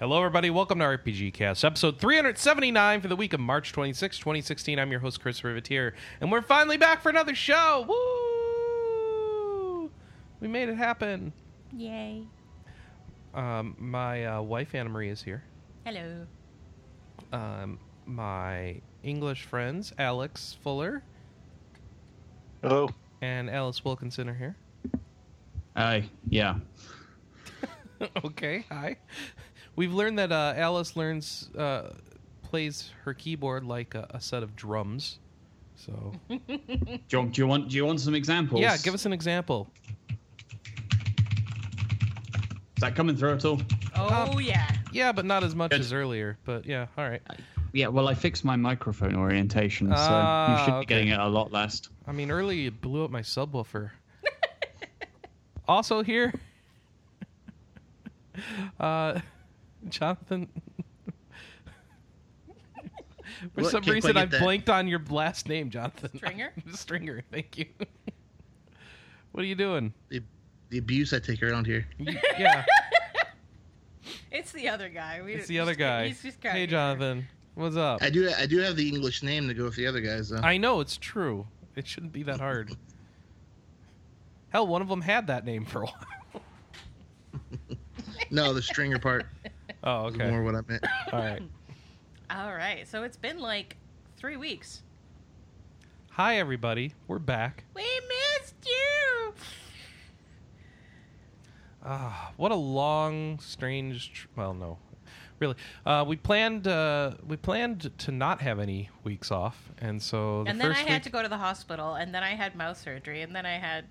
Hello, everybody. Welcome to RPG Cast, episode 379 for the week of March 26, 2016. I'm your host, Chris Privitere, and we're finally back for another show. Woo! We made it happen. Yay. Um, my uh, wife, Anna Marie, is here. Hello. Um, my English friends, Alex Fuller Hello. and Alice Wilkinson, are here. Hi. yeah. okay, hi. We've learned that uh, Alice learns uh, plays her keyboard like a, a set of drums. So Do you, do you want do you want some examples? yeah, give us an example. Is that coming through at all? Oh, yeah. Yeah, but not as much Good. as earlier. But yeah, all right. Yeah. Well, I fixed my microphone orientation, so Ah, you should be okay. getting it a lot less. I mean, earlier you blew up my subwoofer. also here, uh, Jonathan. For What? some Can't reason, I that. blanked on your last name, Jonathan. Stringer? Stringer. Thank you. what are you doing? The, the abuse I take around here. You- yeah, It's the other guy. We, it's the other he's- guy. He's just kinda Hey, here. Jonathan. What's up? I do I do have the English name to go with the other guys though. I know it's true. It shouldn't be that hard. Hell, one of them had that name for a while. no, the stringer part Oh, okay. more what I meant. All right. All right. So it's been like three weeks. Hi, everybody. We're back. We missed you. Ah, what a long, strange. Tr- well, no, really. Uh, we planned. Uh, we planned to not have any weeks off, and so the and then I had week. to go to the hospital, and then I had mouth surgery, and then I had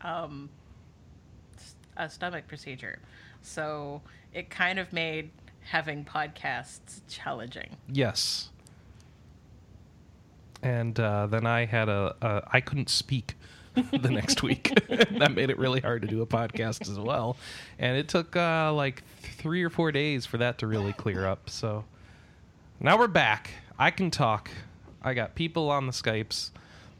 um, s- a stomach procedure. So it kind of made having podcasts challenging. Yes. And uh, then I had a, a. I couldn't speak the next week. that made it really hard to do a podcast as well, and it took uh, like three or four days for that to really clear up. So now we're back. I can talk. I got people on the Skypes.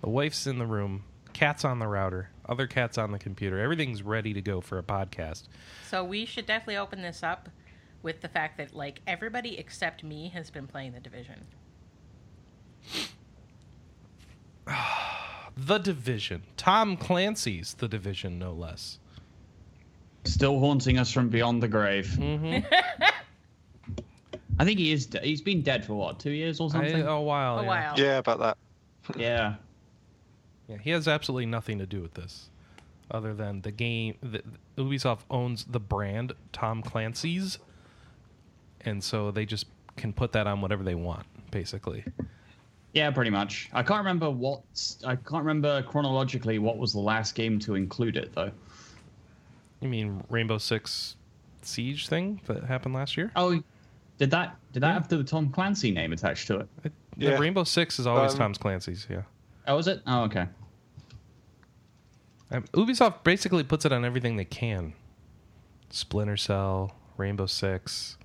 The wife's in the room. Cat's on the router. Other cats on the computer. Everything's ready to go for a podcast. So we should definitely open this up with the fact that like everybody except me has been playing the division. The Division. Tom Clancy's The Division, no less. Still haunting us from beyond the grave. Mm-hmm. I think he is. De- he's been dead for what, two years or something? a while. a yeah. while. Yeah, about that. Yeah. Yeah, he has absolutely nothing to do with this, other than the game. The, Ubisoft owns the brand Tom Clancy's, and so they just can put that on whatever they want, basically. Yeah, pretty much. I can't remember what. I can't remember chronologically what was the last game to include it though. You mean Rainbow Six Siege thing that happened last year? Oh, did that did that Yeah. have the Tom Clancy name attached to it? It- Yeah. Rainbow Six is always Um, Tom Clancy's. Yeah. Oh, was it? Oh, okay. Um, Ubisoft basically puts it on everything they can. Splinter Cell, Rainbow Six,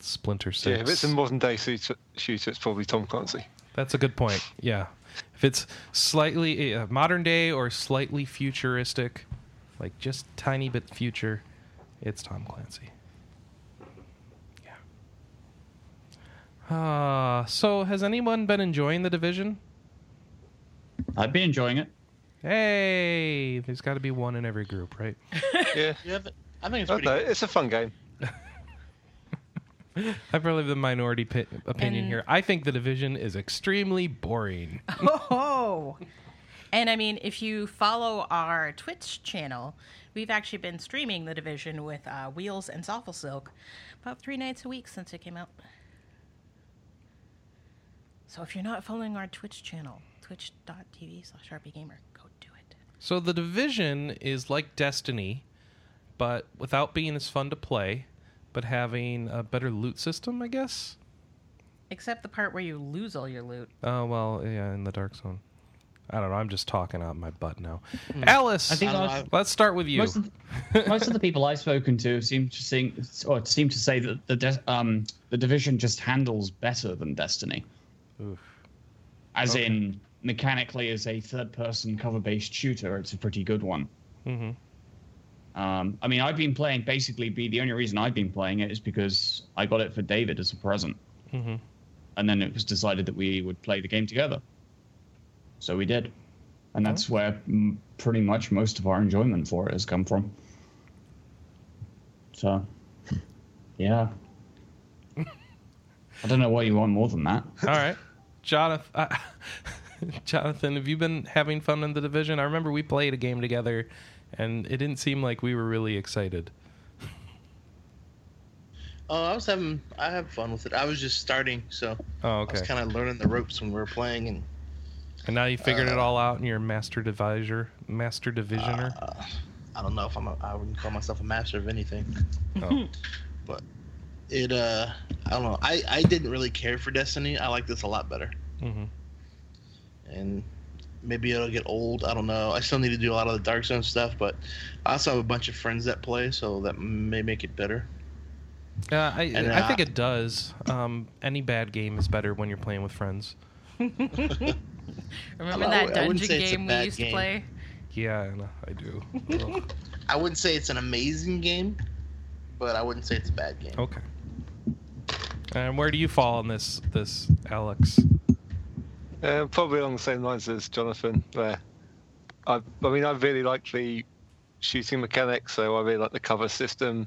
Splinter Six. Yeah, if it's a modern day shooter, shooter, it's probably Tom Clancy. That's a good point. Yeah. If it's slightly uh, modern day or slightly futuristic, like just tiny bit future, it's Tom Clancy. Uh, so has anyone been enjoying the division? I've been enjoying it. Hey, there's got to be one in every group, right? Yeah, Yeah, I think it's I pretty don't know, good. it's a fun game. I probably have the minority pi- opinion And- here. I think the division is extremely boring. Oh. And I mean, if you follow our Twitch channel, we've actually been streaming the division with uh, Wheels and Soffle Silk about three nights a week since it came out. So if you're not following our Twitch channel, twitch.tv slash rpgamer, go do it. So the division is like Destiny, but without being as fun to play, but having a better loot system, I guess. Except the part where you lose all your loot. Oh well, yeah, in the dark zone. I don't know. I'm just talking out my butt now. Alice, I think I don't most, know, let's start with you. most, of the, most of the people I've spoken to seem to sing, or seem to say that the de- um, the division just handles better than Destiny, Oof. as Okay. in mechanically as a third person cover based shooter. It's a pretty good one. hmm Um, I mean, I've been playing basically. Be the only reason I've been playing it is because I got it for David as a present, hmm and then it was decided that we would play the game together. So we did, and that's where mm, pretty much most of our enjoyment for it has come from. So, yeah. I don't know what you want more than that. All right, Jonathan. Uh, Jonathan, have you been having fun in the division? I remember we played a game together, and it didn't seem like we were really excited. Oh, I was having I have fun with it. I was just starting, so Oh, I was kind of learning the ropes when we were playing, and And now you figured it uh, all out, and you're a master divisor, master divisioner. uh, I don't know if I'm a, I wouldn't call myself a master of anything, oh. but it uh I don't know. I I didn't really care for Destiny. I like this a lot better, hmm and maybe it'll get old. I don't know. I still need to do a lot of the Dark Zone stuff, but I also have a bunch of friends that play, so that may make it better. Yeah, I, And, I think uh, it does. Um, any bad game is better when you're playing with friends. Remember I- that I dungeon say game we used game. to play? Yeah, I I do. I wouldn't say it's an amazing game, but I wouldn't say it's a bad game. okay. And where do you fall on this, this Alex? Uh, probably along the same lines as Jonathan. There, I, I mean, I really like the shooting mechanics, so I really like the cover system.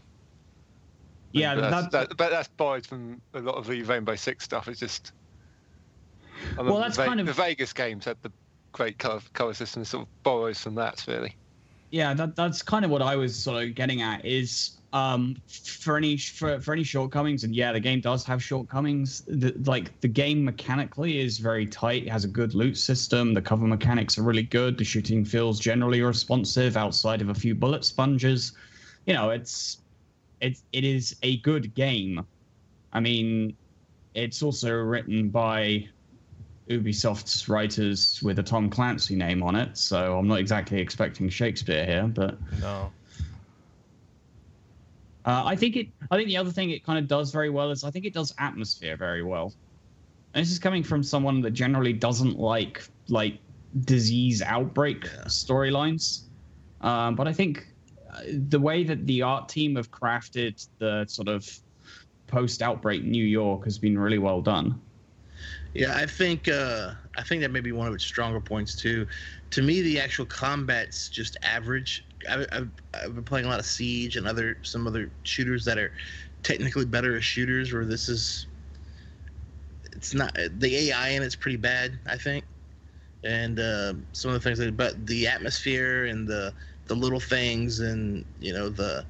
Yeah, but that's, that, that, but that's borrowed from a lot of the Rainbow Six stuff. It's just. I Well, that's the, Ve- kind of- the Vegas games had the great cover, color system. Sort of borrows from that, really. yeah that that's kind of what i was sort of getting at is um for any for, for any shortcomings and yeah the game does have shortcomings. The, like the game mechanically is very tight. It has a good loot system. The cover mechanics are really good. The shooting feels generally responsive outside of a few bullet sponges. You know it's it's it is a good game. I mean it's also written by Ubisoft's writers with a Tom Clancy name on it, so I'm not exactly expecting Shakespeare here, but No. Uh, I think it. I think the other thing it kind of does very well is I think it does atmosphere very well. And this is coming from someone that generally doesn't like like disease outbreak Yeah. storylines, um, but I think uh, the way that the art team have crafted the sort of post-outbreak New York has been really well done. Yeah, I think uh, I think that may be one of its stronger points too. To me, the actual combat's just average. I, I've, I've been playing a lot of Siege and other some other shooters that are technically better as shooters. Where this is, it's not the AI in it's pretty bad. I think, and uh, some of the things that, but the atmosphere and the the little things and you know the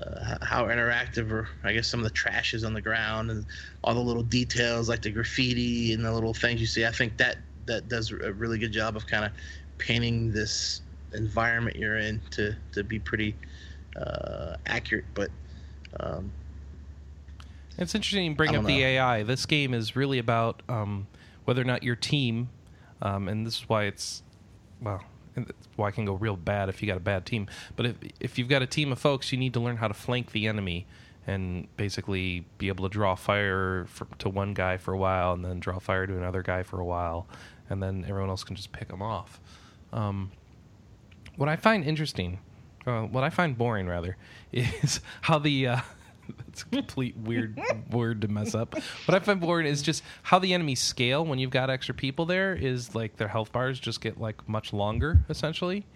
uh, how interactive or I guess some of the trash is on the ground and all the little details like the graffiti and the little things you see. I think that that does a really good job of kind of painting this environment you're in to to be pretty uh, accurate. But um, It's interesting you bring up don't the. AI. This game is really about um, whether or not your team, um, and this is why it's, well, it's why it can go real bad if you got a bad team. But if if you've got a team of folks, you need to learn how to flank the enemy and basically be able to draw fire for, to one guy for a while, and then draw fire to another guy for a while, and then everyone else can just pick them off. Um, what I find interesting, uh, what I find boring rather, is how the uh, that's a complete weird word to mess up. What I find boring is just how the enemies scale when you've got extra people there. Is like their health bars just get like much longer essentially,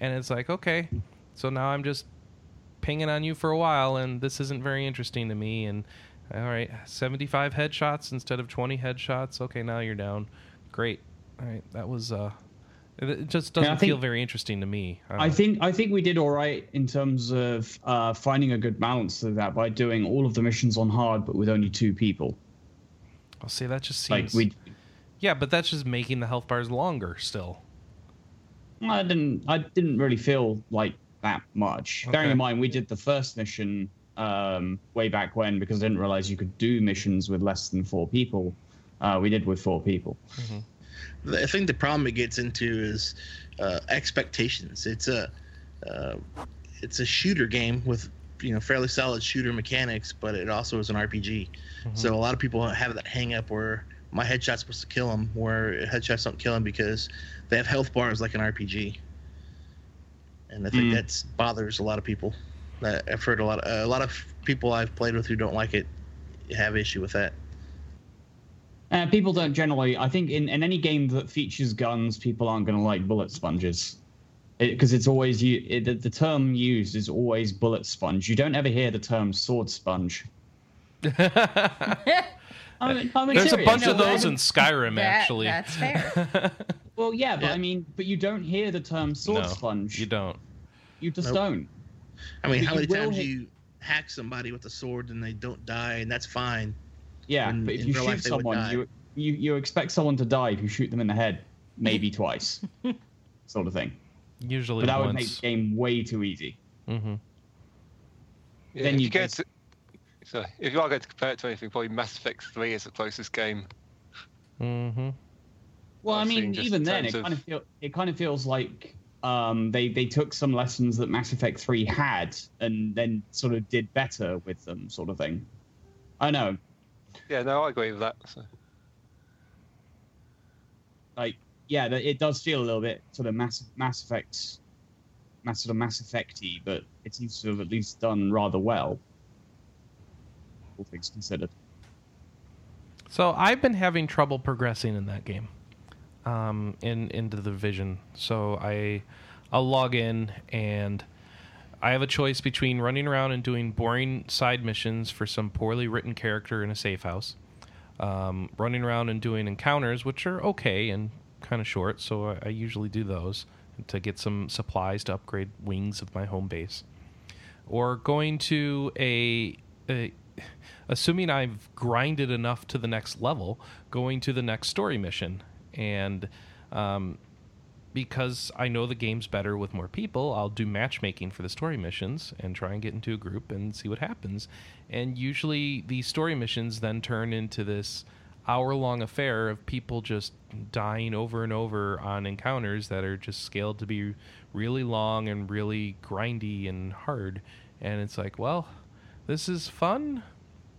and it's like okay, so now I'm just pinging on you for a while, and this isn't very interesting to me. And all right, 75 headshots instead of 20 headshots. Okay, now you're down. Great. All right, that was uh, it- just doesn't think- feel very interesting to me. I know. think I think we did all right in terms of uh, finding a good balance of that by doing all of the missions on hard, but with only two people. I'll say that just seems Like we, yeah, but that's just making the health bars longer still. I didn't I didn't really feel like that much. Bearing in mind we did the first mission um, way back when because I didn't realize you could do missions with less than four people. Uh, we did with four people. I think the problem it gets into is uh, expectations. It's a uh, it's a shooter game with you know fairly solid shooter mechanics, but it also is an RPG. So a lot of people have that hang up where my headshot's supposed to kill them, where headshots don't kill them because they have health bars like an RPG. and I think Mm. that's bothers a lot of people. I've heard a lot. Of, a lot of people I've played with who don't like it have issue with that. Uh, people don't generally. I think in, in any game that features guns, people aren't going to like bullet sponges, because it's always you. It, the, the term used is always bullet sponge. You don't ever hear the term sword sponge. I mean, I mean, There's a bunch You of those in Skyrim, That- actually. that's fair. Well, yeah, but Yeah. I mean, but you don't hear the term sword no, sponge. you don't. You just Nope. don't. I mean, But how many times hit- you hack somebody with a sword and they don't die, and that's fine. Yeah, In- but if you shoot life, someone, you, you you expect someone to die if you shoot them in the head, maybe twice, sort of thing. Usually But that would make the game way too easy. hmm Yeah, Then if you you get bas- to, sorry, if you are going to compare it to anything, probably Mass Effect 3 is the closest game. hmm Well, I I've mean, even then, it of- kind of feel it kind of feels like um, they they took some lessons that Mass Effect Three had and then sort of did better with them, sort of thing. I know, Yeah, no, I agree with that. So. like yeah, it does feel a little bit sort of Mass Mass Effect, mass sort of Mass Effecty, but it seems to have at least done rather well. All things considered. So I've been having trouble progressing in that game, um, in into the vision. So I, I'll log in and I have a choice between running around and doing boring side missions for some poorly written character in a safe house, um, running around and doing encounters which are okay and kind of short. So I, I usually do those to get some supplies to upgrade wings of my home base, or going to a, a assuming I've grinded enough to the next level, going to the next story mission. And um, because I know the game's better with more people, I'll do matchmaking for the story missions and try and get into a group and see what happens. And usually these story missions then turn into this hour long affair of people just dying over and over on encounters that are just scaled to be really long and really grindy and hard. And it's like, well, this is fun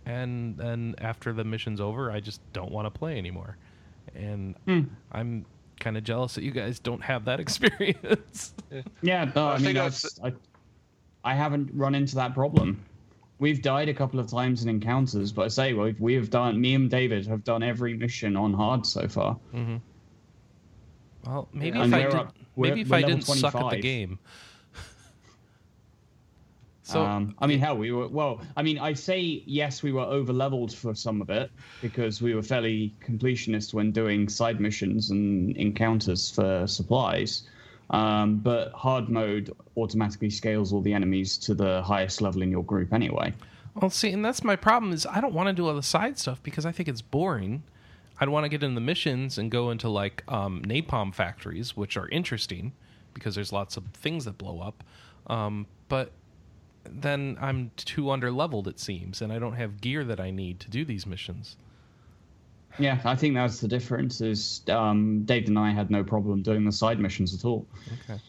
and then after the mission's over i just don't want to play anymore and Hmm. i'm kind of jealous that you guys don't have that experience Yeah, no, I I, mean, think that's, I, I haven't run into that problem. We've died a couple of times in encounters, but I say we we have done. Me and David have done every mission on hard so far. mm-hmm. well maybe And if i did, up- maybe if i didn't suck at the game so um, I mean, hell, we were well. I mean, I say yes, we were over leveled for some of it because we were fairly completionist when doing side missions and encounters for supplies. Um, but hard mode automatically scales all the enemies to the highest level in your group anyway. Well, see, and that's my problem is I don't want to do all the side stuff because I think it's boring. I'd want to get in the missions and go into like um, napalm factories, which are interesting because there's lots of things that blow up. Um, but then I'm too under leveled, it seems, and I don't have gear that I need to do these missions. Yeah, I think that's the difference. Is um, Dave and I had no problem doing the side missions at all. Okay.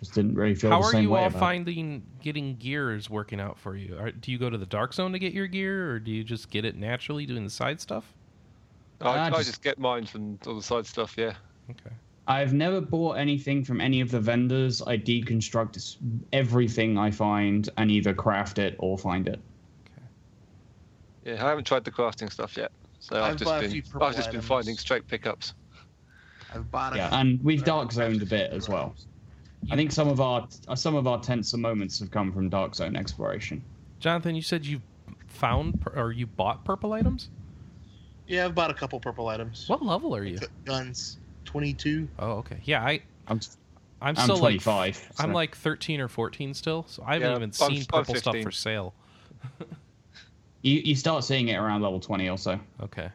Just didn't really feel How the are same you way all about it. finding getting gears working out for you? Are, do you go to the dark zone to get your gear, or do you just get it naturally doing the side stuff? I, Ah, I just- just get mine from all the side stuff, yeah. Okay. I've never bought anything from any of the vendors. I deconstruct everything I find and either craft it or find it. Yeah, I haven't tried the crafting stuff yet. So I've, I've just been I've just been finding straight pickups. I've bought a Yeah, and we've dark zoned a bit as well. I think some of our uh, some of our tenser moments have come from dark zone exploration. Jonathan, you said you found or you bought purple items. Yeah, I've bought a couple purple items. What level are you? Guns, twenty-two. Oh, okay. Yeah, I I'm I'm I'm still like 25. I'm like 13 or 14 still, so I haven't Yeah, even I'm- seen I'm purple stuff for sale. you you start seeing it around level twenty or so. Okay.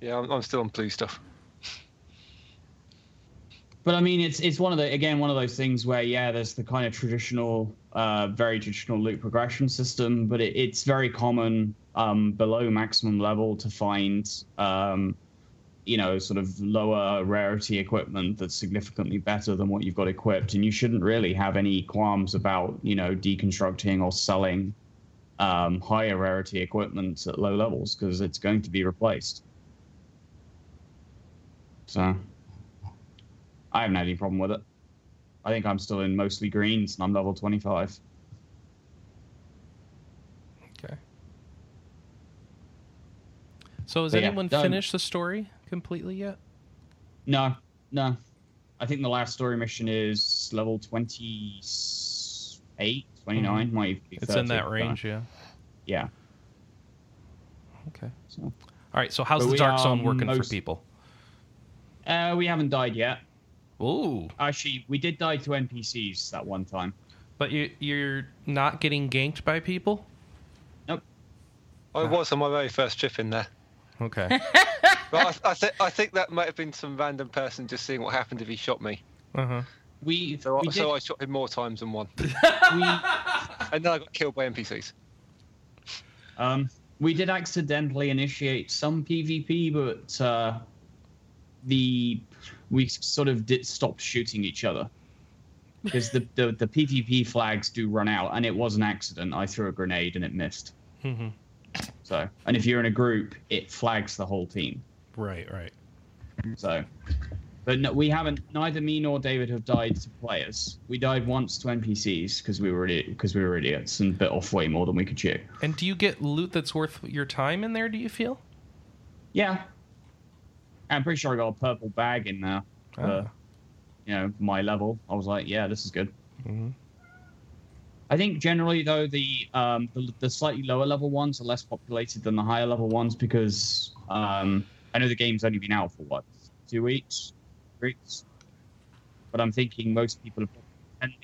Yeah, I'm, I'm still on blue stuff. But I mean, it's it's one of the again one of those things where yeah, there's the kind of traditional, uh, very traditional loot progression system, but it, it's very common um, below maximum level to find, um, you know, sort of lower rarity equipment that's significantly better than what you've got equipped, and you shouldn't really have any qualms about you know deconstructing or selling um, higher rarity equipment at low levels because it's going to be replaced. So. I haven't had any problem with it. I think I'm still in mostly greens, and I'm level 25. Okay. So has But anyone done. finished the story completely yet? No, no. I think the last story mission is level 28, 29. Might even be Mm-hmm. It's in that don't range, yeah. Yeah. Okay. So, All right. So how's But the Dark Zone working for people? uh, we haven't died yet. Ooh. Actually, we did die to NPCs that one time. But you you're not getting ganked by people? Nope. I was on my very first trip in there. Okay. But I, I, th- I think that might have been some random person just seeing what happened if he shot me. uh-huh. We, So, we, I, did, so I shot him more times than one. we, And then I got killed by NPCs. um, we did accidentally initiate some PvP, but uh, the we sort of did stop shooting each other because the, the the PvP flags do run out, and it was an accident. I threw a grenade and it missed. Mhm. So, and if you're in a group, it flags the whole team. Right, right. So, but no, we haven't. Neither me nor David have died to players. We died once to NPCs because we were because we were idiots and bit off way more than we could chew. And do you get loot that's worth your time in there, do you feel? Yeah, I'm pretty sure I got a purple bag in there. Uh, Ah. you know, my level. I was like, yeah, this is good. Mhm. I think generally though the um the, the slightly lower level ones are less populated than the higher level ones because um I know the game's only been out for what two weeks, three weeks, but I'm thinking most people are probably attending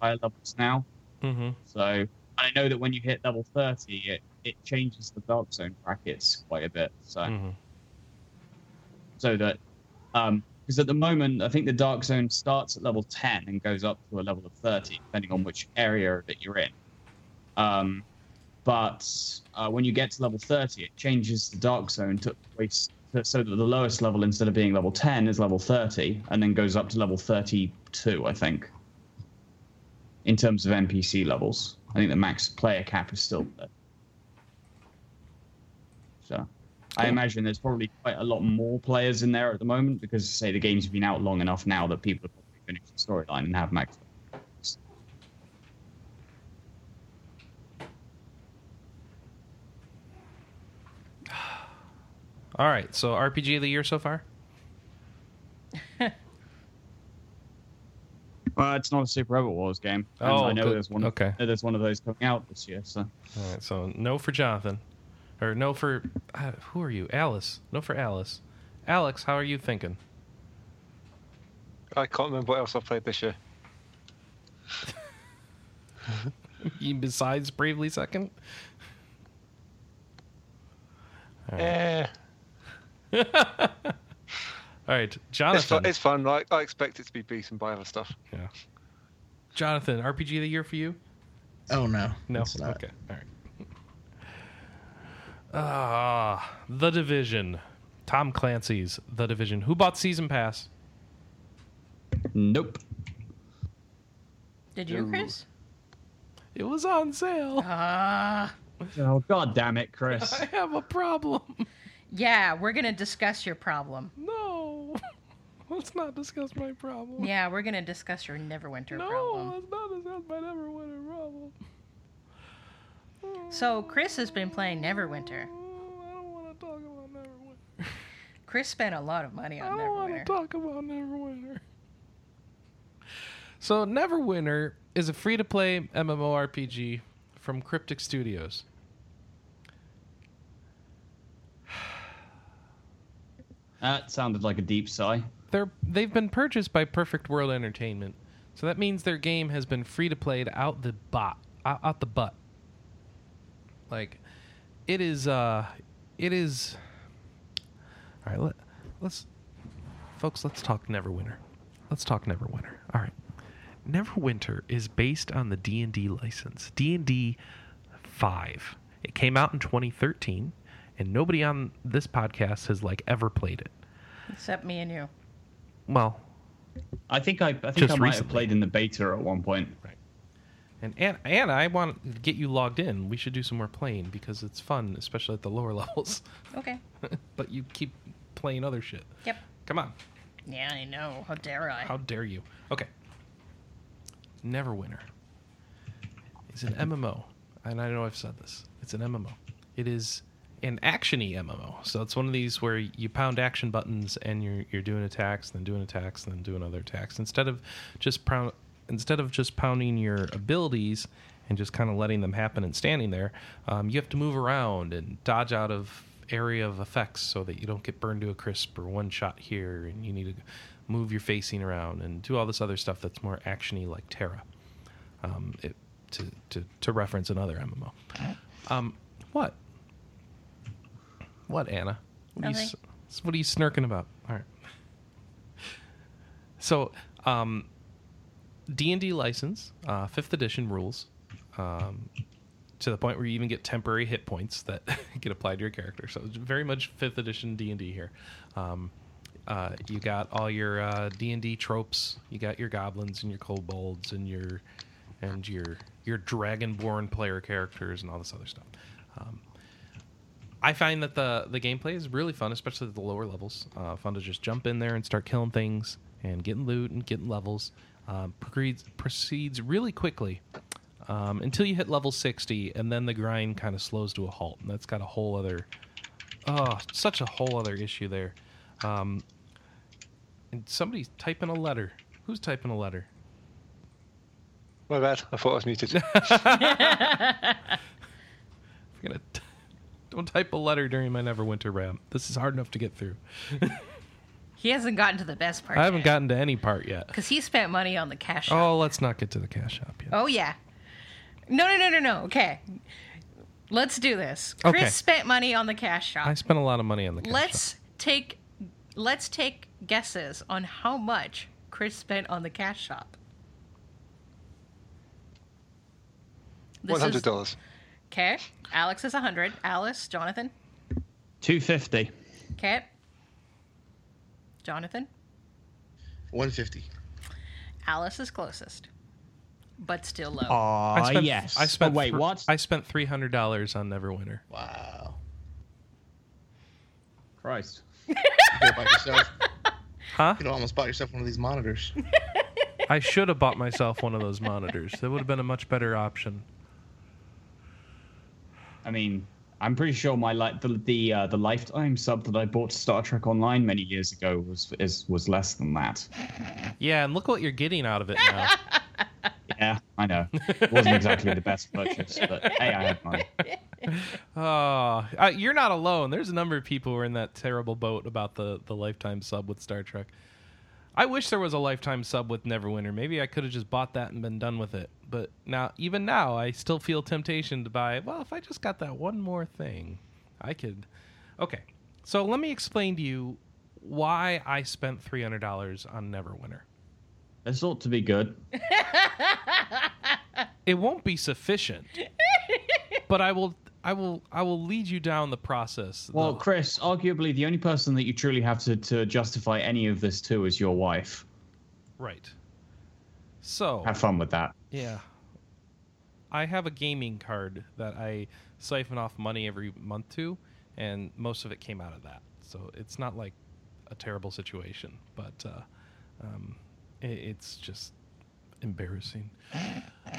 higher levels now. Mhm. So and I know that when you hit level thirty, it it changes the dark zone brackets quite a bit. So Mhm. so that um because at the moment I think the dark zone starts at level 10 and goes up to a level of 30 depending on which area that you're in um but uh, when you get to level 30 it changes the dark zone to place so that the lowest level instead of being level 10 is level 30 and then goes up to level 32 I think in terms of NPC levels I think the max player cap is still there so I imagine there's probably quite a lot more players in there at the moment because, say, the game's been out long enough now that people have finished the storyline and have max. All right. So RPG of the year so far? Well, it's not a Super Robot Wars game. and Oh, I know good. there's one. Okay. There's one of those coming out this year. So All right. So no for Jonathan, or no for uh, who are you? Alice. No for Alice. Alex, how are you thinking? I can't remember what else I played this year. Besides Bravely Second. All right. Eh, All right, it's, Jonathan. fun, it's fun. I, I expect it to be beaten by other stuff. yeah. Jonathan, RPG of the year for you? Oh no, No. it's not. Okay. All right. Ah, The Division. Tom Clancy's The Division. Who bought season pass? nope. Did you, Chris? It was on sale. Ah. Oh god damn it, Chris! I have a problem. Yeah, we're gonna discuss your problem. No. Let's not discuss my problem. Yeah, we're gonna discuss your Neverwinter no, problem. No, let's not discuss my Neverwinter problem. So Chris has been playing Neverwinter. I don't want to talk about Neverwinter. Chris spent a lot of money on Neverwinter. I don't want to talk about Neverwinter. So Neverwinter is a free-to-play MMORPG from Cryptic Studios. That sounded like a deep sigh. They're they've been purchased by Perfect World Entertainment, so that means their game has been free to play out the bot out, out the butt. Like, it is uh, it is. All right, let, let's, folks, let's talk Neverwinter. Let's talk Neverwinter. All right, Neverwinter is based on the D and D license, D and D five. It came out in 2013, and nobody on this podcast has like ever played it. Except me and you. Well, I think I, I think Just I might have played in the beta at one point. and and and I want to get you logged in. We should do some more playing because it's fun, especially at the lower levels. Okay. but you keep playing other shit. Yep. Come on, Yeah, I know. How dare I? how dare you? Okay. Neverwinter is an MMO, and I don't know I've said this. It's an MMO. It is an actiony MMO. So it's one of these where you pound action buttons and you're you're doing attacks, then doing attacks, then doing other attacks instead of just pound, instead of just pounding your abilities and just kind of letting them happen and standing there. Um, you have to move around and dodge out of area of effects so that you don't get burned to a crisp or one shot here, and you need to move your facing around and do all this other stuff that's more actiony like TERA. Um, it, to, to to reference another MMO. Um, what? What, Anna? What are, you, what are you snirking about? All right. So, um, D and D license, uh, fifth edition rules, um, to the point where you even get temporary hit points that get applied to your character. So it's very much fifth edition D and D here. Um, uh, you got all your uh, D and D tropes. You got your goblins and your kobolds and your and your your dragonborn player characters and all this other stuff. Um, I find that the the gameplay is really fun, especially at the lower levels. Uh, fun to just jump in there and start killing things and getting loot and getting levels. Um, proceeds, proceeds really quickly um, until you hit level 60, and then the grind kind of slows to a halt. And that's got a whole other, oh, such a whole other issue there. Um, and somebody's typing a letter. Who's typing a letter? My bad. I thought I was muted. We're gonna t- don't type a letter during my Neverwinter rant. This is hard enough to get through. He hasn't gotten to the best part. I haven't gotten to any part yet. because he spent money on the cash oh, shop. Oh, let's not get to the cash shop yet. Oh yeah. No, no, no, no, no. Okay. Let's do this. Chris Okay. spent money on the cash shop. I spent a lot of money on the cash let's shop. take let's take guesses on how much Chris spent on the cash shop. This One hundred is- dollars. Okay. Alex is 100. Alice, Jonathan. 250. Okay. Jonathan. 150. Alice is closest, but still low. Aw, I spent, yes. I spent oh, wait, thr- what? I spent three hundred dollars on Neverwinter. Wow. Christ. You could buy yourself. Huh? You could almost bought yourself one of these monitors. I should have bought myself one of those monitors. That would have been a much better option. I mean, I'm pretty sure my like the the uh, the lifetime sub that I bought to Star Trek Online many years ago was is was less than that. Yeah, and look what you're getting out of it now. Yeah, I know. It wasn't exactly the best purchase, but hey, I had money. Oh, uh, you're not alone. There's a number of people who are in that terrible boat about the the lifetime sub with Star Trek. I wish there was a lifetime sub with Neverwinter. Maybe I could have just bought that and been done with it. But now, even now, I still feel temptation to buy. Well, if I just got that one more thing, I could. Okay, so let me explain to you why I spent three hundred dollars on Neverwinter. This ought to be good. It won't be sufficient, but I will. I will. I will lead you down the process. Well, The- Chris, arguably the only person that you truly have to, to justify any of this to is your wife. right. So Have fun with that. Yeah. I have a gaming card that I siphon off money every month to, and most of it came out of that. So it's not like a terrible situation, but uh, um, i it's just embarrassing.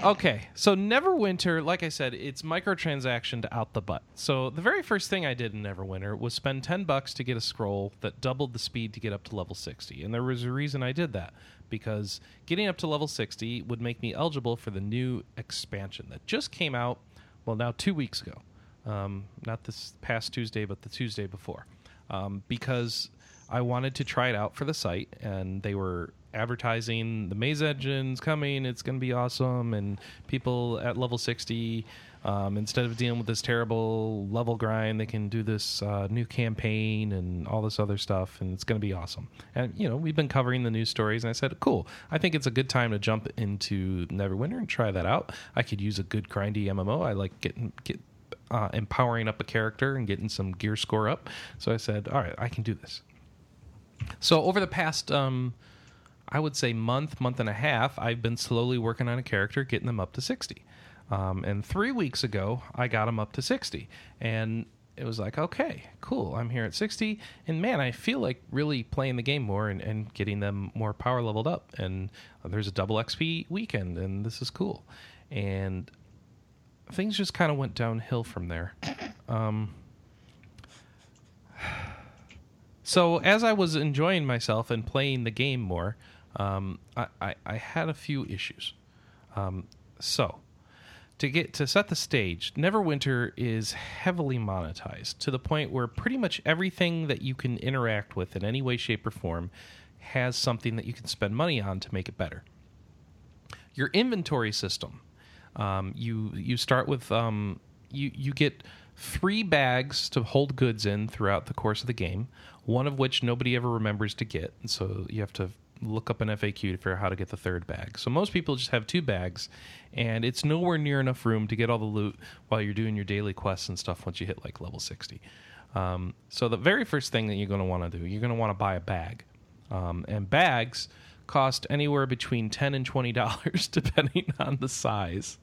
Okay, so Neverwinter, like I said, it's microtransactioned out the butt. So the very first thing I did in Neverwinter was spend 10 bucks to get a scroll that doubled the speed to get up to level 60. And there was a reason I did that because getting up to level 60 would make me eligible for the new expansion that just came out, well, now 2 weeks ago. Um, not this past Tuesday, but the Tuesday before. Um, because I wanted to try it out for the site, and they were advertising the Maze Engine's coming. It's going to be awesome, and people at level sixty, um, instead of dealing with this terrible level grind, they can do this uh, new campaign and all this other stuff, and it's going to be awesome. And you know, we've been covering the news stories, and I said, cool. I think it's a good time to jump into Neverwinter and try that out. I could use a good grindy MMO. I like getting get uh, empowering up a character and getting some gear score up. So I said, all right, I can do this. So over the past, um, I would say month, month and a half, I've been slowly working on a character, getting them up to sixty. Um, and three weeks ago, I got them up to sixty. And it was like, okay, cool. I'm here at 60, and man, I feel like really playing the game more and, and getting them more power leveled up. And there's a double XP weekend, and this is cool. And things just kind of went downhill from there. Um, so as I was enjoying myself and playing the game more, um, I, I, I had a few issues. Um, so to get to set the stage, Neverwinter is heavily monetized to the point where pretty much everything that you can interact with in any way, shape, or form has something that you can spend money on to make it better. Your inventory system, um, you you start with um, you you get three bags to hold goods in throughout the course of the game. One of which nobody ever remembers to get, and so you have to look up an FAQ to figure out how to get the third bag. So most people just have two bags, and it's nowhere near enough room to get all the loot while you're doing your daily quests and stuff once you hit like level 60. Um, so the very first thing that you're going to want to do, you're going to want to buy a bag, um, and bags cost anywhere between ten and twenty dollars depending on the size.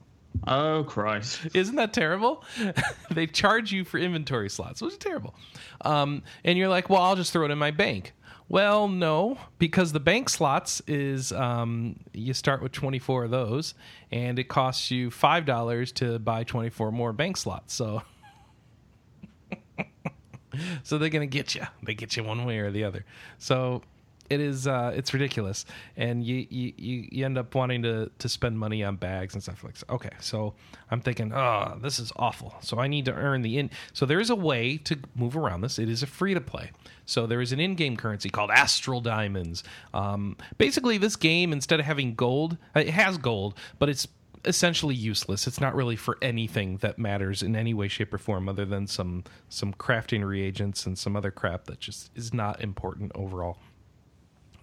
Oh Christ! Isn't that terrible? they charge you for inventory slots, which is terrible. Um, and you're like, well, I'll just throw it in my bank. Well, no, because the bank slots is um, you start with 24 of those, and it costs you five dollars to buy 24 more bank slots. So, so they're gonna get you. They get you one way or the other. So it is uh, it's ridiculous, and you, you you end up wanting to to spend money on bags and stuff like that. Okay, so I'm thinking, oh, this is awful. So I need to earn the in. So there is a way to move around this. It is a free to play. So there is an in-game currency called Astral Diamonds. Um, basically, this game instead of having gold, it has gold, but it's essentially useless. It's not really for anything that matters in any way, shape, or form, other than some some crafting reagents and some other crap that just is not important overall.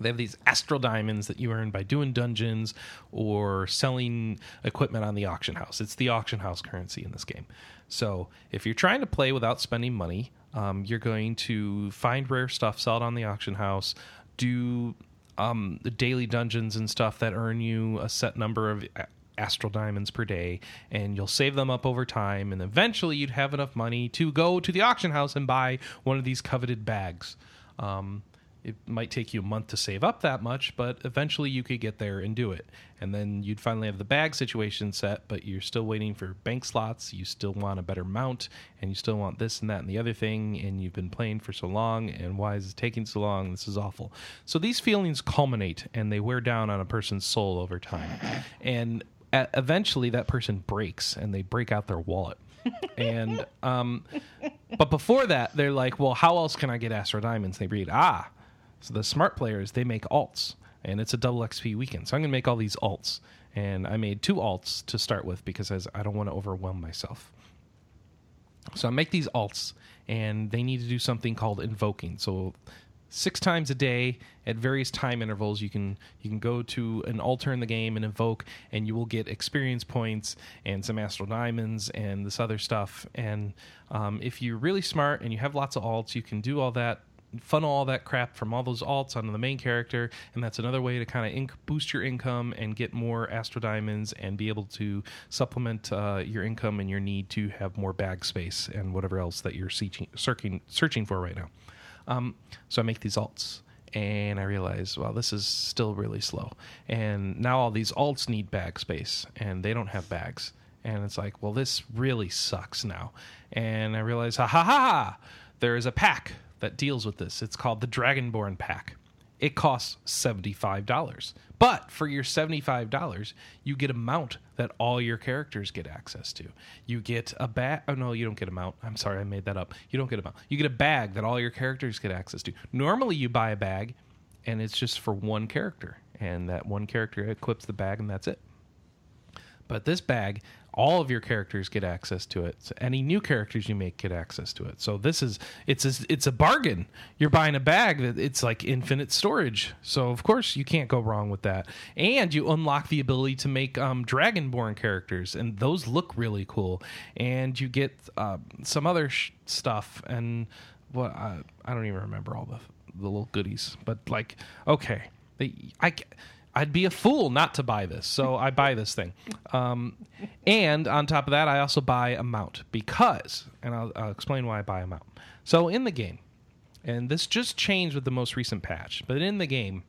They have these astral diamonds that you earn by doing dungeons or selling equipment on the auction house. It's the auction house currency in this game. So if you're trying to play without spending money, um, you're going to find rare stuff, sell it on the auction house, do um, the daily dungeons and stuff that earn you a set number of astral diamonds per day and you'll save them up over time and eventually you'd have enough money to go to the auction house and buy one of these coveted bags um, it might take you a month to save up that much, but eventually you could get there and do it. And then you'd finally have the bag situation set, but you're still waiting for bank slots. You still want a better mount, and you still want this and that and the other thing. And you've been playing for so long, and why is it taking so long? This is awful. So these feelings culminate and they wear down on a person's soul over time. And eventually that person breaks and they break out their wallet. and um, but before that, they're like, well, how else can I get Astral Diamonds? They read, ah, so the smart players they make alts, and it's a double XP weekend. So I'm gonna make all these alts, and I made two alts to start with because I don't want to overwhelm myself. So I make these alts, and they need to do something called invoking. So six times a day at various time intervals you can you can go to an altar in the game and invoke and you will get experience points and some astral diamonds and this other stuff and um, if you're really smart and you have lots of alts you can do all that funnel all that crap from all those alts onto the main character, and that's another way to kind of inc- boost your income and get more Astral Diamonds and be able to supplement uh, your income and your need to have more bag space and whatever else that you're seeking, searching, searching for right now. Um, so I make these alts. And I realize, well, this is still really slow. And now all these alts need bag space, and they don't have bags. And it's like, well, this really sucks now. And I realize, ha ha ha, there is a pack that deals with this. It's called the Dragonborn Pack. It costs $75. But for your $75, you get a mount that all your characters get access to. You get a bag. Oh, no, you don't get a mount. I'm sorry, I made that up. You don't get a mount. You get a bag that all your characters get access to. Normally, you buy a bag and it's just for one character. And that one character equips the bag and that's it. But this bag all of your characters get access to it. So any new characters you make get access to it. So this is it's a, it's a bargain. You're buying a bag that it's like infinite storage. So of course you can't go wrong with that. And you unlock the ability to make um, Dragonborn characters, and those look really cool. And you get uh, some other sh- stuff and what I, I don't even remember all the the little goodies, but like okay, they I I'd be a fool not to buy this. So I buy this thing. Um, and on top of that, I also buy a mount because, and I'll, I'll explain why I buy a mount. So in the game, and this just changed with the most recent patch, but in the game,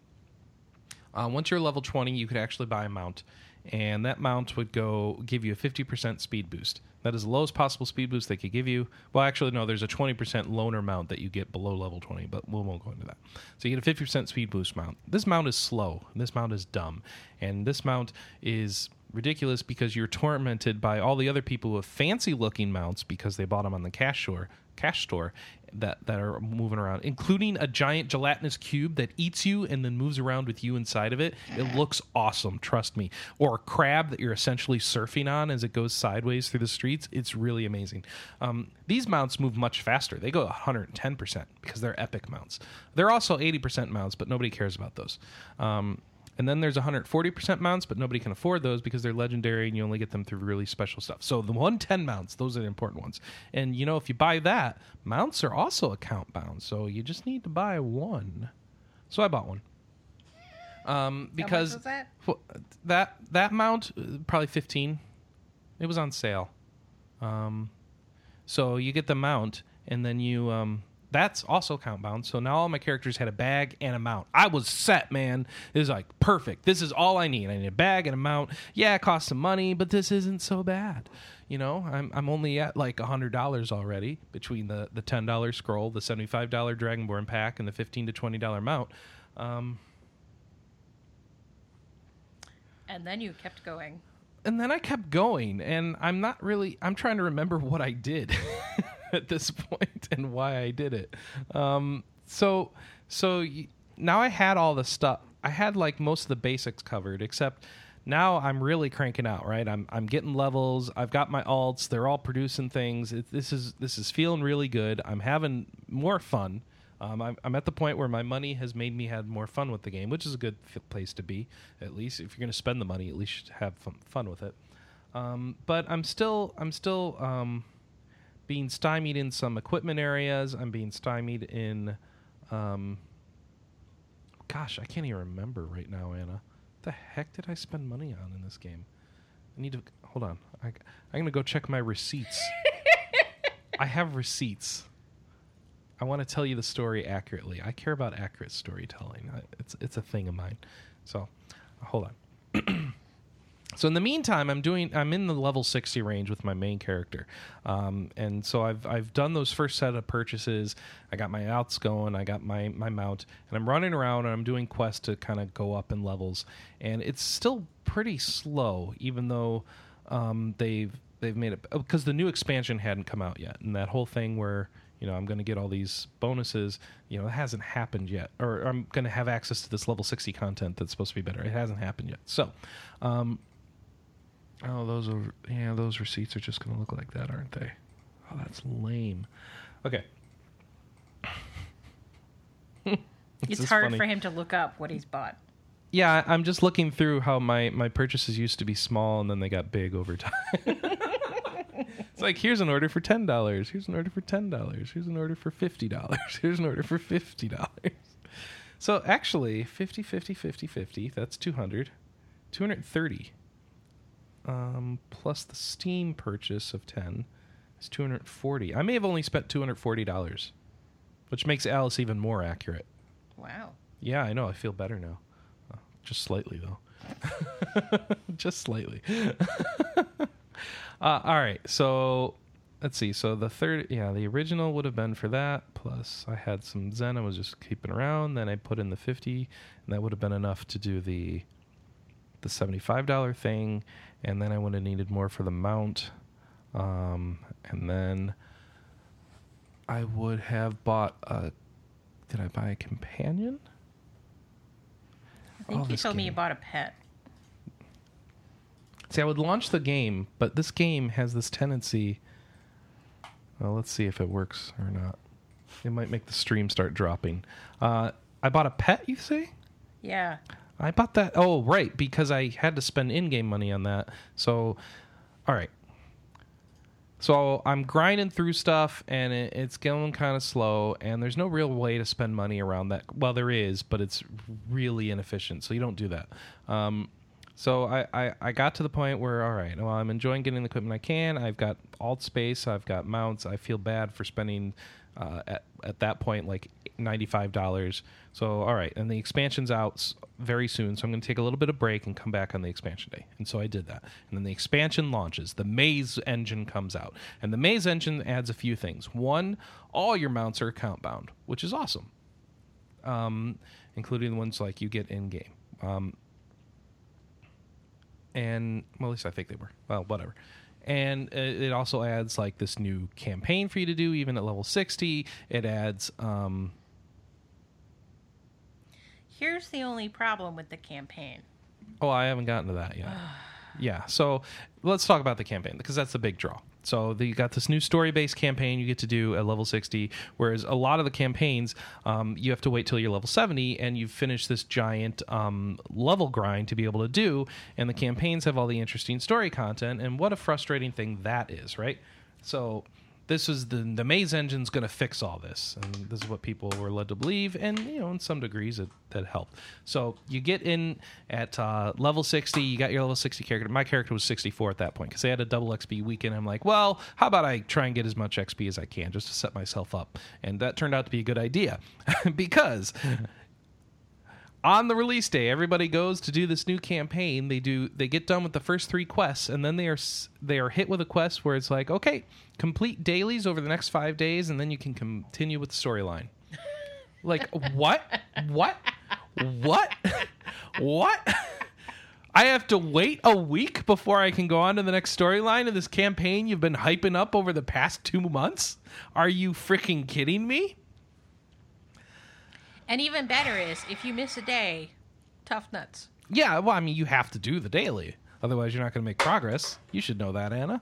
uh, once you're level 20, you could actually buy a mount, and that mount would go give you a 50% speed boost. That is the lowest possible speed boost they could give you. Well, actually, no, there's a 20% loaner mount that you get below level 20, but we won't go into that. So you get a 50% speed boost mount. This mount is slow. This mount is dumb. And this mount is ridiculous because you're tormented by all the other people with fancy looking mounts because they bought them on the cash store, cash store that that are moving around, including a giant gelatinous cube that eats you and then moves around with you inside of it. It looks awesome, trust me. Or a crab that you're essentially surfing on as it goes sideways through the streets. It's really amazing. Um, these mounts move much faster. They go 110 percent because they're epic mounts. They're also 80 percent mounts, but nobody cares about those. Um, and then there's 140% mounts, but nobody can afford those because they're legendary and you only get them through really special stuff. So the 110 mounts, those are the important ones. And you know, if you buy that, mounts are also account bound. So you just need to buy one. So I bought one. Um, because was that? That that mount uh, probably 15. It was on sale. Um, so you get the mount and then you um that's also count bound. So now all my characters had a bag and a mount. I was set, man. It was like perfect. This is all I need. I need a bag and a mount. Yeah, it costs some money, but this isn't so bad. You know, I'm I'm only at like a hundred dollars already between the the ten dollar scroll, the seventy five dollar Dragonborn pack, and the fifteen to twenty dollar mount. Um, And then you kept going. and then I kept going, and I'm not really. I'm trying to remember what I did at this point and why I did it. Um, so, so y- now I had all the stuff. I had like most of the basics covered, except now I'm really cranking out. Right, I'm I'm getting levels. I've got my alts. They're all producing things. It, this is this is feeling really good. I'm having more fun. Um, I'm, I'm at the point where my money has made me have more fun with the game, which is a good f- place to be. At least if you're going to spend the money, at least have fun, fun with it. Um, but I'm still I'm still um, being stymied in some equipment areas. I'm being stymied in. Um, gosh, I can't even remember right now, Anna. What the heck did I spend money on in this game? I need to hold on. I, I'm gonna go check my receipts. I have receipts. I want to tell you the story accurately. I care about accurate storytelling. I, it's it's a thing of mine. So, hold on. So in the meantime, I'm doing. I'm in the level sixty range with my main character, um, and so I've I've done those first set of purchases. I got my alts going. I got my my mount, and I'm running around and I'm doing quests to kind of go up in levels. And it's still pretty slow, even though um, they've they've made it because the new expansion hadn't come out yet, and that whole thing where you know I'm going to get all these bonuses. You know, it hasn't happened yet, or I'm going to have access to this level sixty content that's supposed to be better. It hasn't happened yet. So. Um, Oh, those are yeah, those receipts are just going to look like that, aren't they? Oh, that's lame. Okay. It's, hard funny. for him to look up what he's bought. Yeah, I'm just looking through how my my purchases used to be small and then they got big over time. it's like here's an order for ten dollars. Here's an order for ten dollars. Here's an order for fifty dollars. Here's an order for fifty dollars. So actually, 50, 50, 50, 50, that's 200. 230. Um, plus the Steam purchase of 10 is 240. I may have only spent $240, which makes Alice even more accurate. Wow. Yeah, I know. I feel better now. Uh, just slightly, though. just slightly. uh, all right. So let's see. So the third, yeah, the original would have been for that. Plus, I had some Zen I was just keeping around. Then I put in the 50, and that would have been enough to do the the $75 thing. And then I would have needed more for the mount. Um, and then I would have bought a. Did I buy a companion? I think Oh, you told me you bought a pet. See, I would launch the game, but this game has this tendency. Well, let's see if it works or not. It might make the stream start dropping. Uh, I bought a pet, you say? Yeah. I bought that. Oh, right, because I had to spend in-game money on that. So, all right. so I'm grinding through stuff, and it, it's going kind of slow, and there's no real way to spend money around that. Well, there is, but it's really inefficient, so you don't do that. Um, so I, I, I got to the point where all right, well I'm enjoying getting the equipment I can. I've got alt space, I've got mounts. I feel bad for spending uh, at at that point like ninety five dollars. So all right, and the expansion's out very soon, so I'm going to take a little bit of break and come back on the expansion day. And so I did that, and then the expansion launches. The Maze engine comes out, and the Maze engine adds a few things. One, all your mounts are account bound, which is awesome, um, including the ones like you get in game. Um, and well, at least I think they were. Well, whatever. And uh, it also adds like this new campaign for you to do, even at level sixty. It adds, um, Here's the only problem with the campaign. oh, I haven't gotten to that yet. yeah, so let's talk about the campaign because that's the big draw. So you got this new story-based campaign you get to do at level 60, whereas a lot of the campaigns um, you have to wait till you're level 70 and you've finished this giant um, level grind to be able to do. And the campaigns have all the interesting story content, and what a frustrating thing that is, right? So this is the the maze engine's going to fix all this. And this is what people were led to believe. And you know in some degrees it that helped. So you get in at uh, level 60 you got your level 60 character. My character was 64 at that point because they had a double xp weekend. I'm like well how about i try and get as much xp as i can just to set myself up? And that turned out to be a good idea because on the release day everybody goes to do this new campaign. They do they get done with the first three quests and then they are they are hit with a quest where it's like okay complete dailies over the next five days and then you can continue with the storyline. Like what? What? What? What? I have to wait a week before i can go on to the next storyline of this campaign you've been hyping up over the past two months? Are you freaking kidding me And even better is if you miss a day, tough nuts. Yeah, well, I mean, you have to do the daily. Otherwise, you're not going to make progress. You should know that, Anna.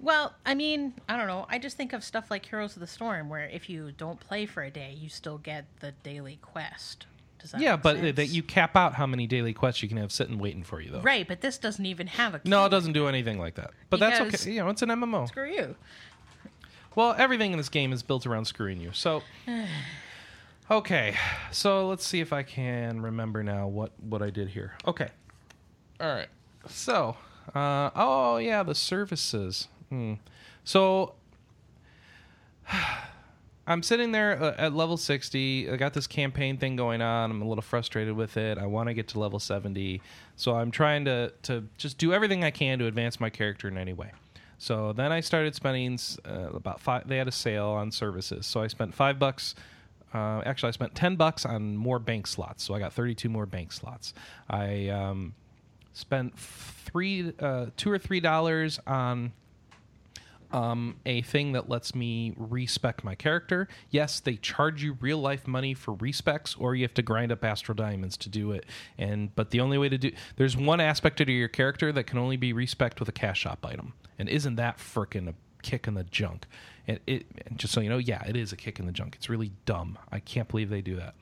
Well, I mean, I don't know. I just think of stuff like Heroes of the Storm, where if you don't play for a day, you still get the daily quest. Does that yeah, make but sense? that you cap out how many daily quests you can have sitting waiting for you, though. right, but this doesn't even have a No, it doesn't do anything like that. But that's okay. You know, it's an MMO. Screw you. Well, everything in this game is built around screwing you. So, okay. So let's see if I can remember now what what I did here. Okay. All right. So, uh, oh yeah, the services. Hmm. So, I'm sitting there uh, at level 60. I got this campaign thing going on. I'm a little frustrated with it. I want to get to level 70. So I'm trying to to just do everything I can to advance my character in any way. So then I started spending uh, about five. They had a sale on services, so I spent five bucks. Uh, actually, I spent ten bucks on more bank slots, so I got thirty-two more bank slots. I um, spent three, uh, two or three dollars on um, a thing that lets me respec my character. Yes, they charge you real life money for respecs, or you have to grind up astral diamonds to do it. And but the only way to do there's one aspect of your character that can only be respec with a cash shop item, and isn't that frickin' a kick in the junk? And it just so you know, yeah, it is a kick in the junk. It's really dumb. I can't believe they do that.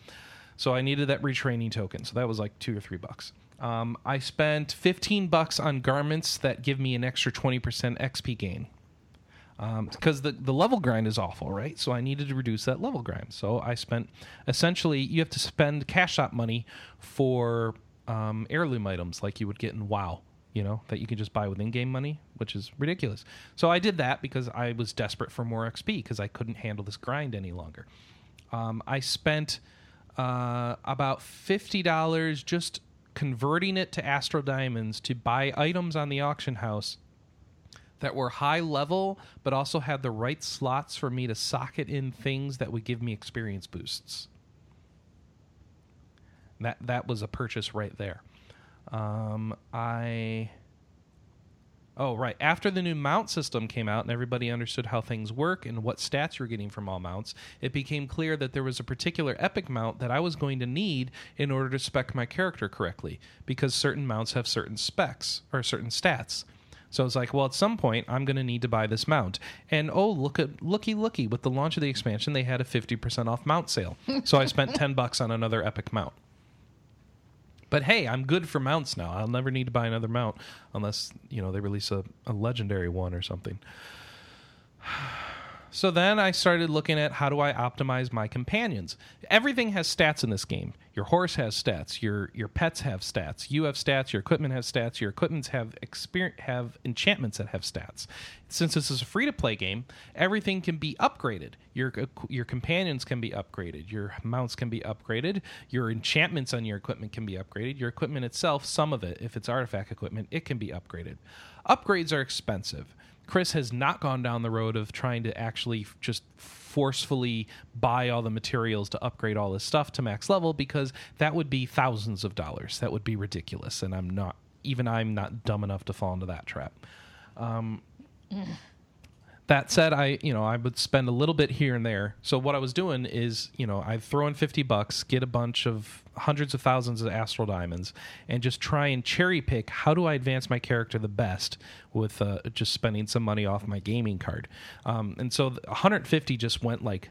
So I needed that retraining token. So that was like two or three bucks. Um, I spent 15 bucks on garments that give me an extra 20% XP gain because the, the level grind is awful, right? So I needed to reduce that level grind. So I spent essentially you have to spend cash shop money for um, heirloom items like you would get in WoW, you know, that you can just buy with in-game money, which is ridiculous. So I did that because I was desperate for more XP because I couldn't handle this grind any longer. Um, I spent uh, about fifty dollars just converting it to Astral Diamonds to buy items on the auction house that were high level, but also had the right slots for me to socket in things that would give me experience boosts. That that was a purchase right there. Um, I. Oh right! After the new mount system came out and everybody understood how things work and what stats you're getting from all mounts, it became clear that there was a particular epic mount that I was going to need in order to spec my character correctly, because certain mounts have certain specs or certain stats. So it's like, well, at some point, I'm going to need to buy this mount. And oh, look at looky looky! With the launch of the expansion, they had a 50% off mount sale. So I spent 10 bucks on another epic mount. But hey, I'm good for mounts now. I'll never need to buy another mount unless you know they release a, a legendary one or something. So then I started looking at how do I optimize my companions. Everything has stats in this game. Your horse has stats. Your your pets have stats. You have stats. Your equipment has stats. Your equipments have experience have enchantments that have stats. Since this is a free to play game, everything can be upgraded. Your your companions can be upgraded. Your mounts can be upgraded. Your enchantments on your equipment can be upgraded. Your equipment itself, some of it, if it's artifact equipment, it can be upgraded. Upgrades are expensive. Chris has not gone down the road of trying to actually just forcefully buy all the materials to upgrade all this stuff to max level because that would be thousands of dollars. That would be ridiculous, and I'm not even I'm not dumb enough to fall into that trap. Um, that said, I you know I would spend a little bit here and there. So what I was doing is you know I'd throw in fifty bucks, get a bunch of hundreds of thousands of astral diamonds, and just try and cherry pick how do I advance my character the best with uh, just spending some money off my gaming card. Um, and so 150 just went like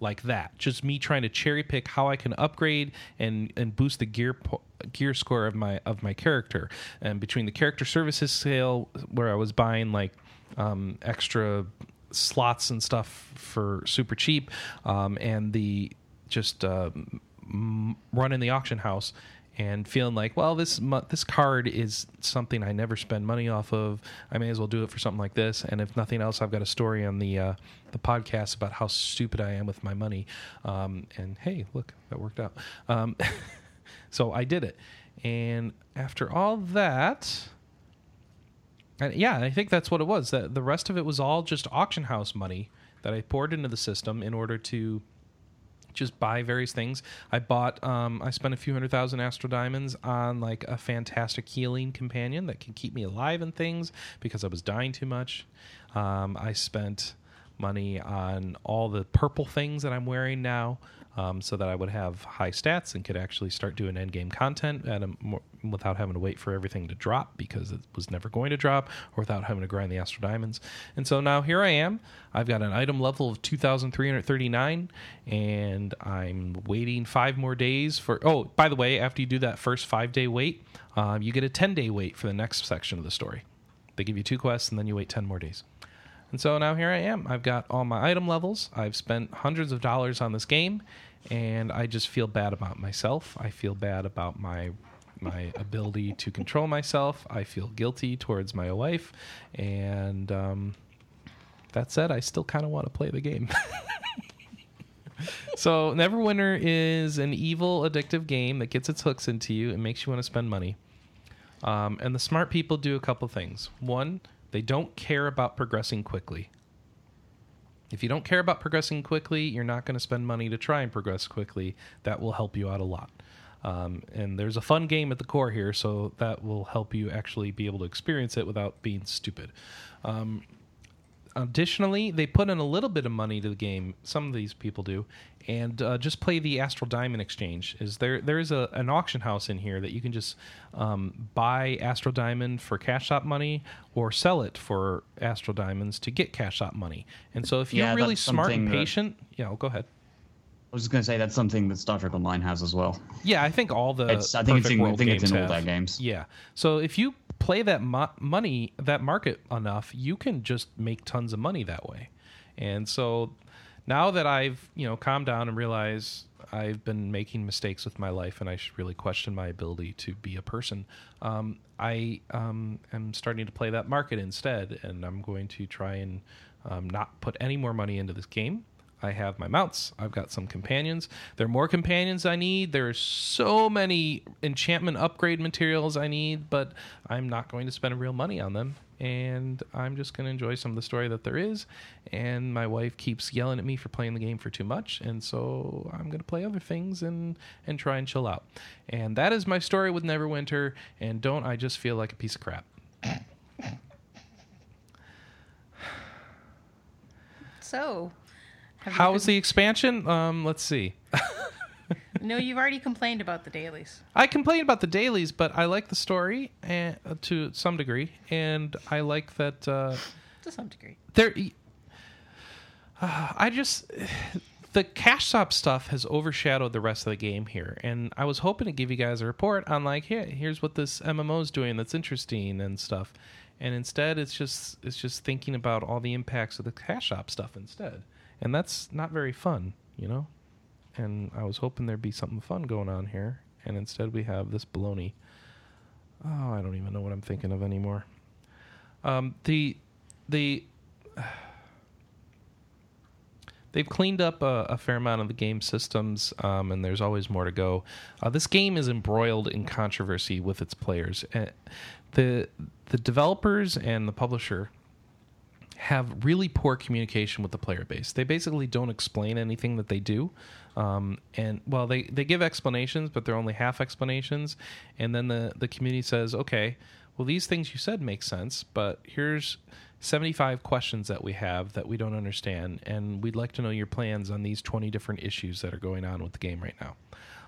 like that. Just me trying to cherry pick how I can upgrade and and boost the gear po- gear score of my of my character. And between the character services sale where I was buying like um, extra slots and stuff for super cheap, um, and the just uh, m- running the auction house and feeling like, well, this mu- this card is something I never spend money off of. I may as well do it for something like this. And if nothing else, I've got a story on the uh, the podcast about how stupid I am with my money. Um, and hey, look, that worked out. Um, so I did it. And after all that, and yeah, I think that's what it was. That the rest of it was all just auction house money that I poured into the system in order to just buy various things. I bought, um, I spent a few hundred thousand astral diamonds on like a fantastic healing companion that can keep me alive and things because I was dying too much. Um, I spent money on all the purple things that I'm wearing now. Um, so that I would have high stats and could actually start doing end game content at a more, without having to wait for everything to drop because it was never going to drop, or without having to grind the astral diamonds. And so now here I am. I've got an item level of 2,339, and I'm waiting five more days for. Oh, by the way, after you do that first five day wait, um, you get a 10 day wait for the next section of the story. They give you two quests, and then you wait 10 more days. And so now here I am. I've got all my item levels. I've spent hundreds of dollars on this game, and I just feel bad about myself. I feel bad about my my ability to control myself. I feel guilty towards my wife, and um, that said, I still kind of want to play the game. so Neverwinter is an evil, addictive game that gets its hooks into you and makes you want to spend money. Um, and the smart people do a couple things. One, they don't care about progressing quickly. If you don't care about progressing quickly, you're not going to spend money to try and progress quickly. That will help you out a lot. Um, and there's a fun game at the core here, so that will help you actually be able to experience it without being stupid. Um, additionally, they put in a little bit of money to the game. Some of these people do, and uh, just play the Astral Diamond Exchange. Is there there is a an auction house in here that you can just um, buy Astral Diamond for cash shop money or sell it for Astral Diamonds to get cash shop money. And so if you're Yeah, really smart and something that- patient, yeah, well, go ahead. I was just gonna say that's something that Star Trek Online has as well. Yeah, I think all the It's I think it's in, I think it's in all their games. Yeah. So if you play that mo- money, that market enough, you can just make tons of money that way. And so now that I've, you know, calmed down and realized I've been making mistakes with my life and I should really question my ability to be a person, um, I um, am starting to play that market instead. And I'm going to try and um, not put any more money into this game. I have my mounts. I've got some companions. There are more companions I need. There are so many enchantment upgrade materials I need, but I'm not going to spend real money on them. And I'm just going to enjoy some of the story that there is. And my wife keeps yelling at me for playing the game for too much, and so I'm going to play other things and and try and chill out. And that is my story with Neverwinter. And don't I just feel like a piece of crap? So, have was the expansion? Um, let's see. No, you've already complained about the dailies. I complain about the dailies, but I like the story and, uh, to some degree, and I like that uh, To some degree. there. Uh, I just the cash shop stuff has overshadowed the rest of the game here, and I was hoping to give you guys a report on like, here, here's what this MMO is doing that's interesting and stuff, and instead it's just it's just thinking about all the impacts of the cash shop stuff instead, and that's not very fun, you know. And I was hoping there'd be something fun going on here, and instead we have this baloney. Oh, I don't even know what I'm thinking of anymore. Um, the the they've cleaned up a, a, fair amount of the game systems, um, and there's always more to go. Uh, this game is embroiled in controversy with its players. Uh, the the developers and the publisher have really poor communication with the player base. They basically don't explain anything that they do. Um, and well, they, they give explanations, but they're only half explanations. And then the, the community says, okay, well, these things you said make sense, but here's 75 questions that we have that we don't understand, and we'd like to know your plans on these 20 different issues that are going on with the game right now.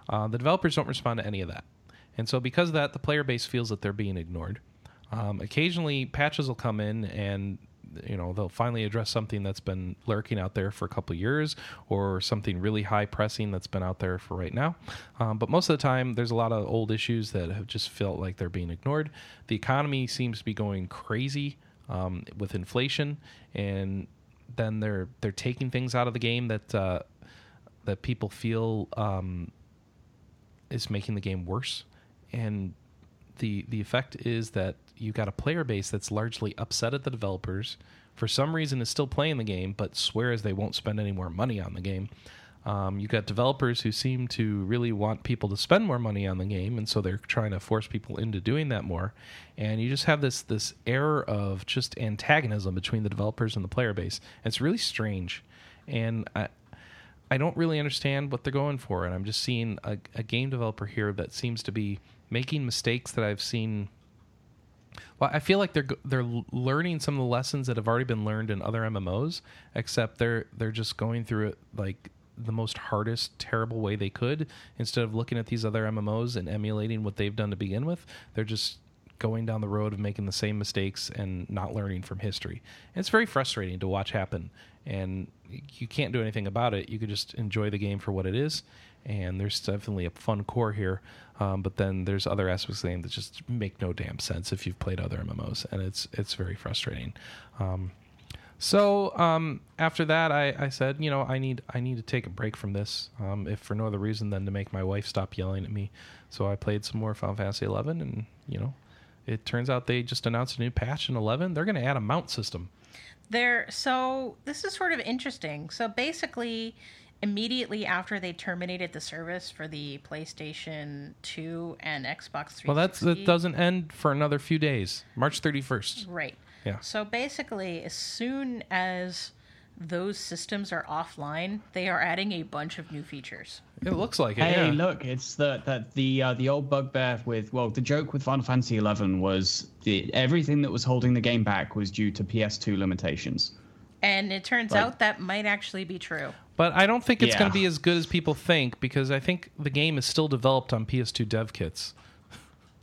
Uh, the developers don't respond to any of that. And so, because of that, the player base feels that they're being ignored. Um, occasionally, patches will come in and you know they'll finally address something that's been lurking out there for a couple years or something really high pressing that's been out there for right now. Um, but most of the time there's a lot of old issues that have just felt like they're being ignored. The economy seems to be going crazy um, with inflation and then they're they're taking things out of the game that uh, that people feel um, is making the game worse. And the the effect is that you've got a player base that's largely upset at the developers. For some reason, is still playing the game, but swears they won't spend any more money on the game. Um, you've got developers who seem to really want people to spend more money on the game, and so they're trying to force people into doing that more. And you just have this this air of just antagonism between the developers and the player base. And it's really strange, and I I don't really understand what they're going for. And I'm just seeing a, a game developer here that seems to be making mistakes that I've seen well, I feel like they're they're learning some of the lessons that have already been learned in other MMOs, except they're they're just going through it like the most hardest, terrible way they could. Instead of looking at these other MMOs and emulating what they've done to begin with, they're just going down the road of making the same mistakes and not learning from history. And it's very frustrating to watch happen. And you can't do anything about it. You could just enjoy the game for what it is. And there's definitely a fun core here. Um, but then there's other aspects of the game that just make no damn sense if you've played other MMOs, and it's it's very frustrating. Um, so um, after that, I, I said, you know, I need I need to take a break from this, um, if for no other reason than to make my wife stop yelling at me. So I played some more Final Fantasy 11, and you know, it turns out they just announced a new patch in 11. They're going to add a mount system. There. So this is sort of interesting. So basically, immediately after they terminated the service for the PlayStation 2 and Xbox 360. Well, that's that doesn't end for another few days. March 31st. Right. Yeah. So basically, as soon as those systems are offline, they are adding a bunch of new features. It looks like it. Hey, yeah. look, it's the that the uh, the old bugbear with well, the joke with Final Fantasy XI was the everything that was holding the game back was due to PS2 limitations. And it turns like, out that might actually be true. But I don't think it's Yeah. going to be as good as people think because I think the game is still developed on PS2 dev kits.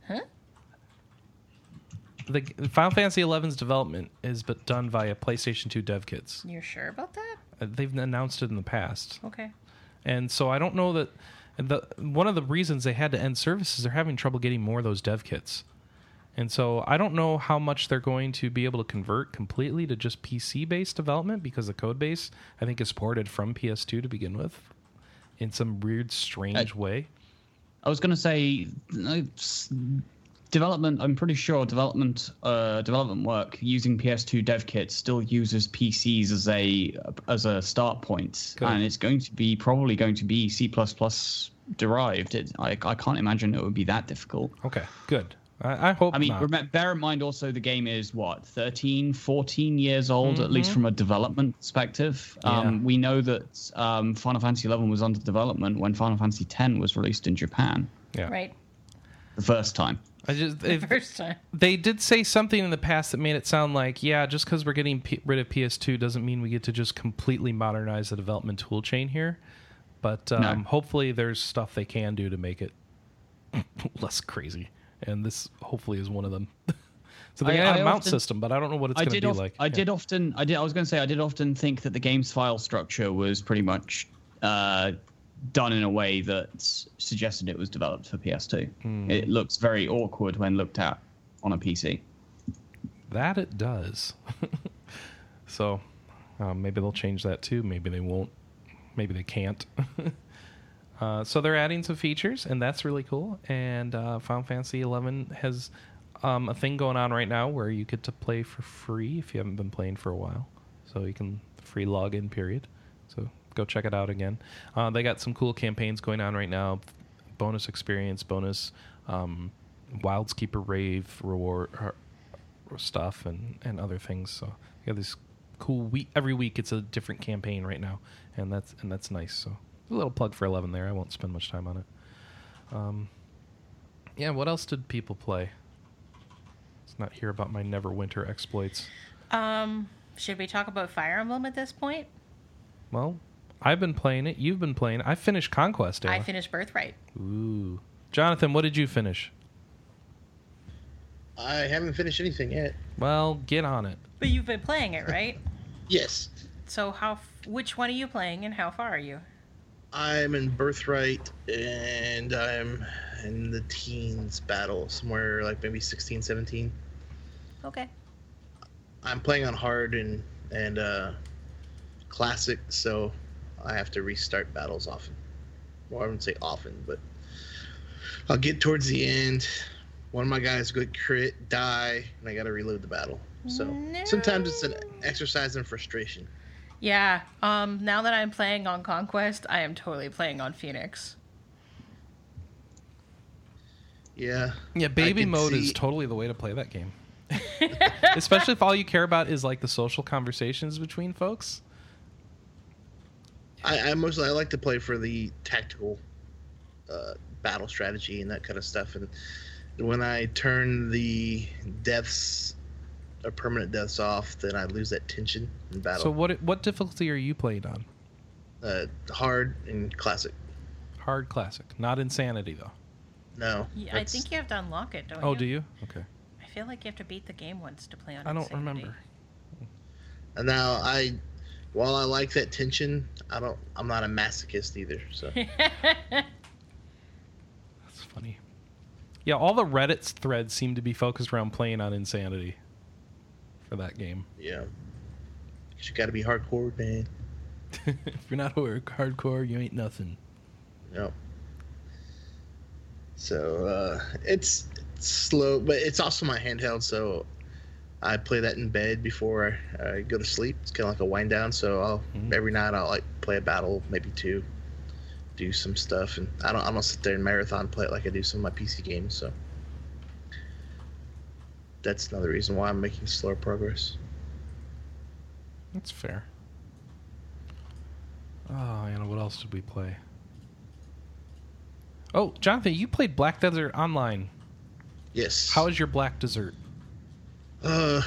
Huh? The Final Fantasy XI's development is but done via PlayStation 2 dev kits. You're sure about that? Uh, They've announced it in the past, Okay. and so I don't know that. The one of the reasons they had to end service is they're having trouble getting more of those dev kits, and so I don't know how much they're going to be able to convert completely to just PC based development because the code base I think is ported from PS2 to begin with, in some weird, strange way. I was going to say development. I'm pretty sure development uh, development work using PS2 dev kits still uses PCs as a as a start point, Good. and it's going to be probably going to be C derived. It, I I can't imagine it would be that difficult. Okay, good. I, I hope I mean, not. remember, bear in mind also the game is what 13, 14 years old, at least from a development perspective. Mm-hmm. Yeah. Um, we know that um, Final Fantasy XI was under development when Final Fantasy X was released in Japan yeah. Right. the first time. I just The first time. they did say something in the past that made it sound like yeah, just because we're getting P- rid of PS2 doesn't mean we get to just completely modernize the development tool chain here. But um, No. hopefully, there's stuff they can do to make it less crazy, and this hopefully is one of them. so they I- have I a mount often- system, but I don't know what it's going to be Of, like. I Yeah. did often. I did. I was going to say I did often think that the game's file structure was pretty much uh, done in a way that suggested it was developed for PS2. Hmm. It looks very awkward when looked at on a PC. That it does. so um, maybe they'll change that too. Maybe they won't. Maybe they can't. uh, so they're adding some features, and that's really cool. And uh, Final Fantasy XI has um, a thing going on right now where you get to play for free if you haven't been playing for a while. So you can free login period. So go check it out again. Uh, they got some cool campaigns going on right now. Bonus experience, bonus um, Wildskeeper Reive reward uh, stuff, and, and other things. So you got this cool week. Every week it's a different campaign right now, and that's and that's nice. So a little plug for Eleven there. I won't spend much time on it. Um, yeah. What else did people play? Let's not hear about my Neverwinter exploits. Um, should we talk about Fire Emblem at this point? Well, I've been playing it. You've been playing. I finished Conquest. I finished Birthright. Ooh, Jonathan, what did you finish? I haven't finished anything yet. Well, get on it. But you've been playing it, right? Yes, so how? f- Which one are you playing, and how far are you? I'm in Birthright, and I'm in the teens battle somewhere like maybe 16, 17. Okay. I'm playing on hard and and uh, classic, so I have to restart battles often. Well, I wouldn't say often, but I'll get towards the end. One of my guys good crit, die, and I got to reload the battle. So sometimes it's an exercise in frustration. Yeah. Um. Now that I'm playing on Conquest, I am totally playing on Phoenix. Yeah. Yeah, baby can mode is totally the way to play that game. Especially if all you care about is like the social conversations between folks. I, I mostly I like to play for the tactical uh, battle strategy and that kind of stuff. And when I turn the deaths or permanent deaths off, then I lose that tension in battle. So what what difficulty are you playing on? uh, hard and classic. Hard classic, not insanity though. No, Yeah, I think you have to unlock it, don't you? Oh, do you? Okay. I feel like you have to beat the game once to play on. I don't Insanity. remember. And now I, while I like that tension, I don't. I'm not a masochist either. So That's funny. Yeah, all the Reddit threads seem to be focused around playing on insanity for that game. yeah, 'Cause you got to be hardcore, man. if you're not hardcore, you ain't nothing. Yep. So uh, it's, it's slow, but it's also my handheld. So I play that in bed before I, I go to sleep. It's kind of like a wind down. So I'll Mhm. every night I'll like play a battle, maybe two, do some stuff, and I don't I don't sit there and marathon play it like I do some of my PC games. So that's another reason why I'm making slower progress. That's fair. Oh, Anna, what else did we play? Oh, Jonathan, you played Black Desert Online. Yes. How is your Black Desert? Uh,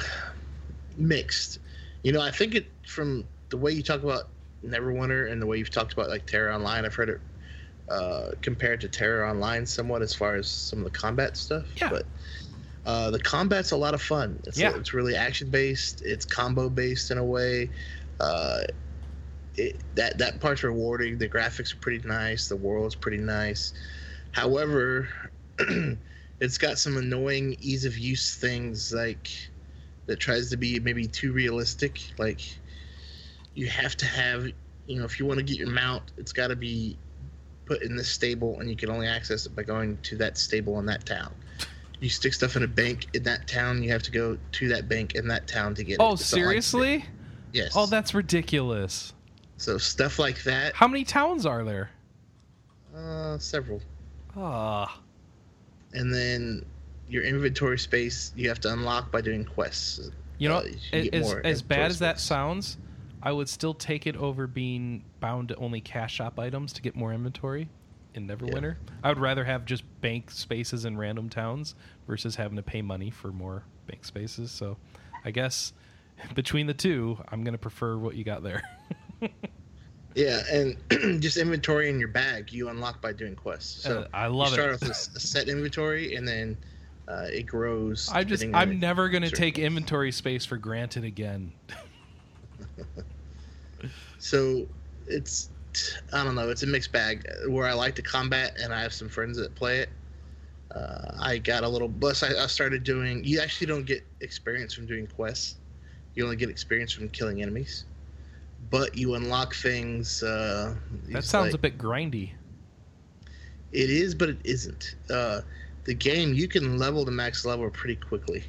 mixed. You know, I think it from the way you talk about Neverwinter and the way you've talked about like TERA Online. I've heard it uh, compared to TERA Online somewhat as far as some of the combat stuff. Yeah. But uh, the combat's a lot of fun. It's, Yeah. it's really action based. It's combo based in a way. Uh, it, that that part's rewarding. The graphics are pretty nice. The world's pretty nice. However, it's got some annoying ease of use things like that tries to be maybe too realistic. Like you have to have, you know, if you want to get your mount, it's got to be put in this stable, and you can only access it by going to that stable in that town. You stick stuff in a bank in that town, you have to go to that bank in that town to get it. Oh, not like- seriously? yes. Oh, that's ridiculous. so stuff like that. How many towns are there? Uh, several. Ah, and then your inventory space you have to unlock by doing quests. you know, Uh, you as, as bad as that space. sounds, I would still take it over being bound to only cash shop items to get more inventory in Neverwinter. I would rather have just bank spaces in random towns versus having to pay money for more bank spaces. So, I guess between the two, I'm gonna prefer what you got there. Yeah, and just inventory in your bag you unlock by doing quests. So Uh, I love you start it. off with a set inventory, and then uh, it grows. I just I'm never gonna take quests. inventory space for granted again. So it's I don't know. It's a mixed bag. Where I like the combat, and I have some friends that play it. Uh, I got a little. Plus, I, I started doing. You actually don't get experience from doing quests. You only get experience from killing enemies. But you unlock things. Uh, That sounds like- a bit grindy. It is, but it isn't. Uh, the game you can level to max level pretty quickly,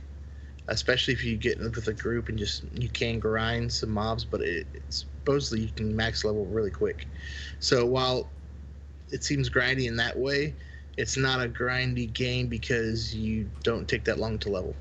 especially if you get in with a group and just you can grind some mobs. But it, it's supposedly you can max level really quick. So while it seems grindy in that way, it's not a grindy game because you don't take that long to level.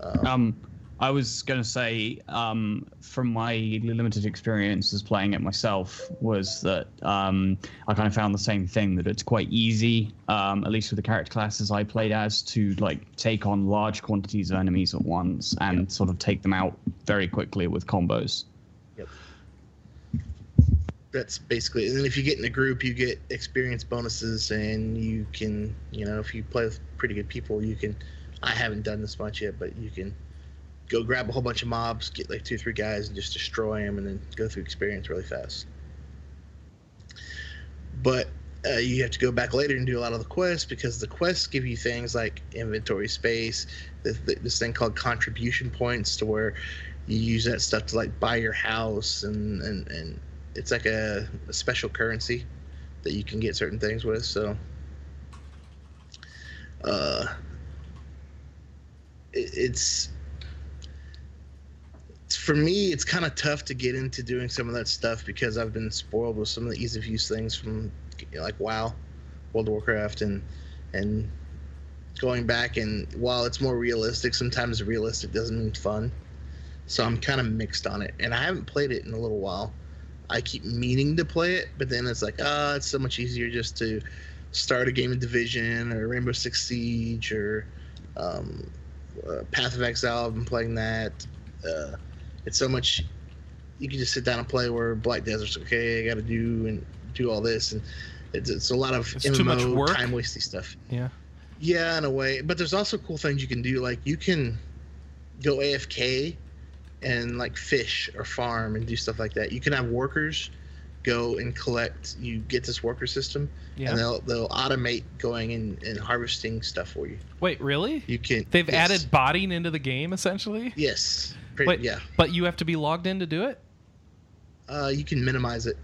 Um, Um, I was going to say, um, from my limited experiences playing it myself, was that um, I kind of found the same thing that it's quite easy, um, at least with the character classes I played as, to like take on large quantities of enemies at once and sort of take them out very quickly with combos. That's basically and then if you get in a group you get experience bonuses and you can you know if you play with pretty good people you can i haven't done this much yet but you can go grab a whole bunch of mobs get like two three guys and just destroy them and then go through experience really fast. But uh, you have to go back later and do a lot of the quests because the quests give you things like inventory space this, this thing called contribution points to where you use that stuff to like buy your house and and, and it's like a, a special currency that you can get certain things with so uh it, it's for me it's kind of tough to get into doing some of that stuff because i've been spoiled with some of the ease of use things from you know, like wow world of warcraft and and going back and while it's more realistic sometimes realistic doesn't mean fun. So i'm kind of mixed on it and i haven't played it in a little while i keep meaning to play it but then it's like ah it's so much easier just to start a game of division or rainbow six siege or um, uh, path of exile i've been playing that uh, it's so much you can just sit down and play where black desert's okay i gotta do and do all this and it's, it's a lot of It's MMO too much work. time wasty stuff Yeah. yeah, in a way. But there's also cool things you can do. Like you can go AFK and like fish or farm and do stuff like that. You can have workers go and collect. You get this worker system, Yeah. and they'll they'll automate going and, and harvesting stuff for you. Wait, really? You can. They've yes. added botting into the game essentially. Yes. Pretty, Wait, yeah. But you have to be logged in to do it. Uh, you can minimize it.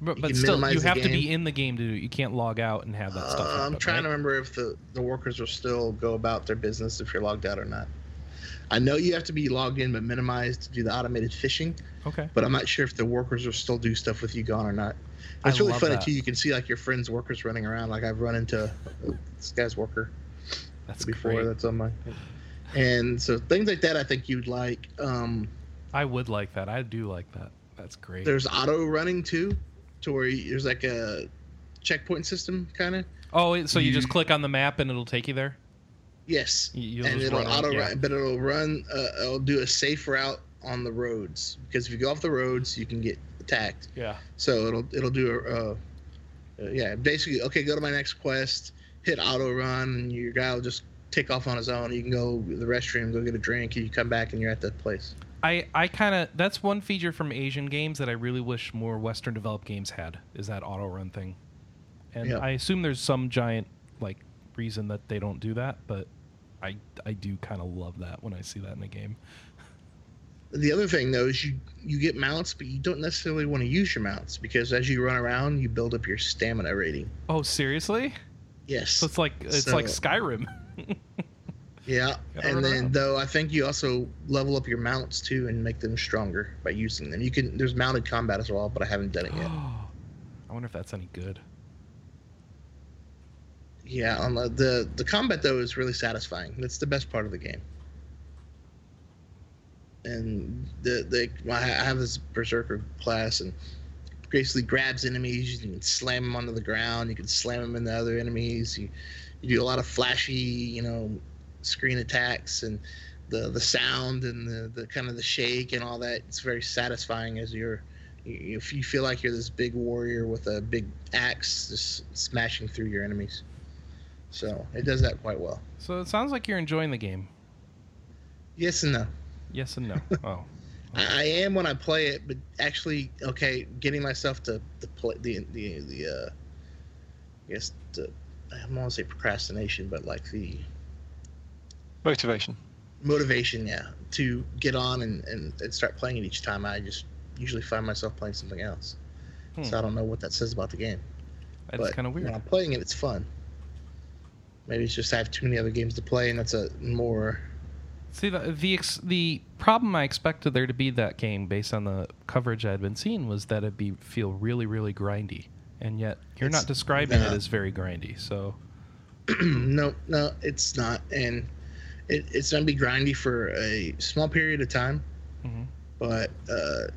But, but still, you have to be in the game to do it. You can't log out and have that stuff. Uh, up, I'm trying right? to remember if the, the workers will still go about their business if you're logged out or not. I know you have to be logged in but minimized to do the automated fishing. Okay. but I'm not sure if the workers will still do stuff with you gone or not. I It's really love funny that. too. You can see like your friends' workers running around. Like I've run into this guy's worker That's before. great. That's on my. And so things like that, I think you'd like. Um, I would like that. I do like that. That's great. there's auto running too, to where you, there's like a checkpoint system kind of. oh, so you just click on the map and it'll take you there. Yes, You- you'll and it'll auto yeah. run, but it'll run. Uh, it'll do a safe route on the roads because if you go off the roads, you can get attacked. Yeah. So it'll it'll do a, uh, yeah, basically okay. Go to my next quest, hit auto run, and your guy will just take off on his own. You can go to the restroom, go get a drink, and you come back and you're at that place. I, I kind of that's one feature from Asian games that I really wish more Western developed games had is that auto run thing, and Yeah. I assume there's some giant like reason that they don't do that, but I I do kind of love that when I see that in a game. The other thing though is you you get mounts, but you don't necessarily want to use your mounts because as you run around, you build up your stamina rating. Oh seriously? Yes. So it's like it's So- like Skyrim. yeah, and then around. though I think you also level up your mounts too and make them stronger by using them. You can there's mounted combat as well, but I haven't done it yet. I wonder if that's any good. Yeah, on the, the the combat though is really satisfying. That's the best part of the game. And the the I have this berserker class and basically grabs enemies. You can slam them onto the ground. You can slam them into other enemies. You you do a lot of flashy, you know, screen attacks and the the sound and the, the kind of the shake and all that. It's very satisfying as you're. If you feel like you're this big warrior with a big axe just smashing through your enemies. So it does that quite well. So it sounds like you're enjoying the game. Yes and no. Yes and no. Oh, I, I am when I play it, but actually, okay, getting myself to the play the the the uh, I guess the I don't want to say procrastination, but like the Motivation. motivation, yeah, to get on and, and, and start playing it each time. I just usually find myself playing something else. Hmm. So I don't know what that says about the game. That's kind of When weird. I'm playing it, it's fun. Maybe it's just I have too many other games to play, and that's a more See the the ex- the problem I expected there to be that game based on the coverage I'd been seeing was that it'd be feel really really grindy, and yet you're It's not describing it as very grindy. So no, no, it's not, and it, it's gonna be grindy for a small period of time. Mhm. But uh,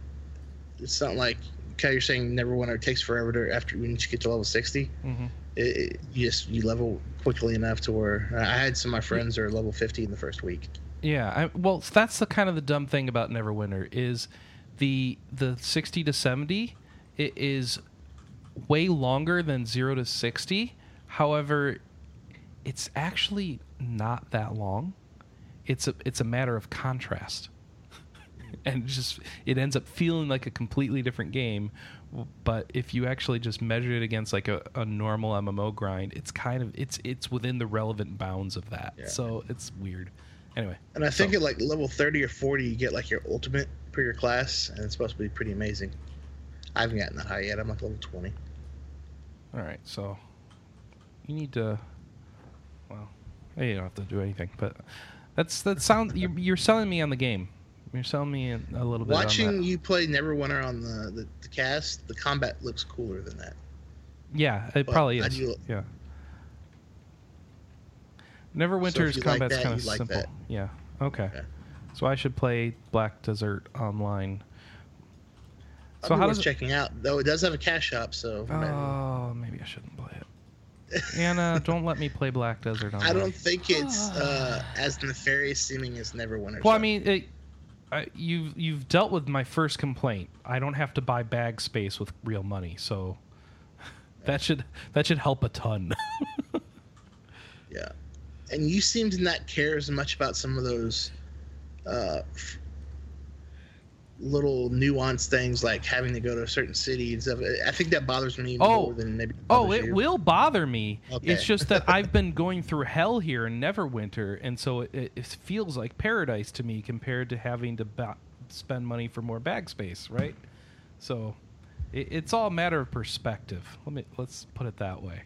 it's not like kind you're saying Neverwinter takes forever to after when you get to level sixty. mhm. It, it, you just you level quickly enough to where I had some of my friends are level fifty in the first week. Yeah, I, well, that's the kind of the dumb thing about Neverwinter is the the sixty to seventy. It is way longer than zero to sixty. However, it's actually not that long. It's a it's a matter of contrast, and just it ends up feeling like a completely different game. But if you actually just measure it against like a, a normal MMO grind, it's kind of it's it's within the relevant bounds of that. Yeah. So it's weird. Anyway. And I think So- at like level thirty or forty, you get like your ultimate for your class, and it's supposed to be pretty amazing. I haven't gotten that high yet. I'm like level twenty. All right, so you need to. Well, you don't have to do anything, but that's that sound. You're, you're selling me on the game. You're selling me a little bit. Watching you play Neverwinter on the, the the cast, the combat looks cooler than that. yeah, it but probably is. do- Yeah. Neverwinter's like combat's that, kind of like simple. Yeah. Okay. Okay. So I should play Black Desert online. So So how does it? checking out? Though it does have a cash shop, so Oh, maybe I shouldn't play it. Anna, don't let me play Black Desert online. I don't think it's uh, as nefarious seeming as Neverwinter. Well, I mean, it, You've you've dealt with my first complaint. I don't have to buy bag space with real money, so that should that should help a ton. Yeah, and you seem to not care as much about some of those uh, little nuanced things like having to go to a certain city and stuff. I think that bothers me Oh. more than maybe. oh, it you. will bother me. Okay. It's just that I've been going through hell here in Neverwinter, and so it, it feels like paradise to me compared to having to ba- spend money for more bag space, right? So it, it's all a matter of perspective. Let me let's put it that way.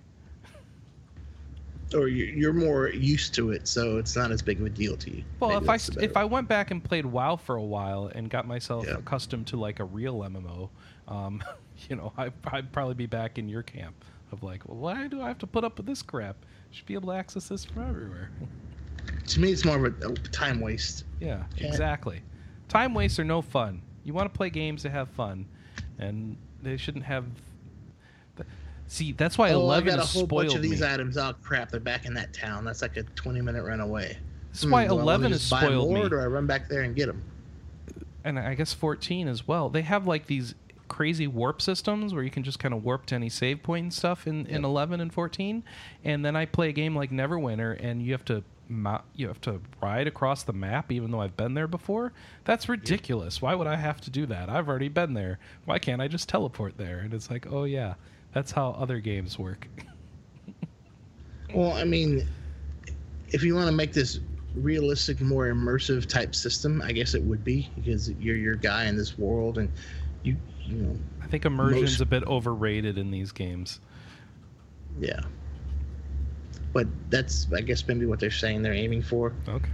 Or you- you're more used to it, so it's not as big of a deal to you. Well, Maybe if I that's the st- if I went back and played WoW for a while and got myself Yeah. accustomed to like a real MMO, um, you know, I, I'd probably be back in your camp of like, well, why do I have to put up with this crap? You should be able to access this from everywhere. to me, it's more of a, a time waste. yeah, Yeah. exactly. Time wastes are no fun. You want to play games to have fun, and they shouldn't have. See, that's why oh, I Eleven got a whole bunch of these me. items. Oh crap, they're back in that town. That's like a 20 minute run away. That's why Hmm, I wanna Eleven buy spoiled more, me. Or I run back there and get them? and I guess 14 as well. They have like these crazy warp systems where you can just kind of warp to any save point and stuff in, in 11 and 14. And then I play a game like Neverwinter and you have to you have to ride across the map even though I've been there before. That's ridiculous. Why would I have to do that? I've already been there. Why can't I just teleport there? And it's like, "Oh yeah, that's how other games work." Well, I mean, if you want to make this realistic, more immersive type system, I guess it would be because you're your guy in this world, and you, you know, I think immersion's Most- a bit overrated in these games. yeah. But that's, I guess, maybe what they're saying they're aiming for. Okay.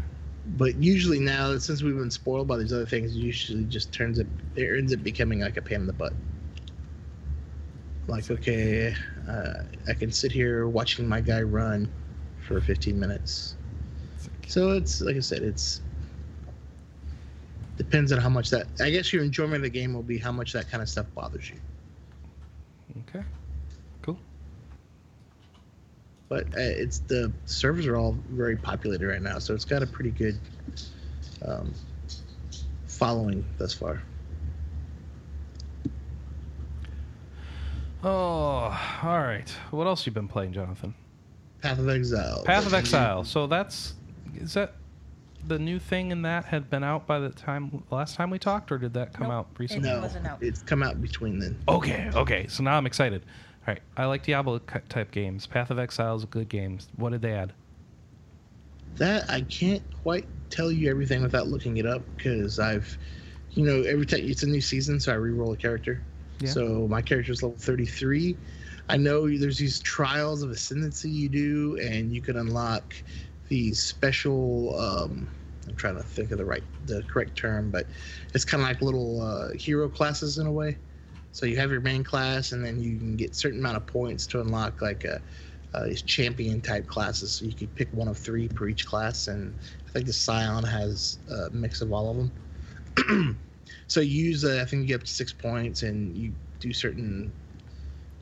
But usually now, since we've been spoiled by these other things, usually just turns it, it ends up becoming like a pain in the butt. Like, okay, uh, I can sit here watching my guy run for 15 minutes. So it's like I said, it's depends on how much that. I guess your enjoyment of the game will be how much that kind of stuff bothers you. Okay. Cool. But uh, it's the servers are all very populated right now, so it's got a pretty good um, following thus far. Oh, all right. What else you been playing, Jonathan? Path of Exile. Path of Exile. So that's is that the new thing in that had been out by the time last time we talked, or did that come Nope, out recently? It No, wasn't out. it's come out between then. Okay, okay. So now I'm excited. All right, I like Diablo type games. Path of Exile is a good game. What did they add? That I can't quite tell you everything without looking it up because I've, you know, every time it's a new season, so I re-roll a character. Yeah. So my character's level 33. I know there's these trials of ascendancy you do, and you can unlock these special. Um, I'm trying to think of the right, the correct term, but it's kind of like little uh, hero classes in a way. So you have your main class, and then you can get certain amount of points to unlock like a, uh, these champion type classes. So you could pick one of three per each class, and I think the Scion has a mix of all of them. so you use, uh, I think you get up to six points, and you do certain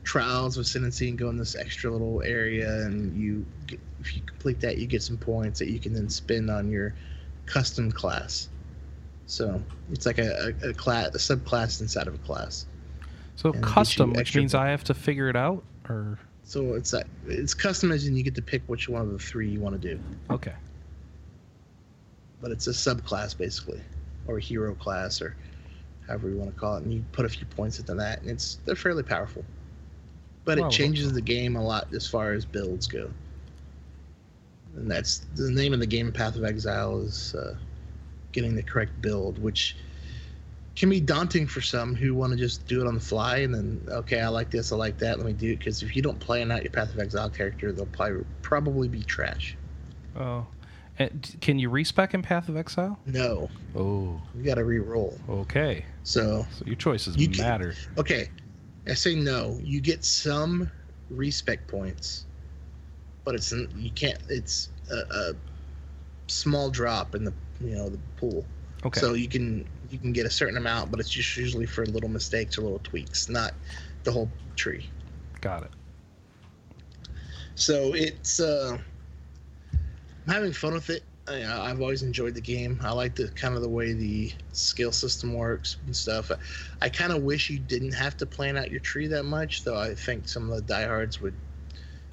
trials of ascendancy and go in this extra little area, and you get, if you complete that, you get some points that you can then spend on your custom class. So it's like a, a, a class, a subclass inside of a class. So And it gives you custom, which means I have to figure it out, or So it's like it's customized, and you get to pick which one of the three you want to do. okay. But it's a subclass basically, or a hero class, or however you want to call it. And you put a few points into that, and it's they're fairly powerful. But it changes the game a lot as far as builds go. And that's the name of the game. Path of Exile is uh, getting the correct build, which can be daunting for some who want to just do it on the fly and then okay, I like this, I like that, let me do it. Because if you don't plan out your Path of Exile character, they'll probably probably be trash. Oh, can you respec in Path of Exile? No, Oh, you got to re-roll. okay. So So your choices You can- matter. Okay, I say no. You get some respec points, but it's you can't. It's a, a small drop in the you know the pool. Okay. So you can you can get a certain amount, but it's just usually for little mistakes or little tweaks, not the whole tree. Got it. So it's uh, I'm having fun with it. I, I've always enjoyed the game. I like the kind of the way the skill system works and stuff. I, kind of wish you didn't have to plan out your tree that much, though. I think some of the diehards would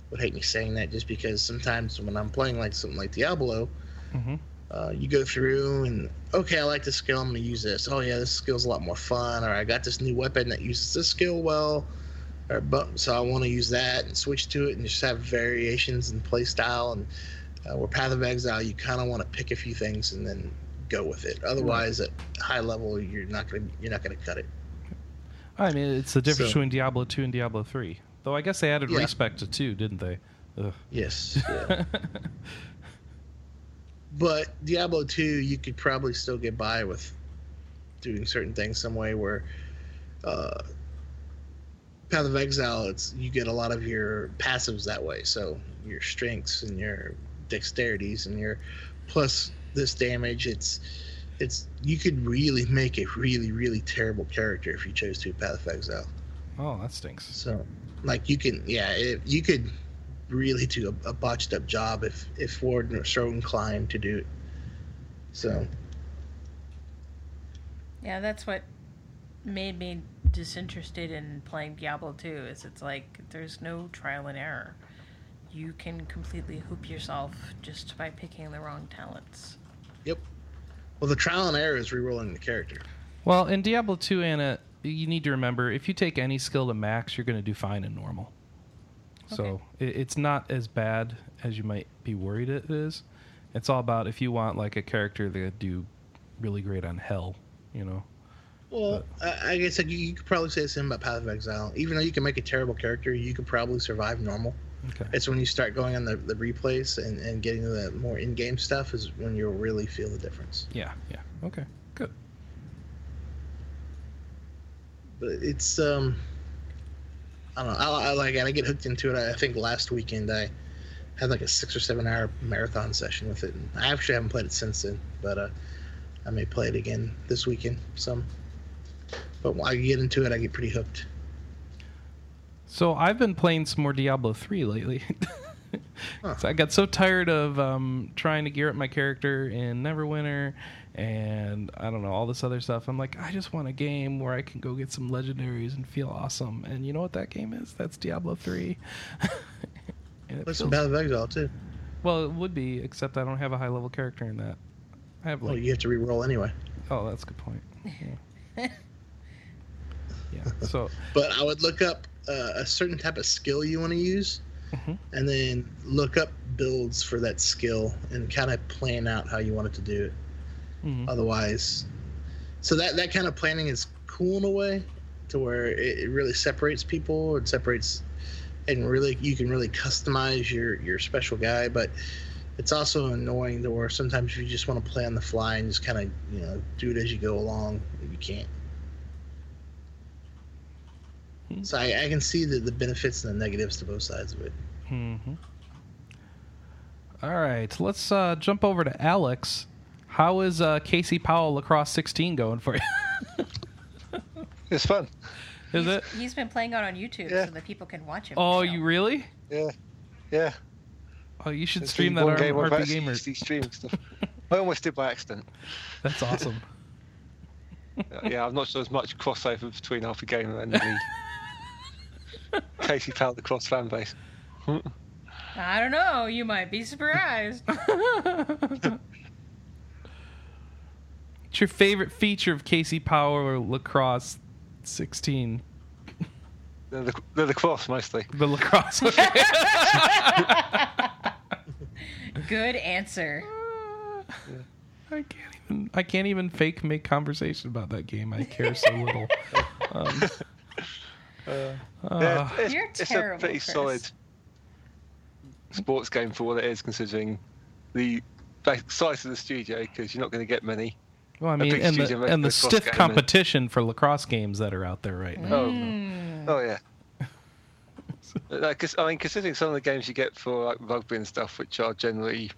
would hate me saying that, just because sometimes when I'm playing like something like Diablo, hmm uh, you go through and okay, I like this skill. I'm going to use this. Oh yeah, this skill's a lot more fun. Or I got this new weapon that uses this skill well. Or but so I want to use that and switch to it and just have variations in play style. And uh, where Path of Exile, you kind of want to pick a few things and then go with it. Otherwise, at high level, you're not going to you're not going to cut it. I mean, it's the difference So- between Diablo 2 and Diablo 3. Though I guess they added Yeah. respec to 2, didn't they? Ugh. Yes. Yeah. but Diablo 2, you could probably still get by with doing certain things some way where uh, Path of Exile, it's you get a lot of your passives that way. So your strengths and your dexterities and your plus this damage, it's it's you could really make a really really terrible character if you chose to Path of Exile. oh, that stinks. So, like you can, yeah, it, you could really do a, a botched up job if if Warden are so inclined to do it. So, Yeah, that's what made me disinterested in playing Diablo 2 is it's like there's no trial and error. You can completely hoop yourself just by picking the wrong talents. yep. Well, the trial and error is rerolling the character. Well, in Diablo 2, Anna, you need to remember if you take any skill to max, you're going to do fine in normal. So it, it's not as bad as you might be worried it is. It's all about if you want like a character that do really great on hell, you know. Well, I, I guess like, you, you could probably say the same about Path of Exile. Even though you can make a terrible character, you could probably survive normal. Okay. It's when you start going on the, the replays and, and getting the more in game stuff is when you'll really feel the difference. Yeah, yeah. Okay. Good. but it's um I don't know. I, I like it. I get hooked into it. I think last weekend I had like a six or seven hour marathon session with it. And I actually haven't played it since then, but uh, I may play it again this weekend. Some, but when I get into it, I get pretty hooked. So I've been playing some more Diablo 3 lately. Huh. I got so tired of um, trying to gear up my character in Neverwinter and I don't know all this other stuff. I'm like, I just want a game where I can go get some legendaries and feel awesome. And you know what that game is? That's Diablo 3. And it Play some feels- Path of Exile too. well, it would be, except I don't have a high level character in that. I have Well, you have to re-roll anyway. Oh, that's a good point. Yeah. yeah. So But I would look up uh, a certain type of skill you want to use, Mhm. and then look up builds for that skill and kind of plan out how you want it to do it. mhm. Otherwise, so that that kind of planning is cool in a way, to where it, it really separates people. It separates, and really you can really customize your your special guy, but. It's also annoying to where sometimes you just want to play on the fly and just kind of, you know, do it as you go along. You can't. Hmm. So I, I can see the, the benefits and the negatives to both sides of it. Mhm. All right, let's uh, jump over to Alex. How is uh, Casey Powell Lacrosse 16 going for you? It's fun. is he's, it? He's been playing out on YouTube Yeah. so that people can watch him. Oh, so. you really? Yeah, yeah. Oh, you should It's stream that on game I've RP Gamer. streaming stuff. I almost did by accident. That's awesome. Yeah, I'm not sure there's much crossover between Alpha Gamer and the Casey Powell Lacrosse fan base. I don't know. You might be surprised. What's your favorite feature of Casey Powell Lacrosse 16? They're the, they're the cross mostly. The lacrosse. Okay. Good answer. I can't even. I can't even fake make conversation about that game. I care so little. Um, Yeah, uh, it's, You're it's a pretty Chris. solid sports game for what it is, considering the size of the studio. Because you're not going to get many. well, I a mean, and the and the stiff game, and- competition for lacrosse games that are out there right now. Oh, Mm. oh yeah. Like, 'cause- I mean, considering some of the games you get for like rugby and stuff, which are generally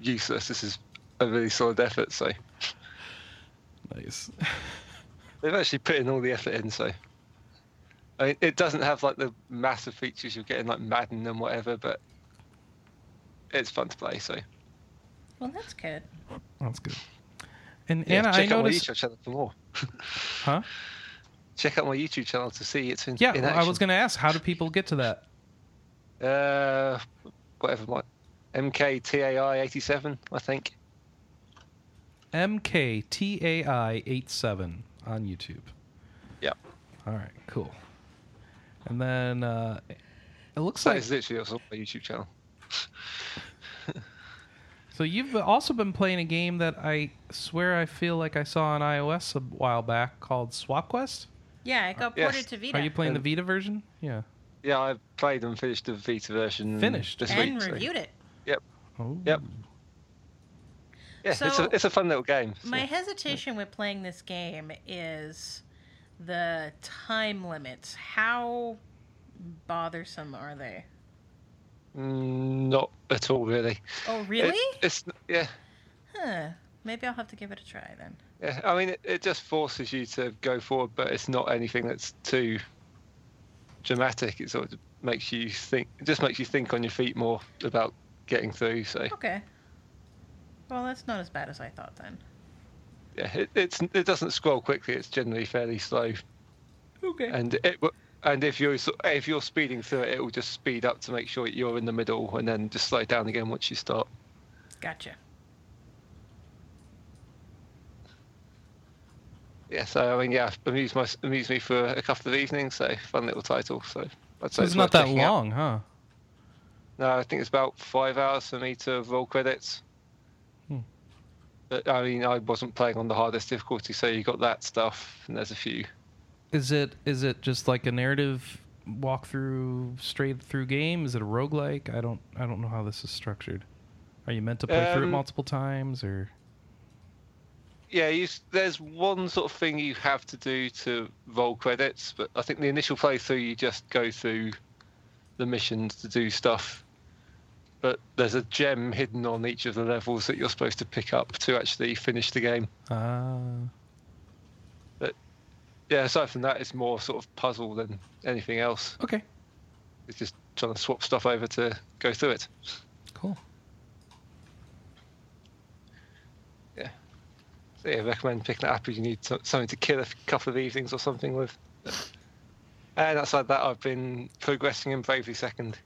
useless, this is a really solid effort. So Nice. they've actually put in all the effort in. So I mean, it doesn't have like the massive features you're getting like Madden and whatever, but it's fun to play. So Well, that's good. That's good. And yeah, Anna, I check out my noticed, YouTube channel for more. huh? check out my YouTube channel to see it's in. Yeah, in I was going to ask, how do people get to that? Uh, whatever my MKTAI eighty seven, I think. MKTAI87 on YouTube. Yep. All right, cool. And then uh, it looks That like is literally also my YouTube channel. so. You've also been playing a game that I swear I feel like I saw on iOS a while back called Swap Quest. Yeah, it got Yes. ported to Vita Are you playing the Vita version? Yeah. Yeah, I played and finished the Vita version. Finished? this and week. so- reviewed it. Oh. Yep. Yeah, it's a it's a fun little game. so- My hesitation with playing this game is the time limits. How bothersome are they? Mm, not at all, really. Oh, It- really? it's yeah, Huh. Maybe I'll have to give it a try then. yeah. I mean, it, it just forces you to go forward, but it's not anything that's too dramatic. It sort of makes you think. It just makes you think on your feet more about getting through. So Okay. Well, that's not as bad as I thought then. Yeah, it, it's it doesn't scroll quickly. It's generally fairly slow, Okay. and it and if you're if you're speeding through it, it will just speed up to make sure you're in the middle, and then just slow down again once you start. Gotcha. Yeah, so I mean, yeah, amused my amused me for a couple of evenings. So fun little title. So I'd say So it's not that checking out. long, huh? No, I think it's about five hours for me to roll credits. But I mean, I wasn't playing on the hardest difficulty, so you got that stuff, and there's a few. Is it is it just like a narrative walkthrough straight through game? Is it a roguelike? I don't I don't know how this is structured. Are you meant to play through it Um, multiple times or Yeah, you, there's one sort of thing you have to do to roll credits, but I think the initial playthrough you just go through the missions to do stuff. But there's a gem hidden on each of the levels that you're supposed to pick up to actually finish the game. ah But Yeah, aside from that, it's more sort of puzzle than anything else. okay. It's just trying to swap stuff over to go through it. Cool. Yeah. So yeah, recommend picking it up if you need something to kill a couple of evenings or something with. And outside that, I've been progressing in Bravely Second.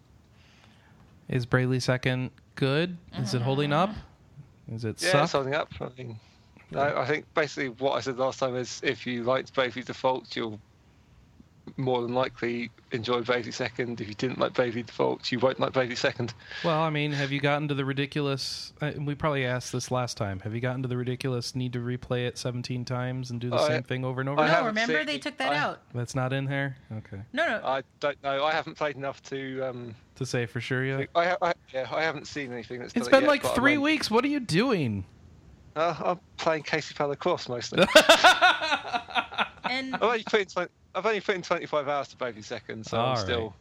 Is Bravely Second good? Is it holding up? Mm-hmm. Is it Yeah, suck? it's holding up. I mean, no, I think basically what I said last time is if you liked Bravely Default, you'll more than likely enjoy Bravely Second. If you didn't like Bravely Default, you won't like Bravely Second. Well, I mean, have you gotten to the ridiculous? Uh, we probably asked this last time. Have you gotten to the ridiculous need to replay it 17 times and do the I- same thing over and over? I no, remember they it. took that I- out. That's not in there. Okay, No, no. I don't know. I haven't played enough to. Um, to say for sure yet. I, I, yeah, I haven't seen anything that's. It's done it been yet, like but I'm three on- weeks. What are you doing? Uh, I'm playing Casey Powell Lacrosse mostly. And I've only put in 20, I've only put in 25 hours to Bravely Second, so All I'm right. still.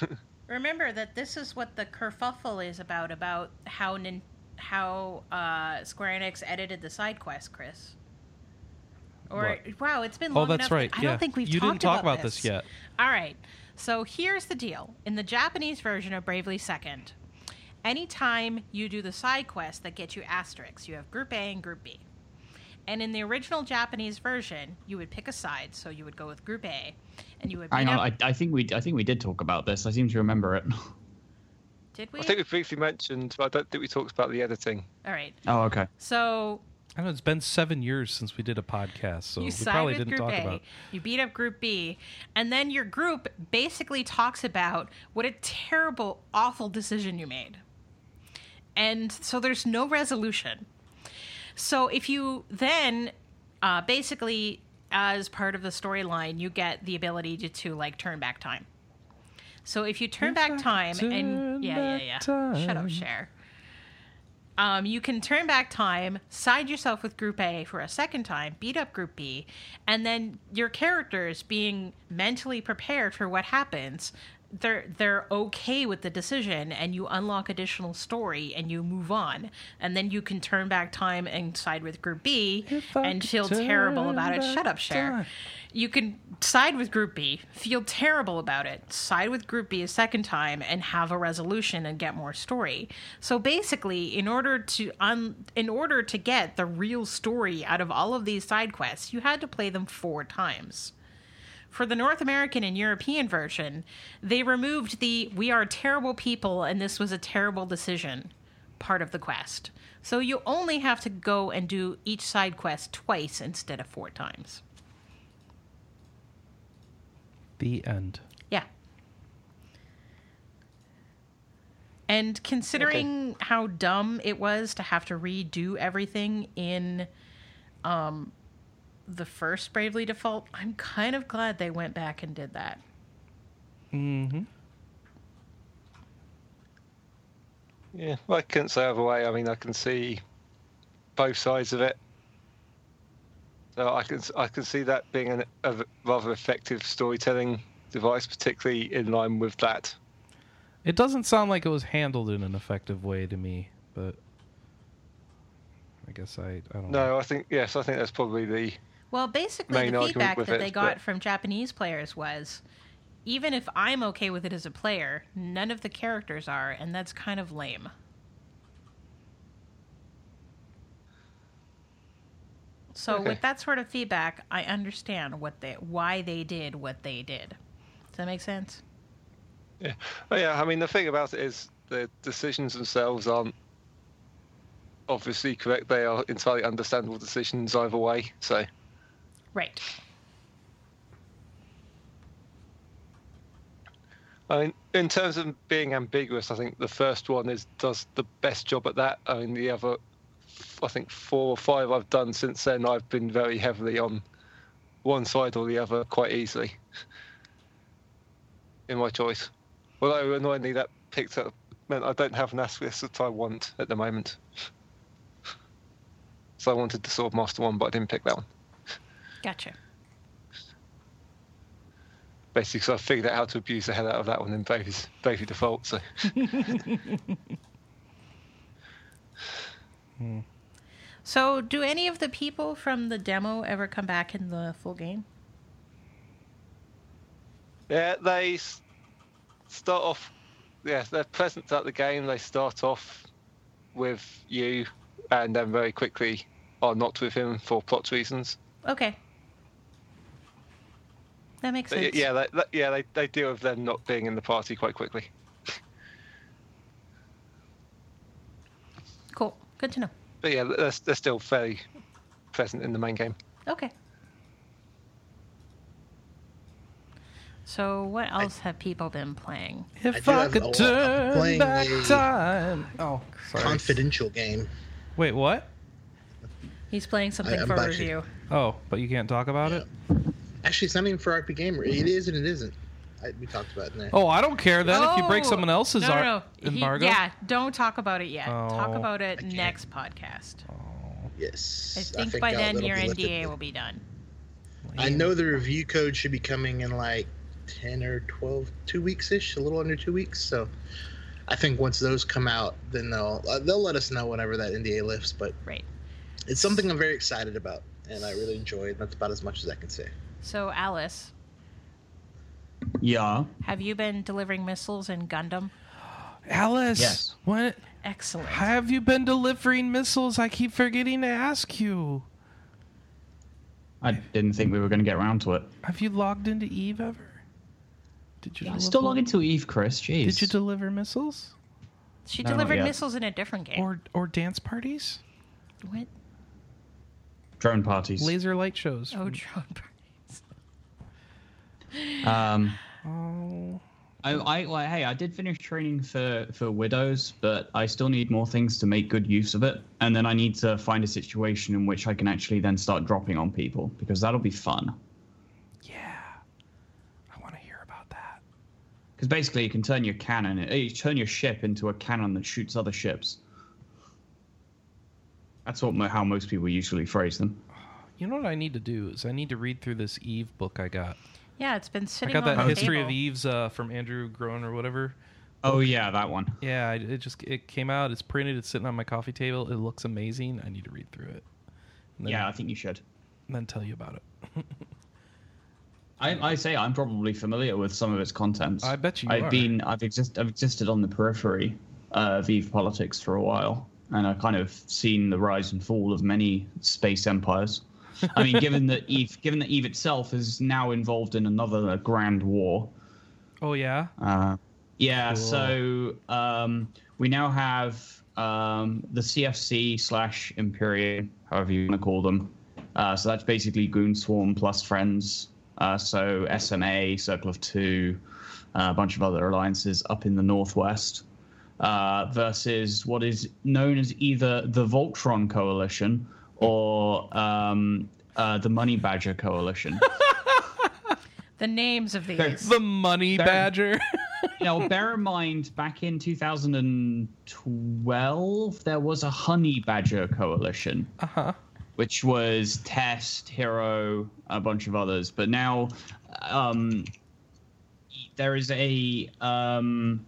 remember that this is what the kerfuffle is about about how nin- how uh, Square Enix edited the side quest, Chris. Or What? wow, it's been Oh, long that's enough. right. I yeah. don't think we've you talked didn't talk about, this. this yet. All right. So here's the deal. In the Japanese version of Bravely Second, anytime you do the side quest that gets you asterisks, you have Group A and Group B. And in the original Japanese version, you would pick a side, so you would go with Group A, and you would. Hang beat on, up- I, I think we I think we did talk about this. I seem to remember it. Did we? I think we briefly mentioned, but I don't think we talked about the editing. All right. oh, okay. So I know it's been seven years since we did a podcast, so you we side probably with didn't Group talk A, about. you beat up Group B, and then your group basically talks about what a terrible, awful decision you made. And so there's no resolution. So if you then uh, basically, as part of the storyline, you get the ability to, to like turn back time. So if you turn If back I time turn and yeah, yeah, yeah, shut up, time. Cher. Um, you can turn back time, side yourself with Group A for a second time, beat up Group B, and then your characters being mentally prepared for what happens. They're they're okay with the decision, and you unlock additional story, and you move on, and then you can turn back time and side with Group B and feel terrible about it. Shut up, Cher. time. You can side with Group B, feel terrible about it, side with Group B a second time, and have a resolution and get more story. So basically, in order to un- in order to get the real story out of all of these side quests, you had to play them four times. For the North American and European version, they removed the "we are terrible people and this was a terrible decision" part of the quest. So you only have to go and do each side quest twice instead of four times. The end. Yeah. And considering how dumb it was to have to redo everything in um, the first Bravely Default, I'm kind of glad they went back and did that. Mm-hmm. Yeah, well, I couldn't say other way. I mean, I can see both sides of it. So I can I can see that being an, a rather effective storytelling device, particularly in line with that. It doesn't sound like it was handled in an effective way to me, but I guess I I don't know. No, I think yes, I think that's probably the Well, basically, the feedback that it, they got but- from Japanese players was even if I'm okay with it as a player, none of the characters are, and that's kind of lame. So Okay. with that sort of feedback, I understand what they why they did what they did. Does that make sense? yeah. Oh, yeah, I mean the thing about it is the decisions themselves aren't obviously correct. They are entirely understandable decisions either way. So Right. I mean, in terms of being ambiguous, I think the first one is does the best job at that. I mean, the other, I think four or five I've done since then, I've been very heavily on one side or the other quite easily in my choice. Although annoyingly, that picked up meant I don't have an asterisk that I want at the moment. So I wanted the Sword Master one, but I didn't pick that one. Gotcha. Basically, because I figured out how to abuse the hell out of that one in Baby's Bravely Default. So. Hmm. So, do any of the people from the demo ever come back in the full game? Yeah, they start off. Yeah, they're present at the game. They start off with you, and then very quickly are not with him for plot reasons. Okay. That makes sense. yeah, they, they- yeah, they they deal with them not being in the party quite quickly. Cool. Good to know. but yeah, they're, they're still fairly present in the main game. Okay. So, what else have people been playing? If do I, could turn playing back time. Oh, sorry. Confidential game. Wait, what? He's playing something I'm for actually- review. Oh, but you can't talk about it. Actually, it's not even for RP Gamer. It is and it isn't. I, we talked about it in there. Oh, I don't care then if you break Oh, someone else's no, no, ar- no. He- embargo. yeah, don't talk about it yet. Talk Oh. about it can't. next podcast. Yes. I think, by uh, then that'll your be lifted. NDA will be done. I know the review code should be coming in like 10 or 12, two weeks ish, a little under two weeks. So I think once those come out, then they'll uh, they'll let us know whenever that NDA lifts. But Right. it's something I'm very excited about and I really enjoy it. That's about as much as I can say. So, Alice, Yeah. have you been delivering missiles in Gundam? Alice. Yes. What? Excellent. Have you been delivering missiles? I keep forgetting to ask you. I didn't think we were going to get around to it. Have you logged into Eve ever? Did you? I deliver- still log into Eve, Chris. Jeez. Did you deliver missiles She No, delivered missiles in a different game. or or dance parties, what? Drone parties. laser light shows? Oh, drone parties. Um, Oh. I, I well, hey, I did finish training for for widows, but I still need more things to make good use of it, and then I need to find a situation in which I can actually then start dropping on people because that'll be fun. Yeah. I want to hear about that. Because basically, you can turn your cannon, uh, you turn your ship into a cannon that shoots other ships. That's what how most people usually phrase them. You know what I need to do is I need to read through this Eve book I got. Yeah, it's been sitting. I sitting got on that the history table. of Eve's uh, from Andrew Groen or whatever. Oh yeah, that one. Yeah, it just it came out. It's printed. It's sitting on my coffee table. It looks amazing. I need to read through it. Then, Yeah, I think you should. and then tell you about it. I, I say I'm probably familiar with some of its contents. I bet you I've are. been I've exist I've existed on the periphery of Eve politics for a while, and I've kind of seen the rise and fall of many space empires. I mean, given that Eve given that Eve itself is now involved in another grand war. Oh yeah. Uh, yeah, Cool. so um, we now have um, the CFC slash Imperium, however you want to call them. Uh, so that's basically Goon Swarm plus friends. Uh, so SMA, Circle of Two, uh, a bunch of other alliances up in the northwest. Uh, versus what is known as either the Voltron Coalition or um, uh, the Money Badger Coalition. The names of these. The money Very- badger. now, bear in mind, back in 2012, there was a Honey Badger Coalition, uh huh. which was Test, Hero, a bunch of others. But now, um, there is a um,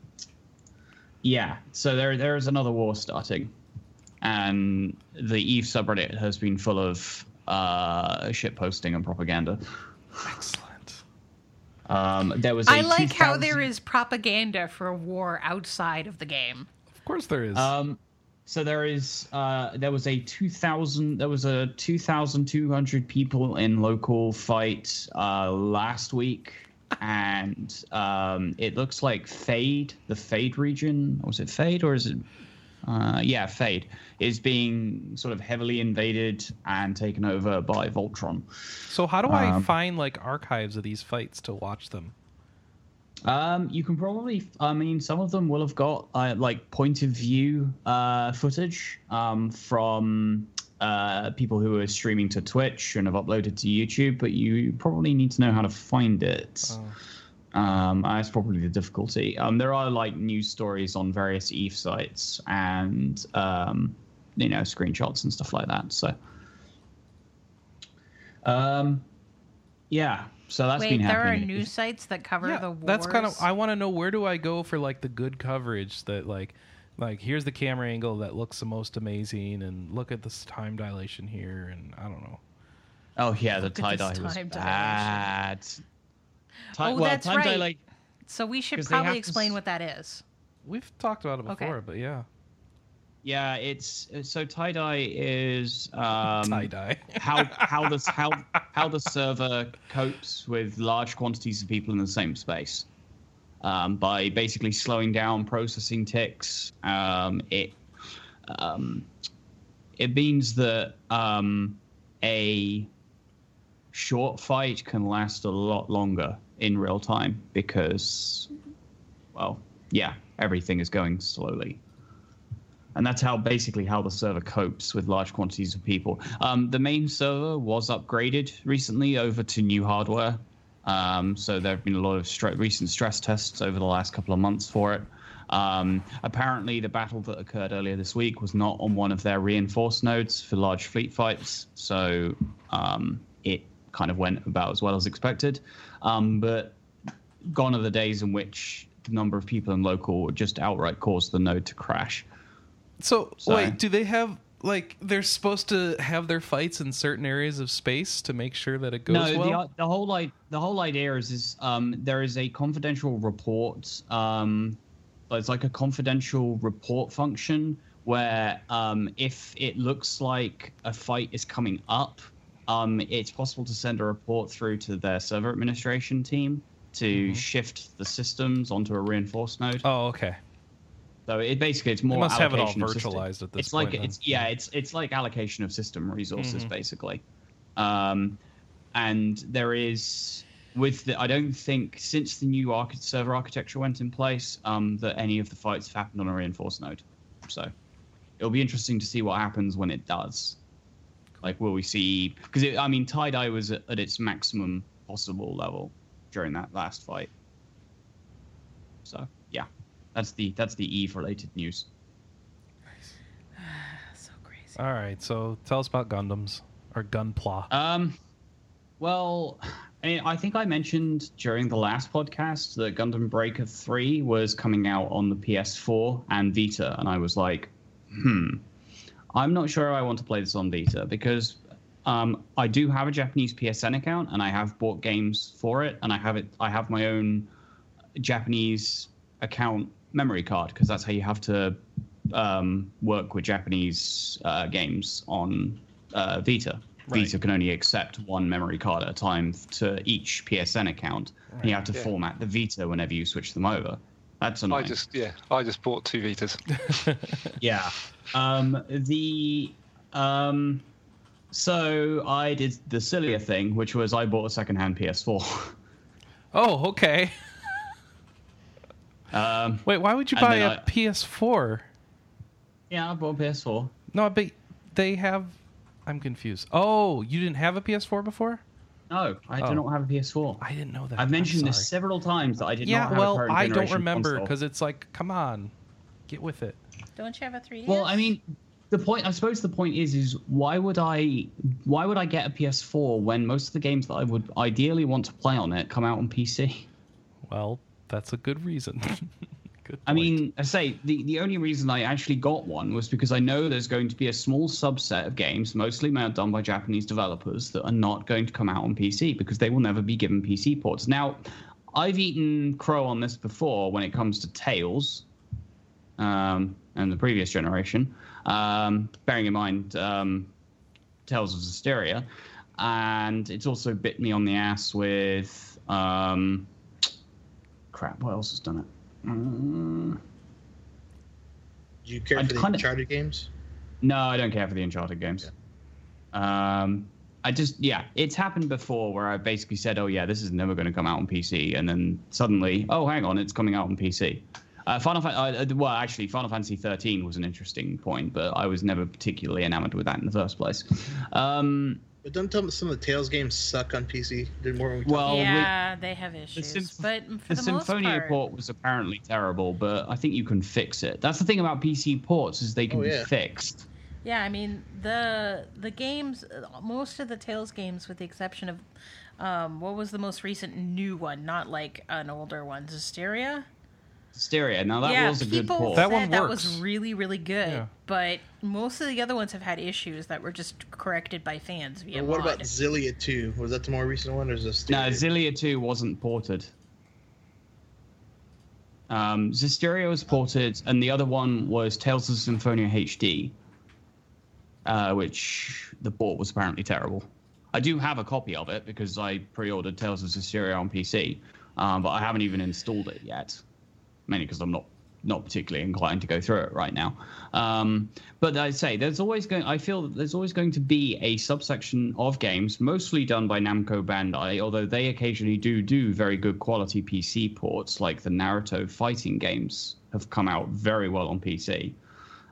yeah. So there there is another war starting, and the Eve subreddit has been full of uh, shit posting and propaganda. Excellent. Um, there was. I I like how there is propaganda for a war outside of the game. Of course there is. Um, so there is uh, there was a two thousand there was a two thousand two hundred people in local fight uh, last week, and um, it looks like Fade, the Fade region, was it Fade or is it? Uh, yeah, Fade is being sort of heavily invaded and taken over by Voltron. so how do I um, find like archives of these fights to watch them? Um, you can probably, I mean, some of them will have got uh, like point of view uh, footage um, from uh, people who are streaming to Twitch and have uploaded to YouTube, but you probably need to know how to find it. Oh. Um, that's probably the difficulty. Um, there are like news stories on various Eve sites and um, you know screenshots and stuff like that. So, um, yeah. So that's Wait, been there are news sites that cover yeah, the wars. that's kind of. I want to know where do I go for like the good coverage that like, like here's the camera angle that looks the most amazing, and look at this time dilation here, and I don't know. Oh yeah, the TiDi was time bad. Ti- Oh, well, that's time right. dilate- so we should probably explain s- what that is. We've talked about it Okay. before, but yeah, yeah, it's so TiDi is um, TiDi. how how the how how the server copes with large quantities of people in the same space um, by basically slowing down processing ticks. Um, it um, it means that um, a short fight can last a lot longer in real time because, well, yeah, everything is going slowly. And that's how basically how the server copes with large quantities of people. Um, the main server was upgraded recently over to new hardware. Um, so there have been a lot of recent stress tests over the last couple of months for it. Um, apparently, the battle that occurred earlier this week was not on one of their reinforced nodes for large fleet fights, so um, kind of went about as well as expected. Um, but gone are the days in which the number of people in local just outright caused the node to crash. So, So- wait, do they have like they're supposed to have their fights in certain areas of space to make sure that it goes no, well? the, the whole like the whole idea is is um, there is a confidential report. Um, it's like a confidential report function where um, if it looks like a fight is coming up, um, it's possible to send a report through to their server administration team to shift the systems onto a reinforced node. oh, okay. So it basically it's more must have it all virtualized at this it's point, like then. it's yeah, it's it's like allocation of system resources Mhm. basically. Um, and there is with the I don't think since the new archi- server architecture went in place um, that any of the fights have happened on a reinforced node. So it'll be interesting to see what happens when it does. Like, will we see? Because I mean, TiDi was at, at its maximum possible level during that last fight. So yeah, that's the that's the Eve related news. so crazy. All right. So tell us about Gundams or Gunpla. Um, well, I, mean, I think I mentioned during the last podcast that Gundam Breaker 3 was coming out on the PS4 and Vita, and I was like, hmm, I'm not sure I want to play this on Vita because um, I do have a Japanese PSN account and I have bought games for it, and I have it. I have my own Japanese account memory card because that's how you have to um, work with Japanese uh, games on uh, Vita. Right. Vita can only accept one memory card at a time to each PSN account, and you have to Yeah. format the Vita whenever you switch them over. That's I just yeah, I just bought two Vitas. Yeah. Um, the um, so I did the sillier thing, which was I bought a secondhand PS4. oh, okay. um, Wait, why would you buy then a I- PS4? yeah, I bought a PS4. No, but they have. I'm confused. Oh, you didn't have a PS4 before? No, I Oh. do not have a PS4. I didn't know that. I've mentioned this several times that I did Yeah, not have well, a current I don't remember because it's like, come on, get with it. Don't you have a 3DS? Well, I mean, the point. I suppose the point is, is why would I, why would I get a PS4 when most of the games that I would ideally want to play on it come out on PC? Well, that's a good reason. I mean, I say the, the only reason I actually got one was because I know there's going to be a small subset of games, mostly done by Japanese developers, that are not going to come out on PC because they will never be given PC ports. Now, I've eaten crow on this before when it comes to Tales, um, and the previous generation. Um, bearing in mind um, Tales of Zestiria, and it's also bit me on the ass with um, crap. What else has done it? Mm, Do you care I'd for the kinda- Uncharted games? no, I don't care for the Uncharted games. Um, I just yeah, it's happened before where I basically said, "Oh yeah, this is never going to come out on PC," and then suddenly, oh hang on, it's coming out on PC. Uh, Final Fan- uh, uh, well, actually, Final Fantasy 13 was an interesting point, but I was never particularly enamored with that in the first place. Um, But don't tell me some of the Tales games suck on PC. They're more. when we talk- well, with- yeah, they have issues, Symph- but for the, the, Symphonia part, port was apparently terrible, but I think you can fix it. That's the thing about PC ports is they can Oh, be fixed. yeah, I mean the the games, uh, most of the Tales games, with the exception of um, what was the most recent new one, not like an older one, Zestiria. Stereo. Now that yeah, was a good people port. That said one that was really really good, Yeah. but most of the other ones have had issues that were just corrected by fans via Or what about mod. Xillia 2? Was that the more recent one, or is this? No, Xillia 2 wasn't ported. Um, Zestiria was ported, and the other one was Tales of Symphonia HD, uh, which the port was apparently terrible. I do have a copy of it because I pre-ordered Tales of Zestiria on PC, um, but I haven't even installed it yet, mainly because I'm not not particularly inclined to go through it right now. Um, but I'd say there's always going. I feel that there's always going to be a subsection of games, mostly done by Namco Bandai, although they occasionally do do very good quality PC ports, like the Naruto fighting games have come out very well on PC.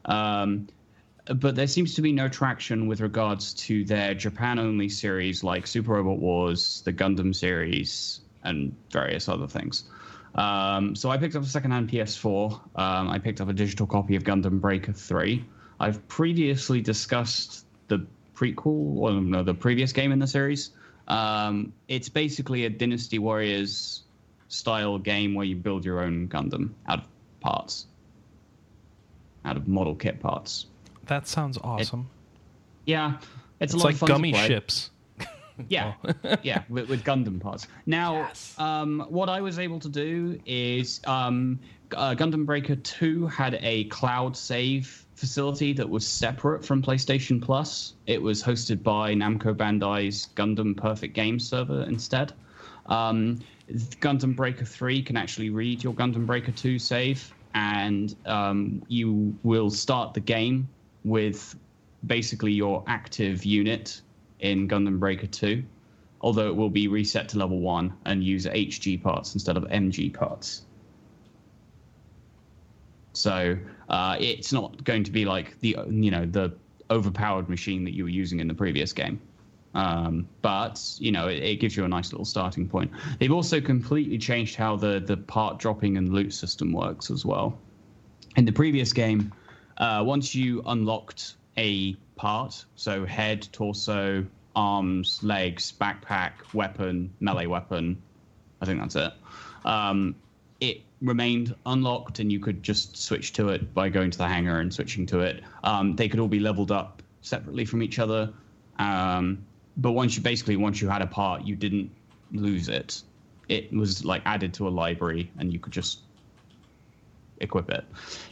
Um, but there seems to be no traction with regards to their Japan only series like Super Robot Wars, the Gundam series, and various other things. Um, so I picked up a secondhand PS4. Um, I picked up a digital copy of Gundam Breaker 3. I've previously discussed the prequel, or no, the previous game in the series. Um, it's basically a Dynasty Warriors style game where you build your own Gundam out of parts, out of model kit parts. That sounds awesome. Yeah, it's, it's a lot like of fun to gummy ships. Yeah, yeah, with, with Gundam parts. Now, Yes. um, what I was able to do is um, uh, Gundam Breaker 2 had a cloud save facility that was separate from PlayStation Plus. It was hosted by Namco Bandai's Gundam Perfect Games server instead. Um, Gundam Breaker 3 can actually read your Gundam Breaker 2 save, and um, you will start the game with basically your active unit in Gundam Breaker 2, although it will be reset to level 1 and use HG parts instead of MG parts. So uh, it's not going to be like the you know the overpowered machine that you were using in the previous game. Um, but you know it, it gives you a nice little starting point. They've also completely changed how the the part dropping and loot system works as well. In the previous game, uh, once you unlocked a part, so head, torso, arms, legs, backpack, weapon, melee weapon, I think that's it. Um, it remained unlocked, and you could just switch to it by going to the hangar and switching to it. Um, they could all be leveled up separately from each other. Um, but once you basically once you had a part, you didn't lose it. It was like added to a library, and you could just equip it.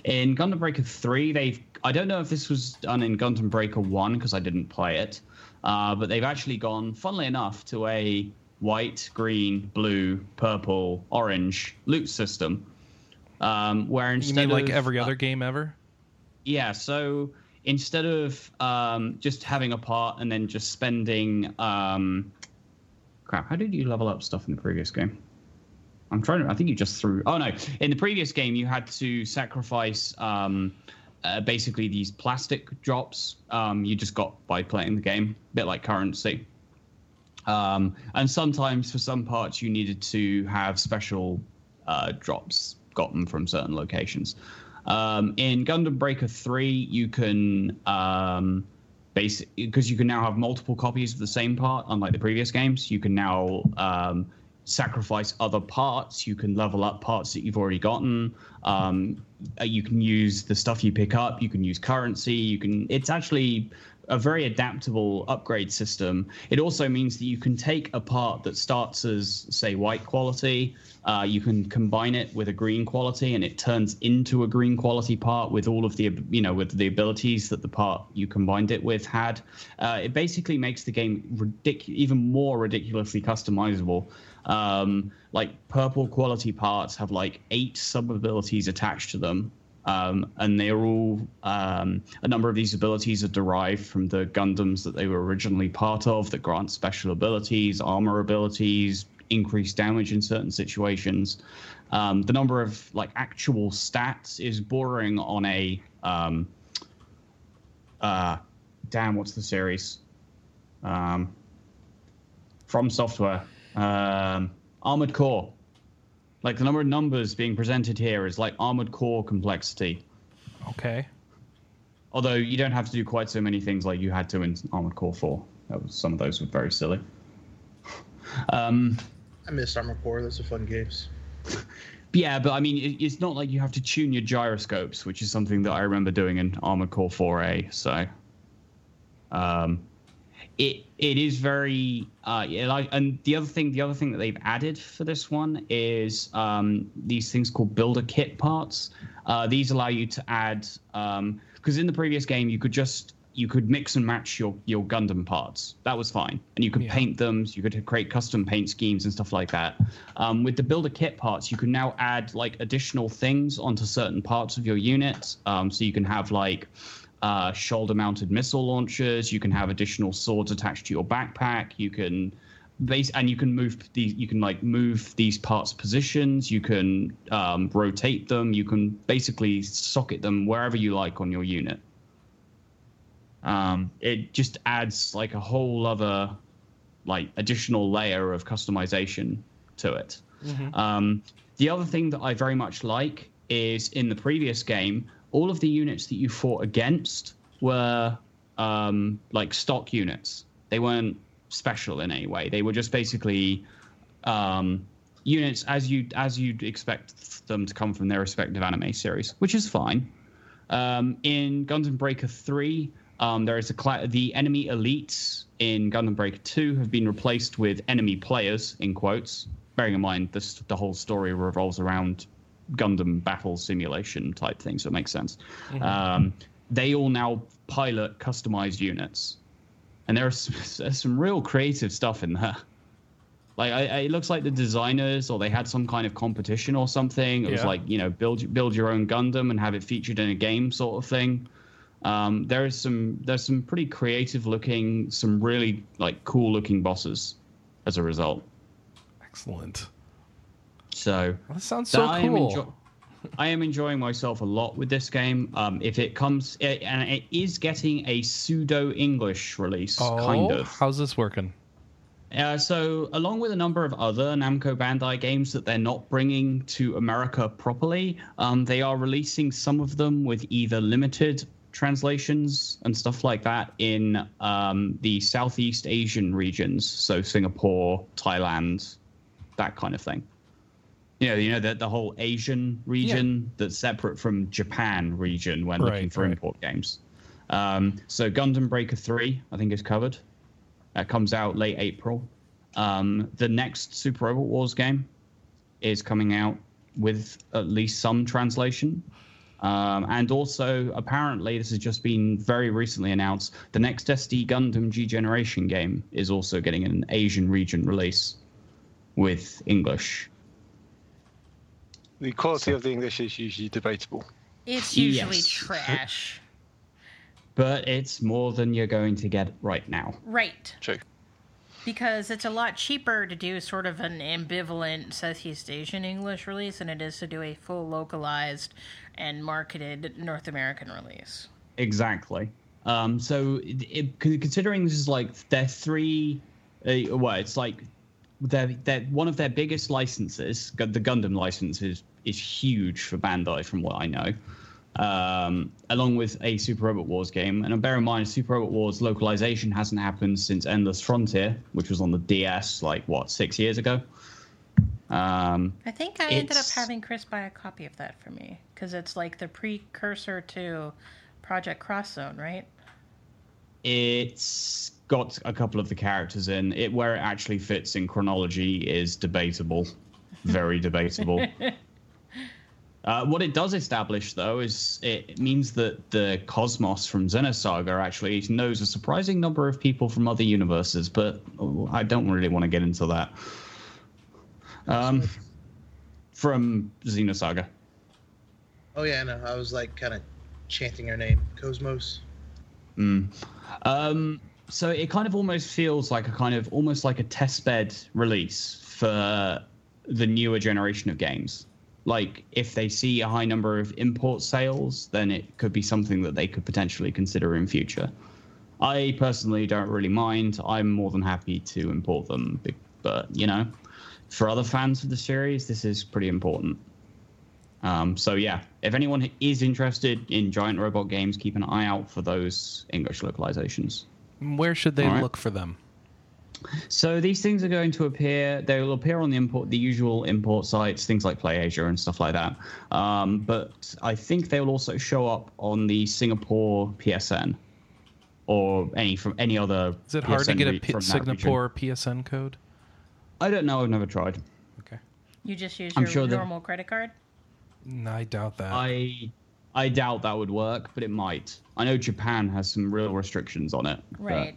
In Gundam Breaker 3, they've I don't know if this was done in Gundam Breaker 1 because I didn't play it, uh, but they've actually gone, funnily enough, to a white, green, blue, purple, orange loot system. Um, where You instead mean like of, every uh, other game ever? yeah, so instead of um, just having a part and then just spending um, crap, how did you level up stuff in the previous game? I'm trying to. I think you just threw. Oh no! In the previous game, you had to sacrifice um, uh, basically these plastic drops. Um, you just got by playing the game, a bit like currency. Um, and sometimes for some parts, you needed to have special uh, drops gotten from certain locations. Um, in Gundam Breaker 3, you can um, because you can now have multiple copies of the same part, unlike the previous games. You can now um, sacrifice other parts. You can level up parts that you've already gotten. Um, uh, you can use the stuff you pick up. You can use currency. You can. It's actually a very adaptable upgrade system. It also means that you can take a part that starts as, say, white quality. Uh, you can combine it with a green quality, and it turns into a green quality part with all of the, you know, with the abilities that the part you combined it with had. Uh, it basically makes the game ridic- even more ridiculously customizable. Um, like purple quality parts have like eight sub abilities attached to them. Um, and they are all um, a number of these abilities are derived from the Gundams that they were originally part of that grant special abilities, armor abilities, increased damage in certain situations. Um, the number of like actual stats is bordering on a um, uh, damn, what's the series? Um, from software, um, Armored Core. Like the number of numbers being presented here is like Armored Core complexity. Okay. Although you don't have to do quite so many things like you had to in Armored Core 4. That was, some of those were very silly. Um, I missed Armored Core. Those are fun games. yeah, but I mean, it, it's not like you have to tune your gyroscopes, which is something that I remember doing in Armored Core 4A. So, um, it it is very uh, yeah, like, and the other thing, the other thing that they've added for this one is um, these things called builder kit parts. Uh, these allow you to add because in the previous game you could just you could mix and match your your Gundam parts. That was fine, and you could Yeah. paint them. So you could create custom paint schemes and stuff like that. Um, with the builder kit parts, you can now add like additional things onto certain parts of your unit. Um, so you can have like uh, shoulder-mounted missile launchers. You can have additional swords attached to your backpack. You can base and you can move these. You can like move these parts positions. You can um, rotate them. You can basically socket them wherever you like on your unit. Um, it just adds like a whole other like additional layer of customization to it. Um, the other thing that I very much like is in the previous game, all of the units that you fought against were um, like stock units. They weren't special in any way. They were just basically um, units as you as you'd expect them to come from their respective anime series, which is fine. Um, in Gundam Breaker 3, um, there is a cla- the enemy elites in Gundam Breaker 2 have been replaced with enemy players in quotes. Bearing in mind this the whole story revolves around Gundam battle simulation type thing, so it makes sense. Um, they all now pilot customized units, and there's there's some real creative stuff in there. Like I, I, it looks like the designers, or they had some kind of competition or something. It was like you know build build your own Gundam and have it featured in a game sort of thing. Um, there is some there's some pretty creative looking, some really like cool looking bosses as a result. Excellent. So That sounds that so I am cool. enjo- I am enjoying myself a lot with this game. Um, if it comes, it, and it is getting a pseudo English release, oh, kind of. how's this working? Uh, so, along with a number of other Namco Bandai games that they're not bringing to America properly, um, they are releasing some of them with either limited translations and stuff like that in um, the Southeast Asian regions, so Singapore, Thailand, that kind of thing. You know, you know the the whole Asian region that's separate from Japan region when looking for right. import games. Um, so Gundam Breaker Three, I think, is covered. That comes out late April. Um, the next Super Robot Wars game is coming out with at least some translation. Um, and also, apparently, this has just been very recently announced. The next SD Gundam G Generation game is also getting an Asian region release with English. The quality of the English is usually debatable. It's usually Yes. trash. But it's more than you're going to get right now. Right. True. Because it's a lot cheaper to do sort of an ambivalent Southeast Asian English release than it is to do a full localized and marketed North American release. Exactly. Um, so, it, it, considering this is like their three, uh, well, it's like their, their one of their biggest licenses. The Gundam license is is huge for Bandai, from what I know. Um, along with a Super Robot Wars game, and bear in mind, Super Robot Wars localization hasn't happened since Endless Frontier, which was on the DS, like what six years ago. Um, I think I ended up having Chris buy a copy of that for me because it's like the precursor to Project Cross Zone, right? It's got a couple of the characters in it. Where it actually fits in chronology is debatable, very debatable. Uh, what it does establish, though, is it means that the Cosmos from Xenosaga actually knows a surprising number of people from other universes, but I don't really want to get into that. Um, from Xenosaga. Oh yeah, no, I was like kind of chanting her name, Cosmos. Um, so it kind of almost feels like a kind of almost like a testbed release for the newer generation of games. Like if they see a high number of import sales, then it could be something that they could potentially consider in future. I personally don't really mind. I'm more than happy to import them, but you know, for other fans of the series, this is pretty important. Um, so yeah, if anyone is interested in giant robot games, keep an eye out for those English localizations. Where should they right. look for them? So these things are going to appear. They will appear on the import, the usual import sites, things like PlayAsia and stuff like that. Um, but I think they will also show up on the Singapore PSN or any from any other. Is it hard to get a re- P- from that region. Singapore PSN code? I don't know. I've never tried. Okay. You just use I'm your sure that- normal credit card? No, I doubt that. I I doubt that would work, but it might. I know Japan has some real restrictions on it. Right. eh.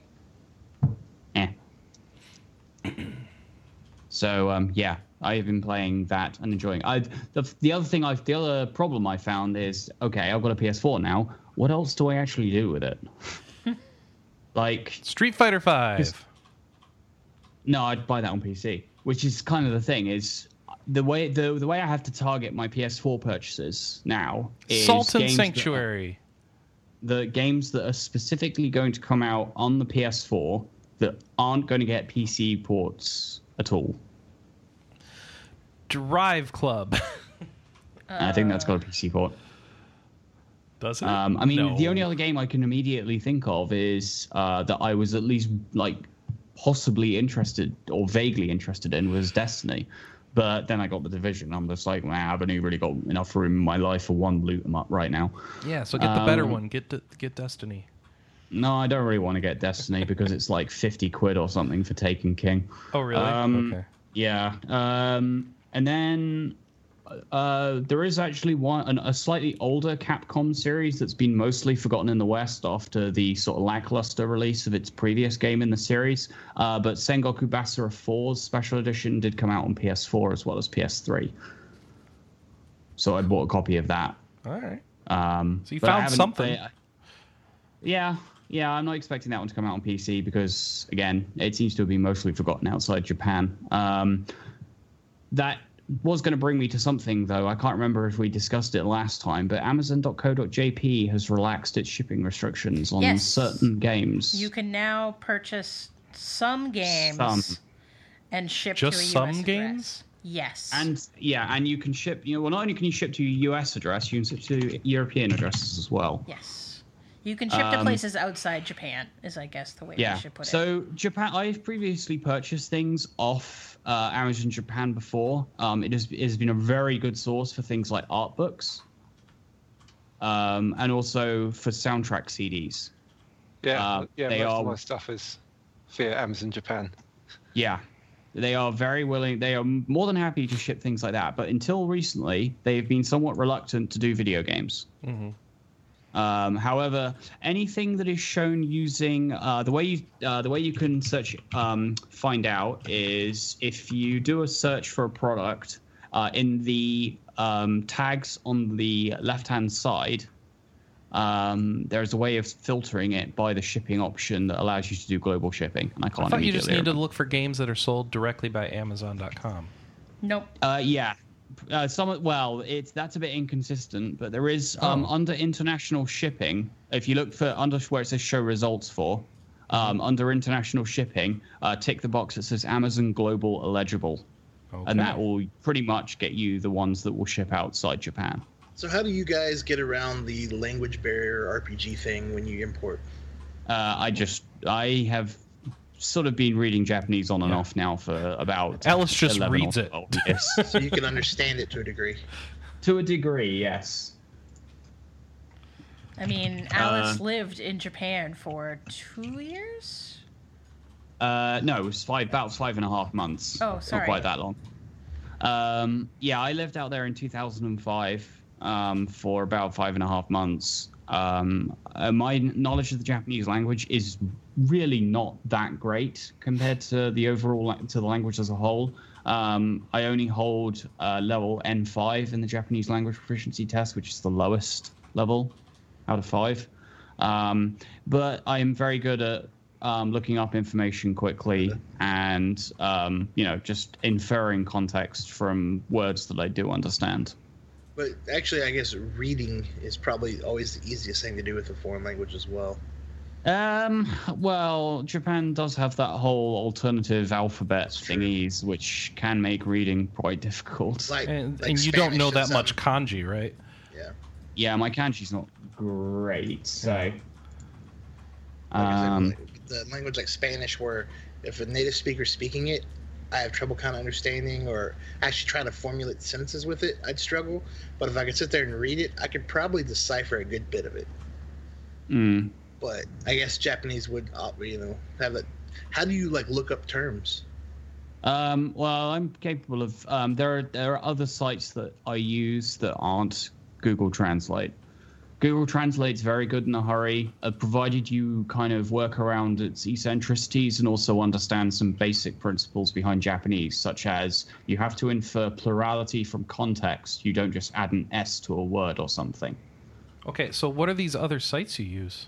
So um, yeah, I have been playing that and enjoying. I the the other thing I the other problem I found is okay, I've got a PS4 now. What else do I actually do with it? like Street Fighter Five. no, I'd buy that on PC. Which is kind of the thing is the way the the way I have to target my PS4 purchases now is Salt and that- Sanctuary. the games that are specifically going to come out on the PS4 that aren't going to get PC ports at all. Drive Club. I think that's got a PC port. Does it? Um, I mean, the only other game I can immediately think of is uh, that I was at least like possibly interested or vaguely interested in was Destiny. But then I got the division. I'm just like, man, I've only really got enough room in my life for one loot 'em up right now. Yeah, so get the better Um, one. Get De- get Destiny. No, I don't really want to get Destiny because it's like 50 quid or something for Taken King. Oh, really? Um, okay. Yeah. Um, and then uh, there is actually one an, a slightly older Capcom series that's been mostly forgotten in the West after the sort of lackluster release of its previous game in the series. Uh, but Sengoku Basara 4's special edition did come out on PS4 as well as PS3. So I bought a copy of that. All right. Um, So you found something. I- yeah, yeah. I'm not expecting that one to come out on PC because, again, it seems to have been mostly forgotten outside Japan. Um, that was going to bring me to something, though. I can't remember if we discussed it last time, but Amazon.co.jp has relaxed its shipping restrictions on Yes. certain games. You can now purchase some games Some. and ship Just to a some US address. games? Yes. and yeah, and you can ship. You know, well, not only can you ship to your US address, you can ship to European addresses as well. yes. You can ship to Um, places outside Japan, is I guess the way Yeah. we should put it. So Japan, I've previously purchased things off uh, Amazon Japan before. Um, it has it has been a very good source for things like art books, um, and also for soundtrack CDs. Yeah, Uh, yeah. they most are- of my stuff is via Amazon Japan. Yeah, they are very willing. They are more than happy to ship things like that. But until recently, they've been somewhat reluctant to do video games. Um, however, anything that is shown using uh, the way you uh, the way you can search um, find out is if you do a search for a product uh, in the um, tags on the left hand side. Um, there's a way of filtering it by the shipping option that allows you to do global shipping, and I can't. I thought you just need to look for games that are sold directly by Amazon.com. nope. Uh, yeah. Uh, some well, it's that's a bit inconsistent, but there is um, Oh. under international shipping. If you look for under where it says show results for, um, under international shipping, uh, tick the box that says Amazon Global eligible, and that will pretty much get you the ones that will ship outside Japan. So how do you guys get around the language barrier RPG thing when you import? Uh, I just I have sort of been reading Japanese on and Yeah. off now for about Alice just reads it. 12 years. So you can understand it to a degree. to a degree, yes. I mean, Alice Uh, lived in Japan for two years? Uh, no, it was five about five and a half months. Oh, sorry. Not quite that long. Um, yeah, I lived out there in 2005 um, for about five and a half months. Um, uh, my knowledge of the Japanese language is really not that great compared to the overall to the language as a whole. Um, I only hold uh, level N5 in the Japanese language proficiency test, which is the lowest level out of five. Um, but I am very good at um, looking up information quickly and um, you know just inferring context from words that I do understand. But actually, I guess reading is probably always the easiest thing to do with a foreign language as well. Um, well, Japan does have that whole alternative alphabet That's true. thingies, which can make reading quite difficult. Like, And, like and you don't know and that much kanji, right? Yeah. yeah, my kanji's not great, so. Like Um, like, the language like Spanish, where if a native speaker's speaking it, I have trouble kind of understanding or actually trying to formulate sentences with it. I'd struggle. But if I could sit there and read it, I could probably decipher a good bit of it. mm. But I guess Japanese would, uh, you know, have that. How do you like look up terms? Um, well, I'm capable of. Um, there are there are other sites that I use that aren't Google Translate. Google Translate's very good in a hurry, uh, provided you kind of work around its eccentricities and also understand some basic principles behind Japanese, such as you have to infer plurality from context. You don't just add an S to a word or something. Okay, so what are these other sites you use?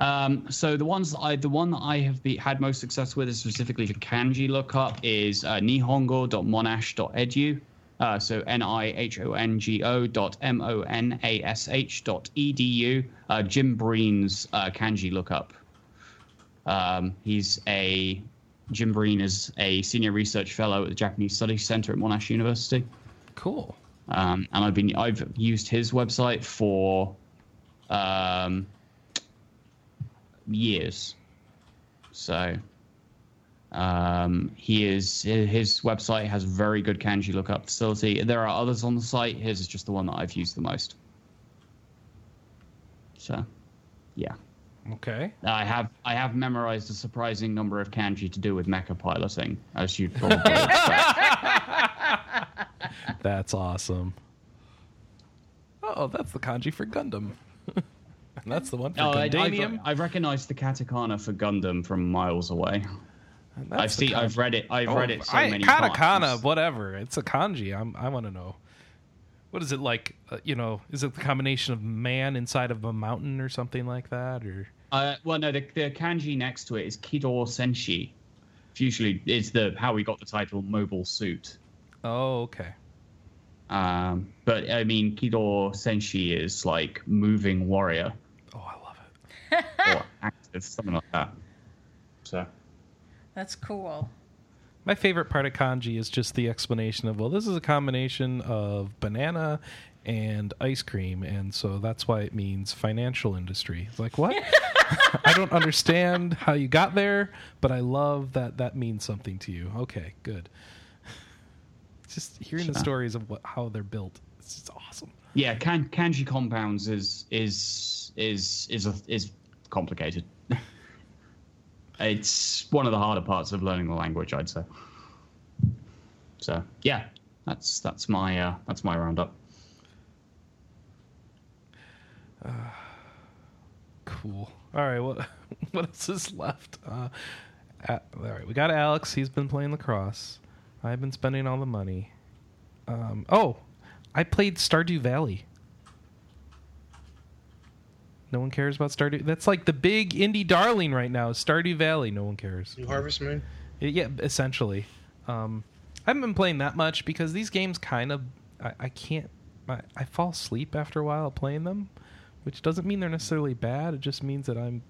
Um, so the ones that I, the one that I have be, had most success with, is specifically for kanji lookup, is uh, nihongo.monash.edu. Uh, so n-i-h-o-n-g-o dot m-o-n-a-s-h dot e-d-u. Uh, Jim Breen's uh, kanji lookup. Um, he's a Jim Breen is a senior research fellow at the Japanese Studies Center at Monash University. Cool. Um, and I've been I've used his website for um, years. So um, he is his website has very good kanji lookup facility. There are others on the site. His is just the one that I've used the most. So, yeah, Okay. I have I have memorized a surprising number of kanji to do with mecha piloting, as you'd probably expect. That's awesome. Oh, that's the kanji for Gundam. and that's the one for Oh, I, Gundanium. I've, I've recognized the katakana for Gundam from miles away. That's I've seen, kan- I've read it, I've Oh, read it so I, many katakana, times. whatever. It's a kanji. I'm, I want to know. What is it like? Uh, you know, is it the combination of man inside of a mountain or something like that? Or Uh, well, no, the, the kanji next to it is Kido Senshi. Usually, is the how we got the title Mobile Suit. oh, okay. Um, but I mean, Kido Senshi is like moving warrior Oh, I love it. or active, something like that. So. That's cool. My favorite part of kanji is just the explanation of well, this is a combination of banana and ice cream, and so that's why it means financial industry. It's like what? I don't understand how you got there, but I love that that means something to you. Okay, good. Just hearing the Sure. stories of what how they're built, it's just awesome. Yeah, kan- kanji compounds is is is is a, is complicated. It's one of the harder parts of learning the language, I'd say. So yeah, that's that's my uh, that's my roundup. Cool. All right. What what else is left? Uh, at, all right. We got Alex. He's been playing lacrosse. I've been spending all the money. Um, oh, I played Stardew Valley. No one cares about Stardew. That's like the big indie darling right now. Stardew Valley. No one cares. New Harvest Moon. Yeah, essentially. Um, I haven't been playing that much because these games kind of I, I can't I, I fall asleep after a while playing them, which doesn't mean they're necessarily bad. It just means that I'm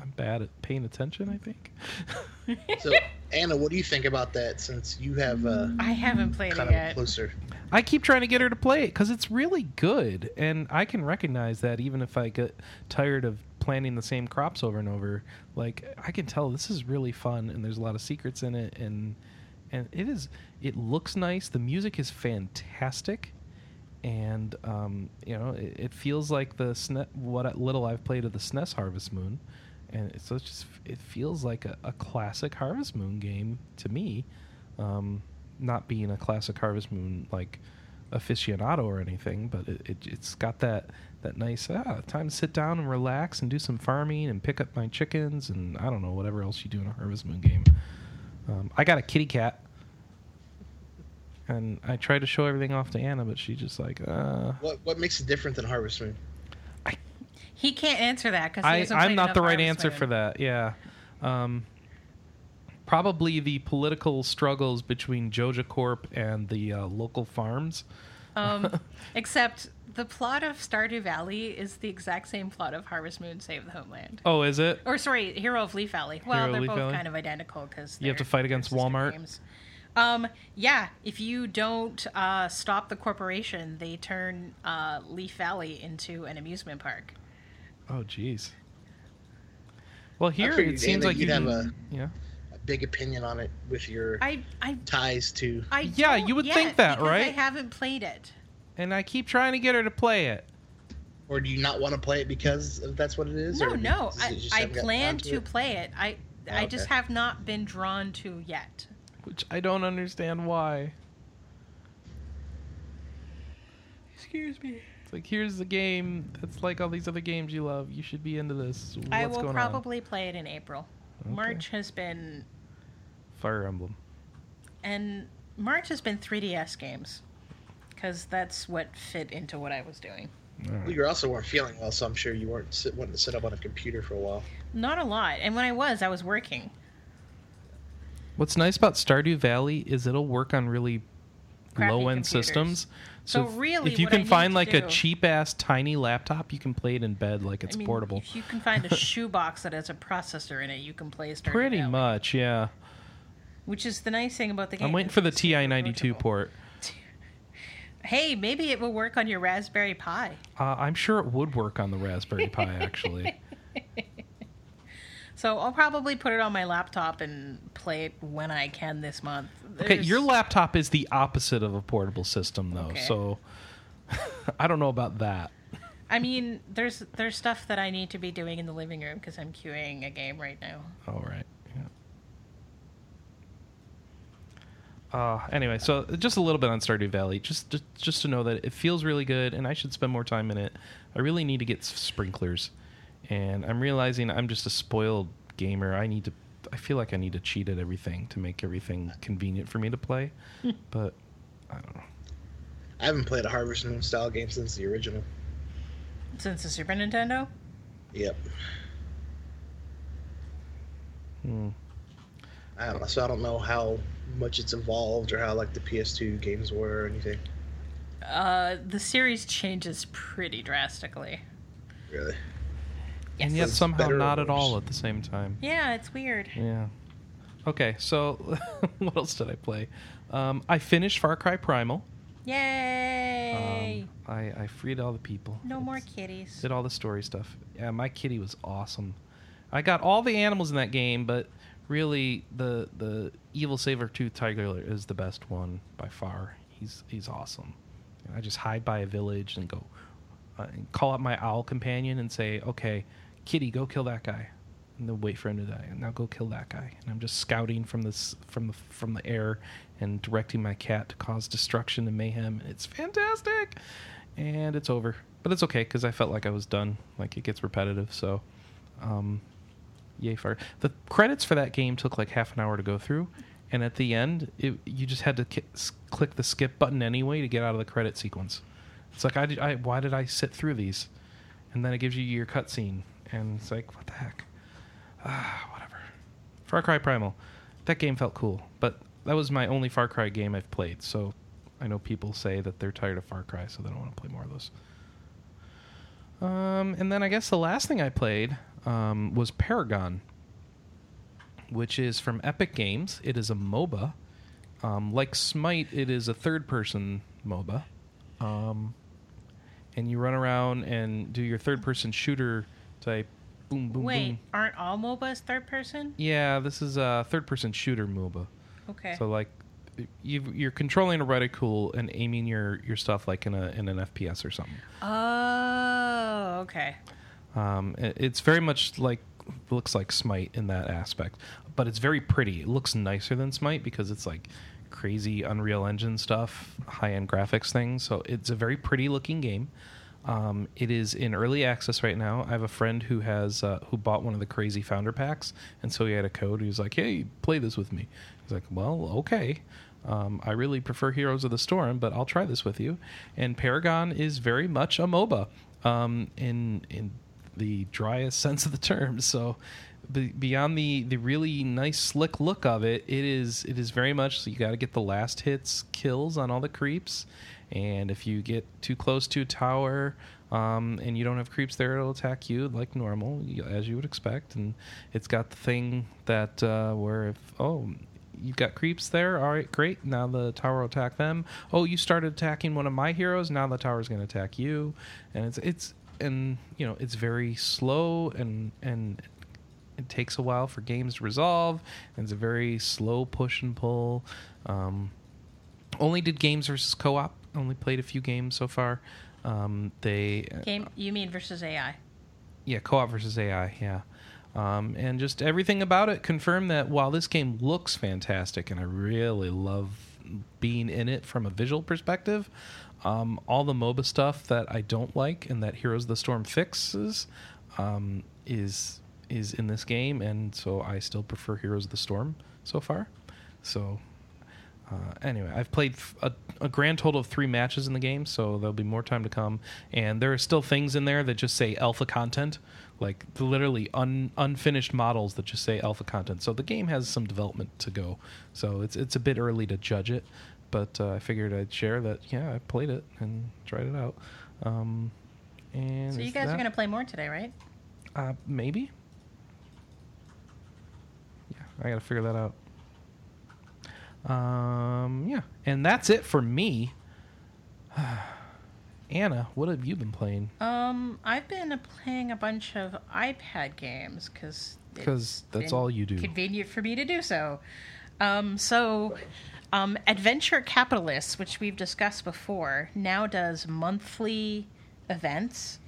I'm bad at paying attention. I think. So, Anna, what do you think about that? Since you have uh, I haven't played kind it of yet. closer. I keep trying to get her to play it because it's really good, and I can recognize that even if I get tired of planting the same crops over and over, like I can tell this is really fun, and there's a lot of secrets in it, and and it is. It looks nice. The music is fantastic, and um, you know it, it feels like the SNE- what little I've played of the SNES Harvest Moon, and so it's just it feels like a, a classic Harvest Moon game to me. Um, not being a classic Harvest Moon like aficionado or anything, but it, it it's got that that nice ah, time to sit down and relax and do some farming and pick up my chickens and I don't know whatever else you do in a Harvest Moon game. Um, I got a kitty cat, and I tried to show everything off to Anna, but she just like uh, What what makes it different than Harvest Moon? He can't answer that because I'm not the right answer for that. Yeah. Um, probably the political struggles between Joja Corp and the uh, local farms. Um, except the plot of Stardew Valley is the exact same plot of Harvest Moon: Save the Homeland. Oh, is it? Or sorry, Hero of Leaf Valley. Well, Hero they're Leaf both Valley? kind of identical because You have to fight against Walmart? Games. Um, yeah, if you don't uh, stop the corporation, they turn uh, Leaf Valley into an amusement park. Oh, jeez. Well, here figured, it seems Anna, like you'd have can, yeah. A big opinion on it with your I, I, ties to. I Yeah, you would think that, right? I haven't played it. And I keep trying to get her to play it. Or do you not want to play it because that's what it is? No, or no, I, I plan around to it? play it. I, oh, I just okay. have not been drawn to yet. Which I don't understand why. Excuse me. It's like here's the game that's like all these other games you love. You should be into this. What's I will going probably play it in April. Okay. March has been? Fire Emblem. and March has been 3DS games because that's what fit into what I was doing. All right. Well, you also weren't feeling well, so I'm sure you weren't sit, wanting to sit up on a computer for a while. Not a lot, and when I was, I was working. What's nice about Stardew Valley is it'll work on really low end systems. So if- really if you I can need find like a cheap ass tiny laptop, you can play it in bed like it's I mean, portable. If you can find a shoebox that has a processor in it, you can play Stardew Pretty much, yeah. Which is the nice thing about the game. I'm waiting for the TI-92 port. Hey, maybe it will work on your Raspberry Pi. Uh, I'm sure it would work on the Raspberry Pi actually. So I'll probably put it on my laptop and play it when I can this month. Okay, your laptop is the opposite of a portable system though, Okay. so I don't know about that. I mean, there's there's stuff that I need to be doing in the living room because I'm queuing a game right now. All right. Yeah. Uh, anyway, so just a little bit on Stardew Valley, just, just just to know that it feels really good, and I should spend more time in it. I really need to get sprinklers, and I'm realizing I'm just a spoiled gamer. I need to. I feel like I need to cheat at everything to make everything convenient for me to play, but I don't know. I haven't played a Harvest Moon style game since the original. Since the Super Nintendo, Yep. Hmm. I don't know, so I don't know how much it's evolved or how like the PS2 games were or anything. uh, the series changes pretty drastically. Really. And yet It's somehow better or not at all worse? at the same time. Yeah, it's weird. Yeah. Okay, so what else did I play? Um, I finished Far Cry Primal. Yay! Um, I, I freed all the people. no more It's- kitties. Did all the story stuff. Yeah, my kitty was awesome. I got all the animals in that game, but really the the evil saber tooth tiger is the best one by far. He's he's awesome. And I just hide by a village and go uh, and call up my owl companion and say, "Okay, kitty, go kill that guy." And then wait for him to die. And now go kill that guy. And I'm just scouting from this from the from the air and directing my cat to cause destruction and mayhem. And It's fantastic. And it's over. But it's okay because I felt like I was done. Like it gets repetitive, so um, yay for the credits for that game took like half an hour to go through, and at the end, it, you just had to s- click the skip button anyway to get out of the credit sequence. It's like I, I why did I sit through these? And then it gives you your cutscene, and it's like what the heck? Ah, whatever. Far Cry Primal, that game felt cool, but that was my only Far Cry game I've played. So I know people say that they're tired of Far Cry, so they don't want to play more of those. Um, and then I guess the last thing I played um, was Paragon, which is from Epic Games. It is a MOBA. Um, like Smite, it is a third person MOBA. Um, and you run around and do your third person shooter type boom, boom, Wait, boom. aren't all MOBAs third person? Yeah, this is a third person shooter MOBA. Okay. So like, you you're controlling a reticle and aiming your, your stuff like in a in an FPS or something. oh, okay. Um, it- it's very much like looks like Smite in that aspect, but it's very pretty. It looks nicer than Smite because it's like crazy Unreal Engine stuff, high end graphics things. So it's a very pretty looking game. Um, it is in early access right now. I have a friend who has uh, who bought one of the crazy founder packs, and so he had a code. He was like, "Hey, play this with me." He's like, "Well, okay." Um, I really prefer Heroes of the Storm, but I'll try this with you. And Paragon is very much a MOBA um, in in the driest sense of the term. So be, beyond the the really nice slick look of it, it is it is very much so you got to get the last hits kills on all the creeps, and if you get too close to a tower. Um, and you don't have creeps there, it'll attack you like normal, as you would expect. And it's got the thing that uh, where if oh you've got creeps there. All right, great. Now the tower will attack them. Oh, you started attacking one of my heroes. Now the tower's going to attack you, and it's it's and you know it's very slow and and it takes a while for games to resolve. And it's a very slow push and pull. Um, only did games versus co-op. Only played a few games so far. Um, they Game, you mean versus AI? yeah, co-op versus AI. Yeah, um, and just everything about it confirmed that while this game looks fantastic and I really love being in it from a visual perspective, Um, all the MOBA stuff that I don't like and that Heroes of the Storm fixes um, is is in this game, and so I still prefer Heroes of the Storm so far. So uh, anyway, I've played f- a, a grand total of three matches in the game, so there'll be more time to come. And there are still things in there that just say alpha content, like literally un, unfinished models that just say alpha content. So the game has some development to go. So it's it's a bit early to judge it, but uh, I figured I'd share that. Yeah, I played it and tried it out. Um, and So you guys are going to play more today, right? uh, maybe. Yeah, I gotta figure that out. Um, yeah, and that's it for me. Anna, what have you been playing? Um, I've been playing a bunch of iPad games because 'Cause that's all you do. Convenient for me to do so. Um, so, um, Adventure Capitalists, which we've discussed before, now does monthly events,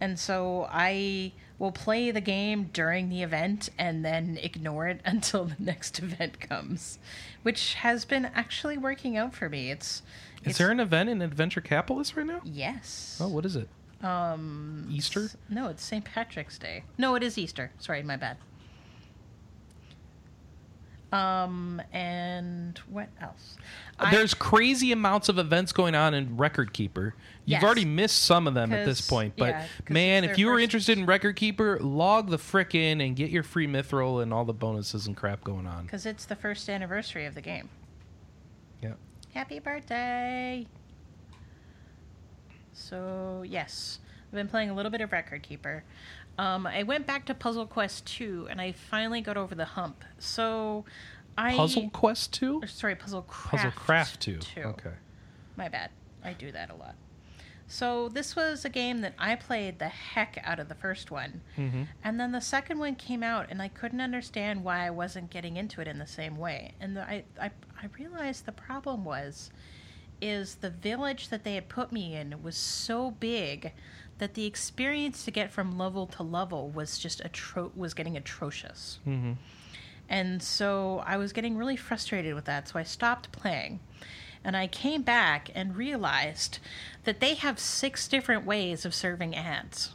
and so I will play the game during the event and then ignore it until the next event comes, which has been actually working out for me. It's Is it's, there an event in Adventure Capitalist right now? yes? Oh, what is it? Um, Easter? No, it's St. Patrick's Day. No, it is Easter. Sorry, my bad. Um, and what else? I- There's crazy amounts of events going on in Record Keeper. You've Yes. already missed some of them at this point, but yeah, man, if you were interested in Record Keeper, log the frick in and get your free mithril and all the bonuses and crap going on. because it's the first anniversary of the game. Yeah. Happy birthday! So yes, I've been playing a little bit of Record Keeper. Um, I went back to Puzzle Quest 2, and I finally got over the hump. So I Puzzle Quest 2? sorry, Puzzle Craft. Puzzle Craft 2. 2. Okay. My bad. I do that a lot. So this was a game that I played the heck out of the first one. Mm-hmm. And then the second one came out, and I couldn't understand why I wasn't getting into it in the same way. And the, I, I, I realized the problem was, is the village that they had put me in was so big that the experience to get from level to level was just atro- was getting atrocious. Mm-hmm. And so I was getting really frustrated with that, so I stopped playing. And I came back and realized that they have six different ways of serving ads.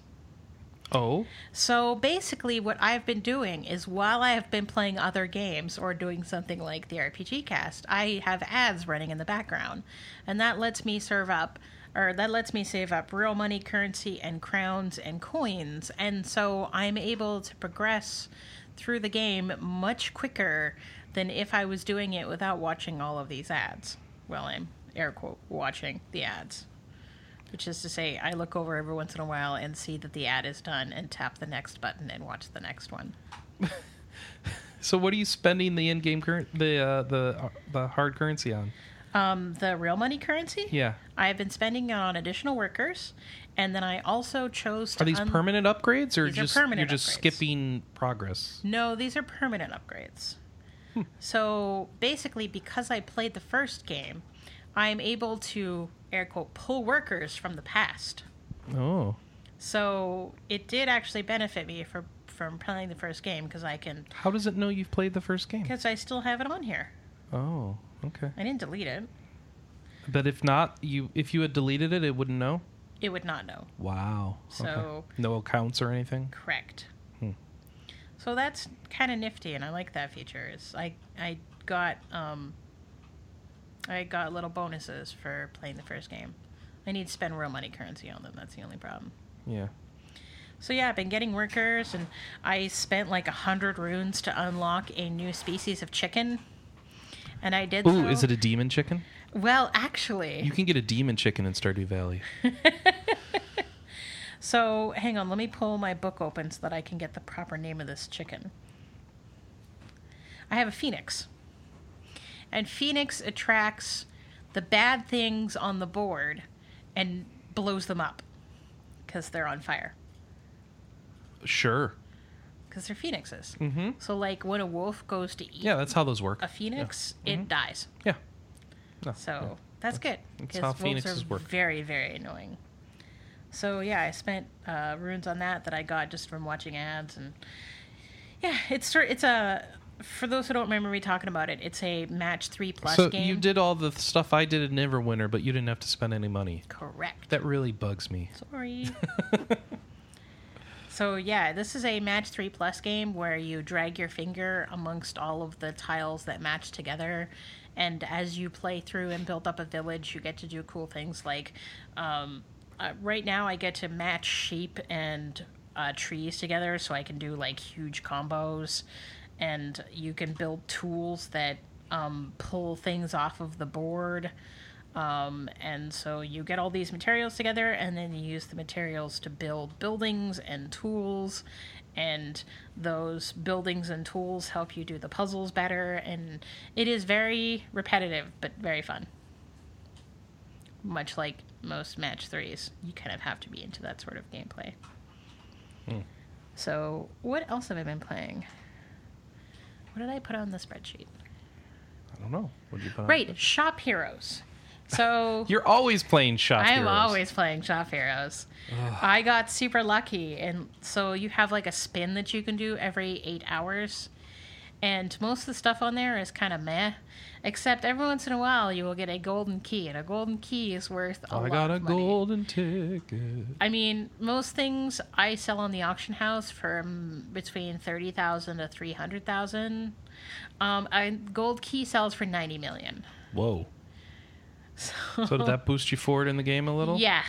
Oh, So basically, what I've been doing is while I have been playing other games or doing something like the RPGCast, I have ads running in the background. And that lets me serve up, or that lets me save up real money, currency, and crowns and coins. And so I'm able to progress through the game much quicker than if I was doing it without watching all of these ads. Well, I'm air quote watching the ads which is to say I look over every once in a while and see that the ad is done and tap the next button and watch the next one. so what are you spending the in-game current the uh, the uh, the hard currency on? Um, the real money currency, Yeah. I've been spending it on additional workers, and then I also chose to Are these un- permanent upgrades or These just permanent you're just upgrades. skipping progress? No, these are permanent upgrades. Hmm. So basically, because I played the first game, I'm able to air quote pull workers from the past. Oh. So it did actually benefit me for from playing the first game because I can How does it know you've played the first game? because I still have it on here. Oh, okay. I didn't delete it. But if not, you if you had deleted it, it wouldn't know. It would not know. Wow. So- okay. no accounts or anything. Correct. Hmm. So that's kind of nifty, and I like that feature. Is I I got um I got little bonuses for playing the first game. I need to spend real money currency on them. That's the only problem. Yeah. So yeah, I've been getting workers, and I spent like a hundred runes to unlock a new species of chicken. And I did. Ooh, so. is it a demon chicken? Well, actually, You can get a demon chicken in Stardew Valley. So, hang on, let me pull my book open so that I can get the proper name of this chicken. I have a phoenix. And phoenix attracts the bad things on the board and blows them up because they're on fire. Sure. Because they're phoenixes. Mm-hmm. So, like when a wolf goes to eat Yeah, that's how those work. a phoenix, Yeah. it Mhm. dies. Yeah. No, So that's good. that's how phoenixes are work. very, very annoying. So yeah, I spent uh, runes on that that I got just from watching ads, and yeah, it's. It's a for those who don't remember me talking about it, it's a match three plus so game. you did all the stuff I did in Neverwinter, but you didn't have to spend any money. correct. That really bugs me. Sorry. so yeah, this is a match three plus game where you drag your finger amongst all of the tiles that match together, and as you play through and build up a village, you get to do cool things like, um, uh, right now I get to match sheep and uh, trees together, so I can do like huge combos, and you can build tools that um, pull things off of the board. Um, and so you get all these materials together, and then you use the materials to build buildings and tools. And those buildings and tools help you do the puzzles better. And it is very repetitive, but very fun. Much like most match threes, you kind of have to be into that sort of gameplay. So, what else have I been playing? What did I put on the spreadsheet? I don't know. What did you put on? Right, Shop Heroes. So You're always playing Shop I am Heroes. always playing Shop Heroes. I got super lucky, and so you have like a spin that you can do every eight hours, and most of the stuff on there is kind of meh. Except every once in a while, you will get a golden key, and a golden key is worth a I lot got a golden ticket. I mean, most things I sell on the auction house for mm, between thirty thousand to three hundred thousand. Um, a gold key sells for ninety million. Whoa. So, So did that boost you forward in the game a little? Yeah,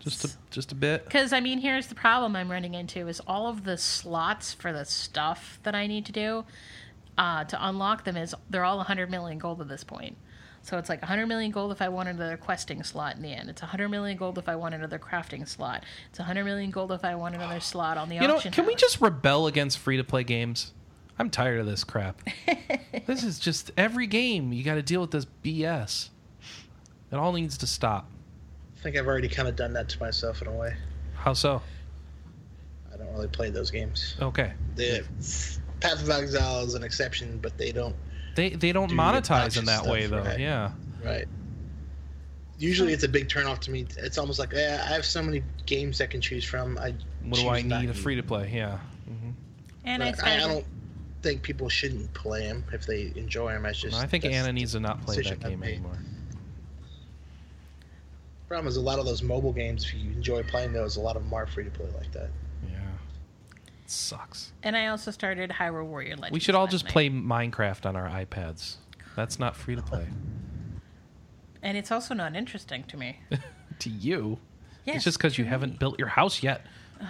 Just a just a bit. Because I mean, here's the problem I'm running into: is all of the slots for the stuff that I need to do uh, to unlock them is they're all 100 million gold at this point. So it's like 100 million gold if I want another questing slot in the end. It's 100 million gold if I want another crafting slot. It's 100 million gold if I want another slot on the You know, can we just rebel against free to play games? I'm tired of this crap. this is just every game you got to deal with this BS. It all needs to stop. I think I've already kind of done that to myself in a way. How so? I don't really play those games. Okay. The Path of Exile is an exception, but they don't. They they don't Do monetize in obnoxious that way though. right. Yeah. Right. Usually, it's a big turnoff to me. It's almost like eh, I have so many games I can choose from. I What do I need a free to play? Yeah. hmm And I I, I don't think people shouldn't play them if they enjoy them. It's just I think Anna needs to not play that I've game made. anymore. Problem is, a lot of those mobile games, if you enjoy playing those, a lot of them are free to play like that. Yeah. It sucks. and I also started Hyrule Warrior Legends. We should all just night. play Minecraft on our iPads. That's not free to play. And it's also not interesting to me. to you. Yes, it's just because you to haven't built your house yet.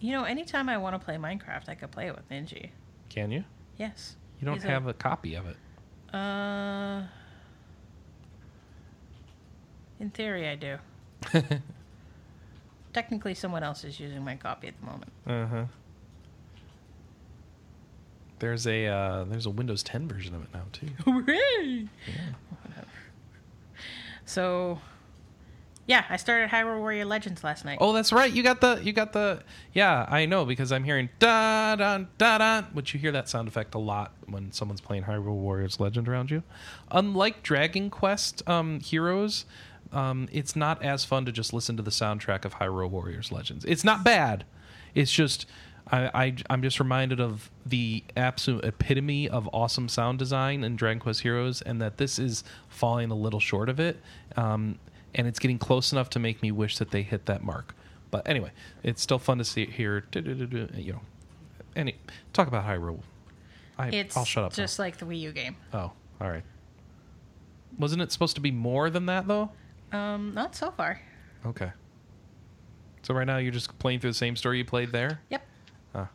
You know, anytime I want to play Minecraft, I could play it with Ninja. Can you? Yes. You don't He's have a copy of it. Uh, in theory, I do. Technically, someone else is using my copy at the moment. Uh huh. There's a uh, there's a Windows 10 version of it now too. Hooray! So, yeah, I started Hyrule Warrior Legends last night. Oh, that's right. You got the you got the yeah. I know because I'm hearing da da da da, which you hear that sound effect a lot when someone's playing Hyrule Warriors Legend around you. Unlike Dragon Quest um, Heroes, um, it's not as fun to just listen to the soundtrack of Hyrule Warriors Legends. It's not bad. It's just I, I I'm just reminded of the absolute epitome of awesome sound design in Dragon Quest Heroes, and that this is falling a little short of it. Um, and it's getting close enough to make me wish that they hit that mark. But anyway, it's still fun to see it here. You know, any talk about Hyrule. I, it's I'll shut up. just like the Wii U game. Oh, all right. Wasn't it supposed to be more than that though? Um, not so far. Okay. So right now you're just playing through the same story you played there. Yep. Huh.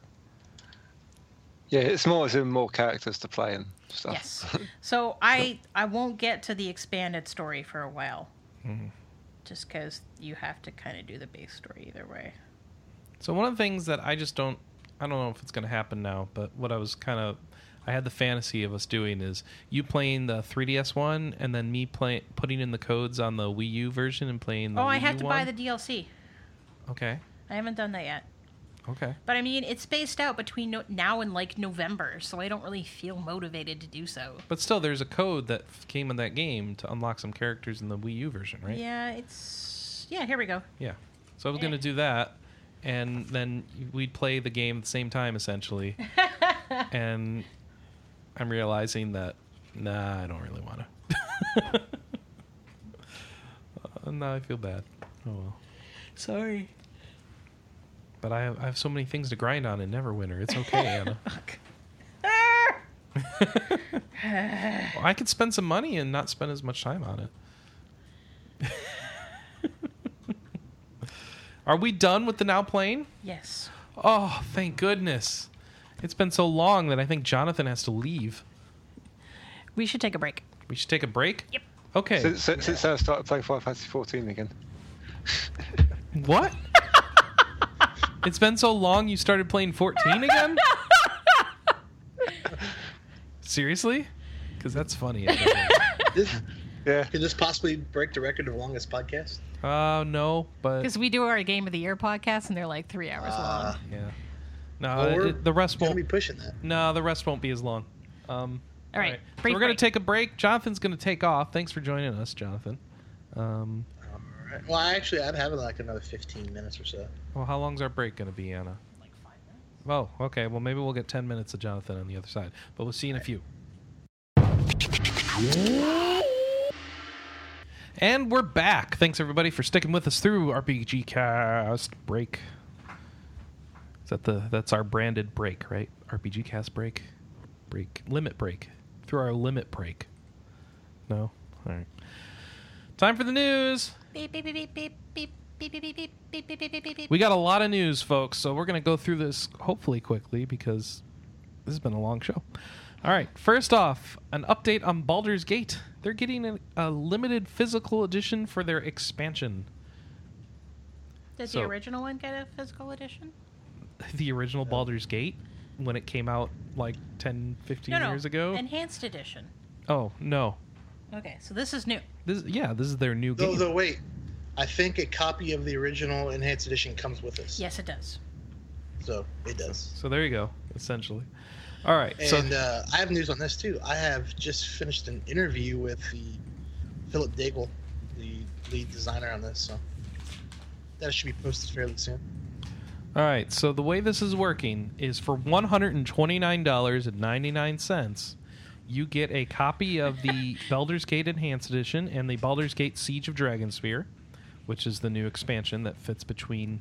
Yeah, it's more as in more characters to play and stuff. Yes. So I I won't get to the expanded story for a while. Mm-hmm. Just because you have to kind of do the base story either way. So one of the things that I just don't, I don't know if it's going to happen now, but what I was kind of, I had the fantasy of us doing is you playing the 3DS one, and then me play putting in the codes on the Wii U version and playing the. oh, I Wii have U to one. buy the DLC. Okay. I haven't done that yet. Okay. But I mean, it's spaced out between no- now and like November, so I don't really feel motivated to do so. But still, there's a code that f- came in that game to unlock some characters in the Wii U version, right? Yeah, it's yeah. Here we go. Yeah. So I was eh. going to do that, and then we'd play the game at the same time, essentially. and I'm realizing that nah, I don't really want to. uh, no, I feel bad. Oh well. Sorry. But I have I have so many things to grind on in Neverwinter. It's okay, Anna. Well, I could spend some money and not spend as much time on it. Are we done with the now plane? yes. Oh, thank goodness. It's been so long that I think Jonathan has to leave. We should take a break. We should take a break? Yep. Okay. Since, since, since I started playing Final Fantasy 14 again. what? it's been so long you started playing 14 again? Seriously? Because that's funny. Yeah. could this possibly break the record of longest podcast? Oh, no, but Because we do our Game of the Year podcast and they're like three hours Uh, long. yeah. No, well, it- the rest won't be pushing that. No, the rest won't be as long. Um, All right, So we're going to take a break. Jonathan's going to take off. Thanks for joining us, Jonathan. Um, All right. Well, I actually, I'd have like another 15 minutes or so. well, how long's our break going to be, Anna? Like five minutes. Oh, okay. Well, maybe we'll get 10 minutes of Jonathan on the other side. But we'll see you in a few. And we're back. Thanks, everybody, for sticking with us through RPG Cast break. Is that the that's our branded break, right? RPG cast break, break limit break through our limit break. No, all right. Time for the news. Beep beep beep beep beep beep. Beep, beep, beep, beep, beep, beep, beep, beep. We got a lot of news, folks, so we're going to go through this hopefully quickly because this has been a long show. All right, first off, an update on Baldur's Gate. They're getting a, a limited physical edition for their expansion. Does so, the original one get a physical edition? The original Baldur's Gate, when it came out like 10, 15 no, no. years ago. Enhanced edition. oh, no. Okay, so this is new. This yeah, this is their new Though, game. though, wait. I think a copy of the original enhanced edition comes with this. Yes, it does. So it does. So there you go, essentially. All right. so And uh, I have news on this too. I have just finished an interview with the Philip Daigle, the lead designer on this. So that should be posted fairly soon. All right, so the way this is working is for one hundred and twenty nine dollars and ninety nine cents, you get a copy of the Baldur's Gate Enhanced Edition and the Baldur's Gate Siege of Dragonspear, which is the new expansion that fits between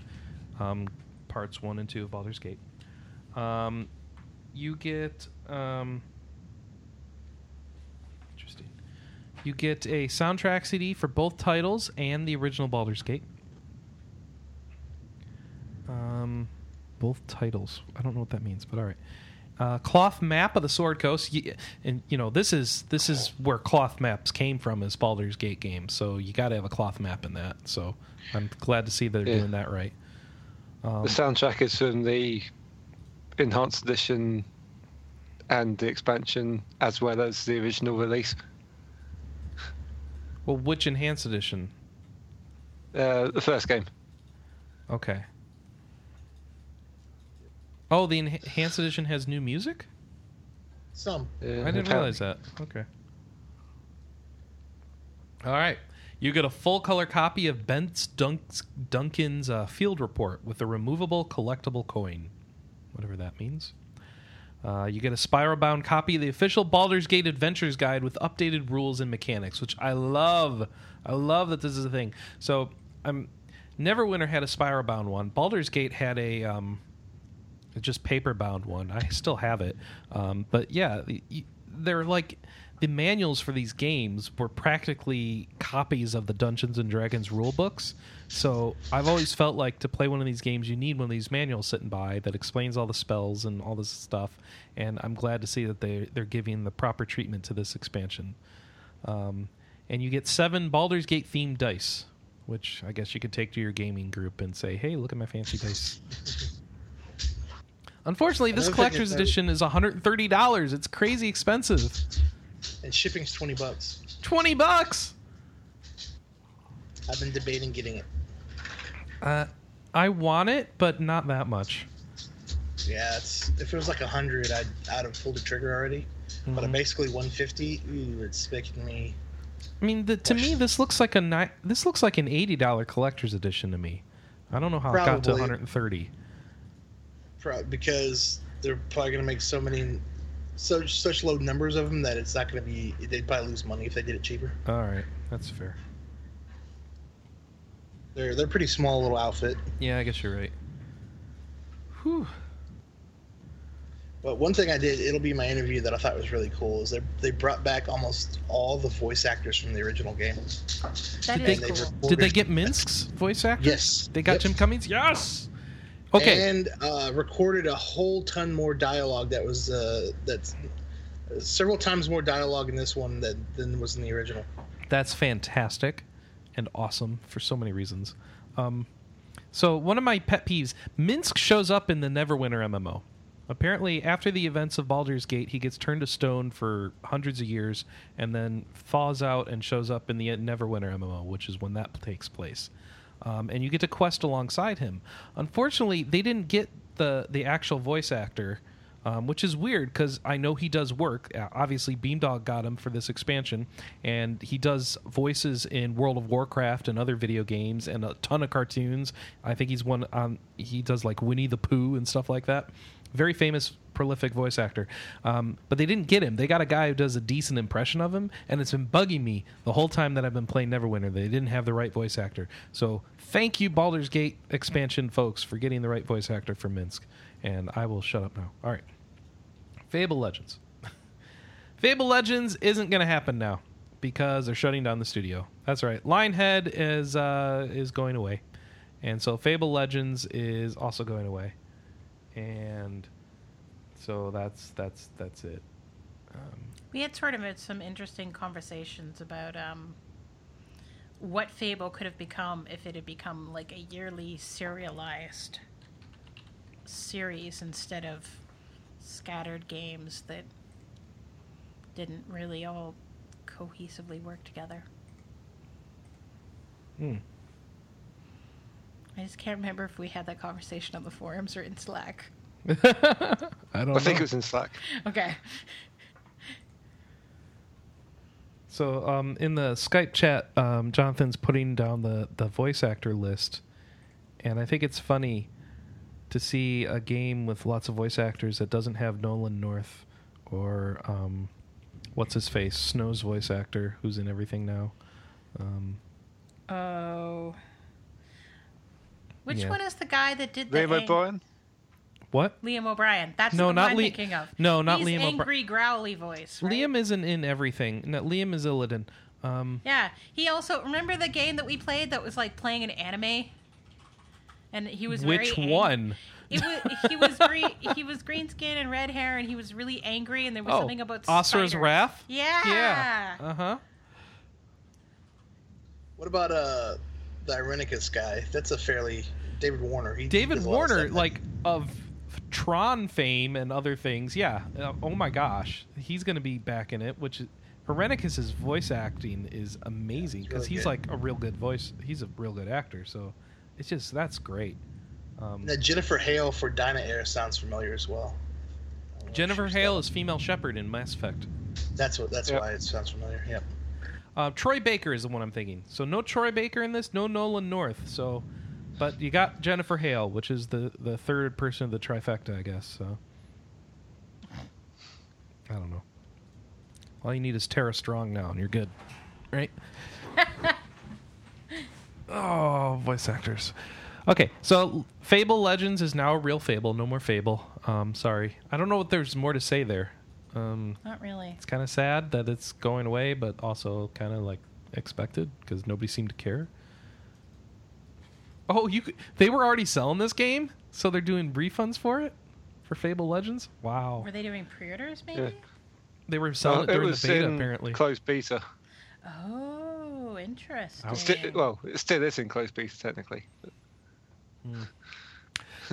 um, parts one and two of Baldur's Gate. Um, you get um, interesting. You get a soundtrack CD for both titles and the original Baldur's Gate. Um, both titles. I don't know what that means, but all right. Uh, cloth map of the Sword Coast, and you know this is this is where cloth maps came from as Baldur's Gate games. So you got to have a cloth map in that. So I'm glad to see they're Yeah. doing that right. Um, The soundtrack is from the enhanced edition and the expansion, as well as the original release. well, which enhanced edition? Uh, the first game. Okay. Oh, the enhanced edition has new music. Some. Uh, I didn't apparently. realize that. Okay. All right. You get a full color copy of Bence Dunk's, Duncan's uh, field report with a removable collectible coin, whatever that means. Uh, you get a spiral bound copy of the official Baldur's Gate Adventures Guide with updated rules and mechanics, which I love. I love that this is a thing. So, I'm Neverwinter had a spiral bound one. Baldur's Gate had a um, just paper bound one. I still have it, um, but yeah, they're like the manuals for these games were practically copies of the Dungeons and Dragons rule books. So I've always felt like to play one of these games, you need one of these manuals sitting by that explains all the spells and all this stuff. And I'm glad to see that they they're giving the proper treatment to this expansion. Um, and you get seven Baldur's Gate themed dice, which I guess you could take to your gaming group and say, "Hey, look at my fancy dice." Unfortunately, this collector's edition is $130. It's crazy expensive. And shipping's 20 bucks. 20 bucks. I've been debating getting it. Uh, I want it, but not that much. Yeah, it's if it was like 100, I'd, I'd have pulled the trigger already. But at Mhm. basically 150, ooh, it's making me. I mean, the, to me, this looks like a ni- this looks like an eighty dollar collector's edition to me. I don't know how it got to Probably. 130. Pro- Because they're probably going to make so many such such low numbers of them that it's not going to be. They'd probably lose money if they did it cheaper. All right, that's fair. They're they're pretty small little outfit. Yeah, I guess you're right. Whew. But one thing I did, it'll be my interview that I thought was really cool, is they they brought back almost all the voice actors from the original game. That Did is they- cool. Did they get Minsc's voice actor? Yes. They got Yep. Jim Cummings? Yes. Okay. And uh, recorded a whole ton more dialogue that was uh, that's several times more dialogue in this one than, than was in the original. That's fantastic and awesome for so many reasons. Um, so one of my pet peeves, Minsc shows up in the Neverwinter MMO. Apparently, after the events of Baldur's Gate, he gets turned to stone for hundreds of years, and then thaws out and shows up in the Neverwinter MMO, which is when that takes place. Um, and you get to quest alongside him. Unfortunately, they didn't get the the actual voice actor um, which is weird because I know he does work. Uh, obviously, Beamdog got him for this expansion, and he does voices in World of Warcraft and other video games and a ton of cartoons. I think he's one. Um, he does like Winnie the Pooh and stuff like that. Very famous, prolific voice actor. Um, but they didn't get him. They got a guy who does a decent impression of him, and it's been bugging me the whole time that I've been playing Neverwinter. They didn't have the right voice actor. So thank you, Baldur's Gate expansion folks, for getting the right voice actor for Minsc. And I will shut up now. All right. Fable Legends. Fable Legends isn't going to happen now because they're shutting down the studio. That's right. Lionhead is uh, is going away, and so Fable Legends is also going away, and so that's that's that's it. Um, We had sort of had some interesting conversations about um, what Fable could have become if it had become like a yearly serialized series instead of scattered games that didn't really all cohesively work together. hmm. I just can't remember if we had that conversation on the forums or in Slack. I don't. I think know. it was in Slack. Okay. So um, in the Skype chat, um, Jonathan's putting down the, the voice actor list, and I think it's funny to see a game with lots of voice actors that doesn't have Nolan North or um, what's his face Snow's voice actor who's in everything now. Um, Oh. Which Yeah. one is the guy that did the Liam ang- O'Brien? What? Liam O'Brien. That's No, the not one I'm Li- thinking of. no, not He's Liam O'Bri- angry, growly voice. Right? Liam isn't in everything. No, Liam is Illidan. Um, Yeah, he also remember the game that we played that was like playing an anime, and he was which very ang- one? It was he was green. He was green skin and red hair, and he was really angry. And there was Oh, something about Asura's. Wrath? Yeah. Yeah. Uh huh. What about uh the Irenicus guy? That's a fairly David Warner. He David does a lot of Warner, like of Tron fame and other things, yeah. Uh, oh my gosh, he's going to be back in it. Which is, Irenicus's voice acting is amazing it's because really he's good. like a real good voice. He's a real good actor, so it's just that's great. Um, that Jennifer Hale for Dynaheir sounds familiar as well. I don't know if Jennifer Hale got- is female Shepard in Mass Effect. That's what. That's Yep. why it sounds familiar. Yep. Uh, Troy Baker is the one I'm thinking. So no Troy Baker in this, no Nolan North. So, but you got Jennifer Hale, which is the the third person of the trifecta, I guess. So, I don't know. All you need is Tara Strong now, and you're good, right? oh, voice actors. Okay, so Fable Legends is now a real Fable. No more Fable. Um, sorry, I don't know what there's more to say there. Um, Not really. it's kind of sad that it's going away, but also kind of like expected because nobody seemed to care. Oh, you! could- They were already selling this game, so they're doing refunds for it for Fable Legends. Wow, Were they doing pre-orders? Maybe. Yeah. they were selling Well, it it during was the beta. in Apparently, closed beta. Oh, interesting. Ouch. Sti- well, it still is in closed beta technically.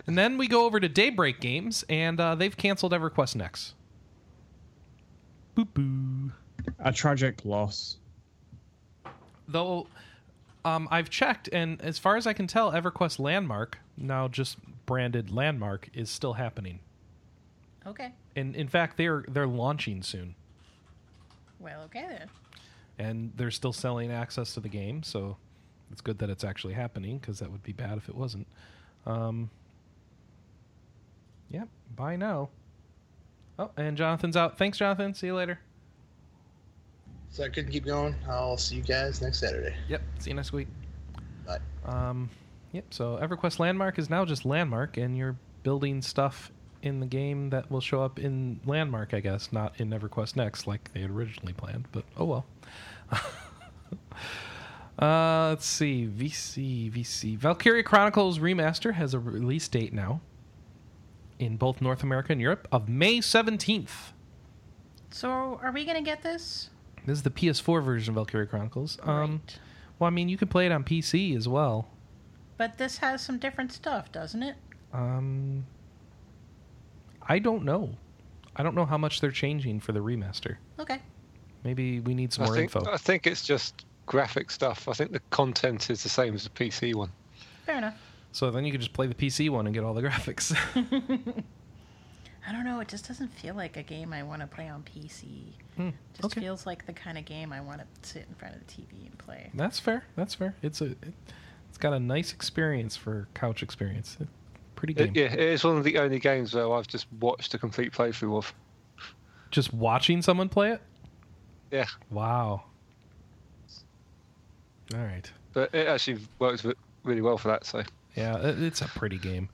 and then we go over to Daybreak Games, and uh, they've canceled EverQuest Next. Boo boo. A tragic loss. Though um, I've checked, and as far as I can tell, EverQuest Landmark, now just branded Landmark, is still happening. Okay. And in fact, they're they're launching soon, Well, okay then. and they're still selling access to the game. So it's good that it's actually happening because that would be bad if it wasn't. Um, yeah, buy now. Oh, and Jonathan's out. Thanks, Jonathan. See you later. So I couldn't keep going. I'll see you guys next Saturday. Yep. See you next week. Bye. Um, yep. So EverQuest Landmark is now just Landmark, and you're building stuff in the game that will show up in Landmark, I guess, not in EverQuest Next like they had originally planned. But oh well. uh, let's see. VC VC Valkyria Chronicles Remaster has a release date now in both North America and Europe of May 17th. So, are we going to get this? This is the PS4 version of Valkyria Chronicles. Um, Right. well, I mean, you can play it on PC as well. But this has some different stuff, doesn't it? Um, I don't know. I don't know how much they're changing for the remaster. Okay. Maybe we need some I more think, info. I think it's just graphic stuff. I think the content is the same as the PC one. Fair enough. So then you can just play the PC one and get all the graphics. I don't know. It just doesn't feel like a game I want to play on PC. Hmm, just okay. feels like the kind of game I want to sit in front of the TV and play. That's fair. That's fair. It's a, it, it's got a nice experience for couch experience. Pretty game. It, yeah, it is one of the only games though I've just watched a complete playthrough of. Just watching someone play it. Yeah, Wow. All right. but it actually works really well for that. So Yeah, it's a pretty game.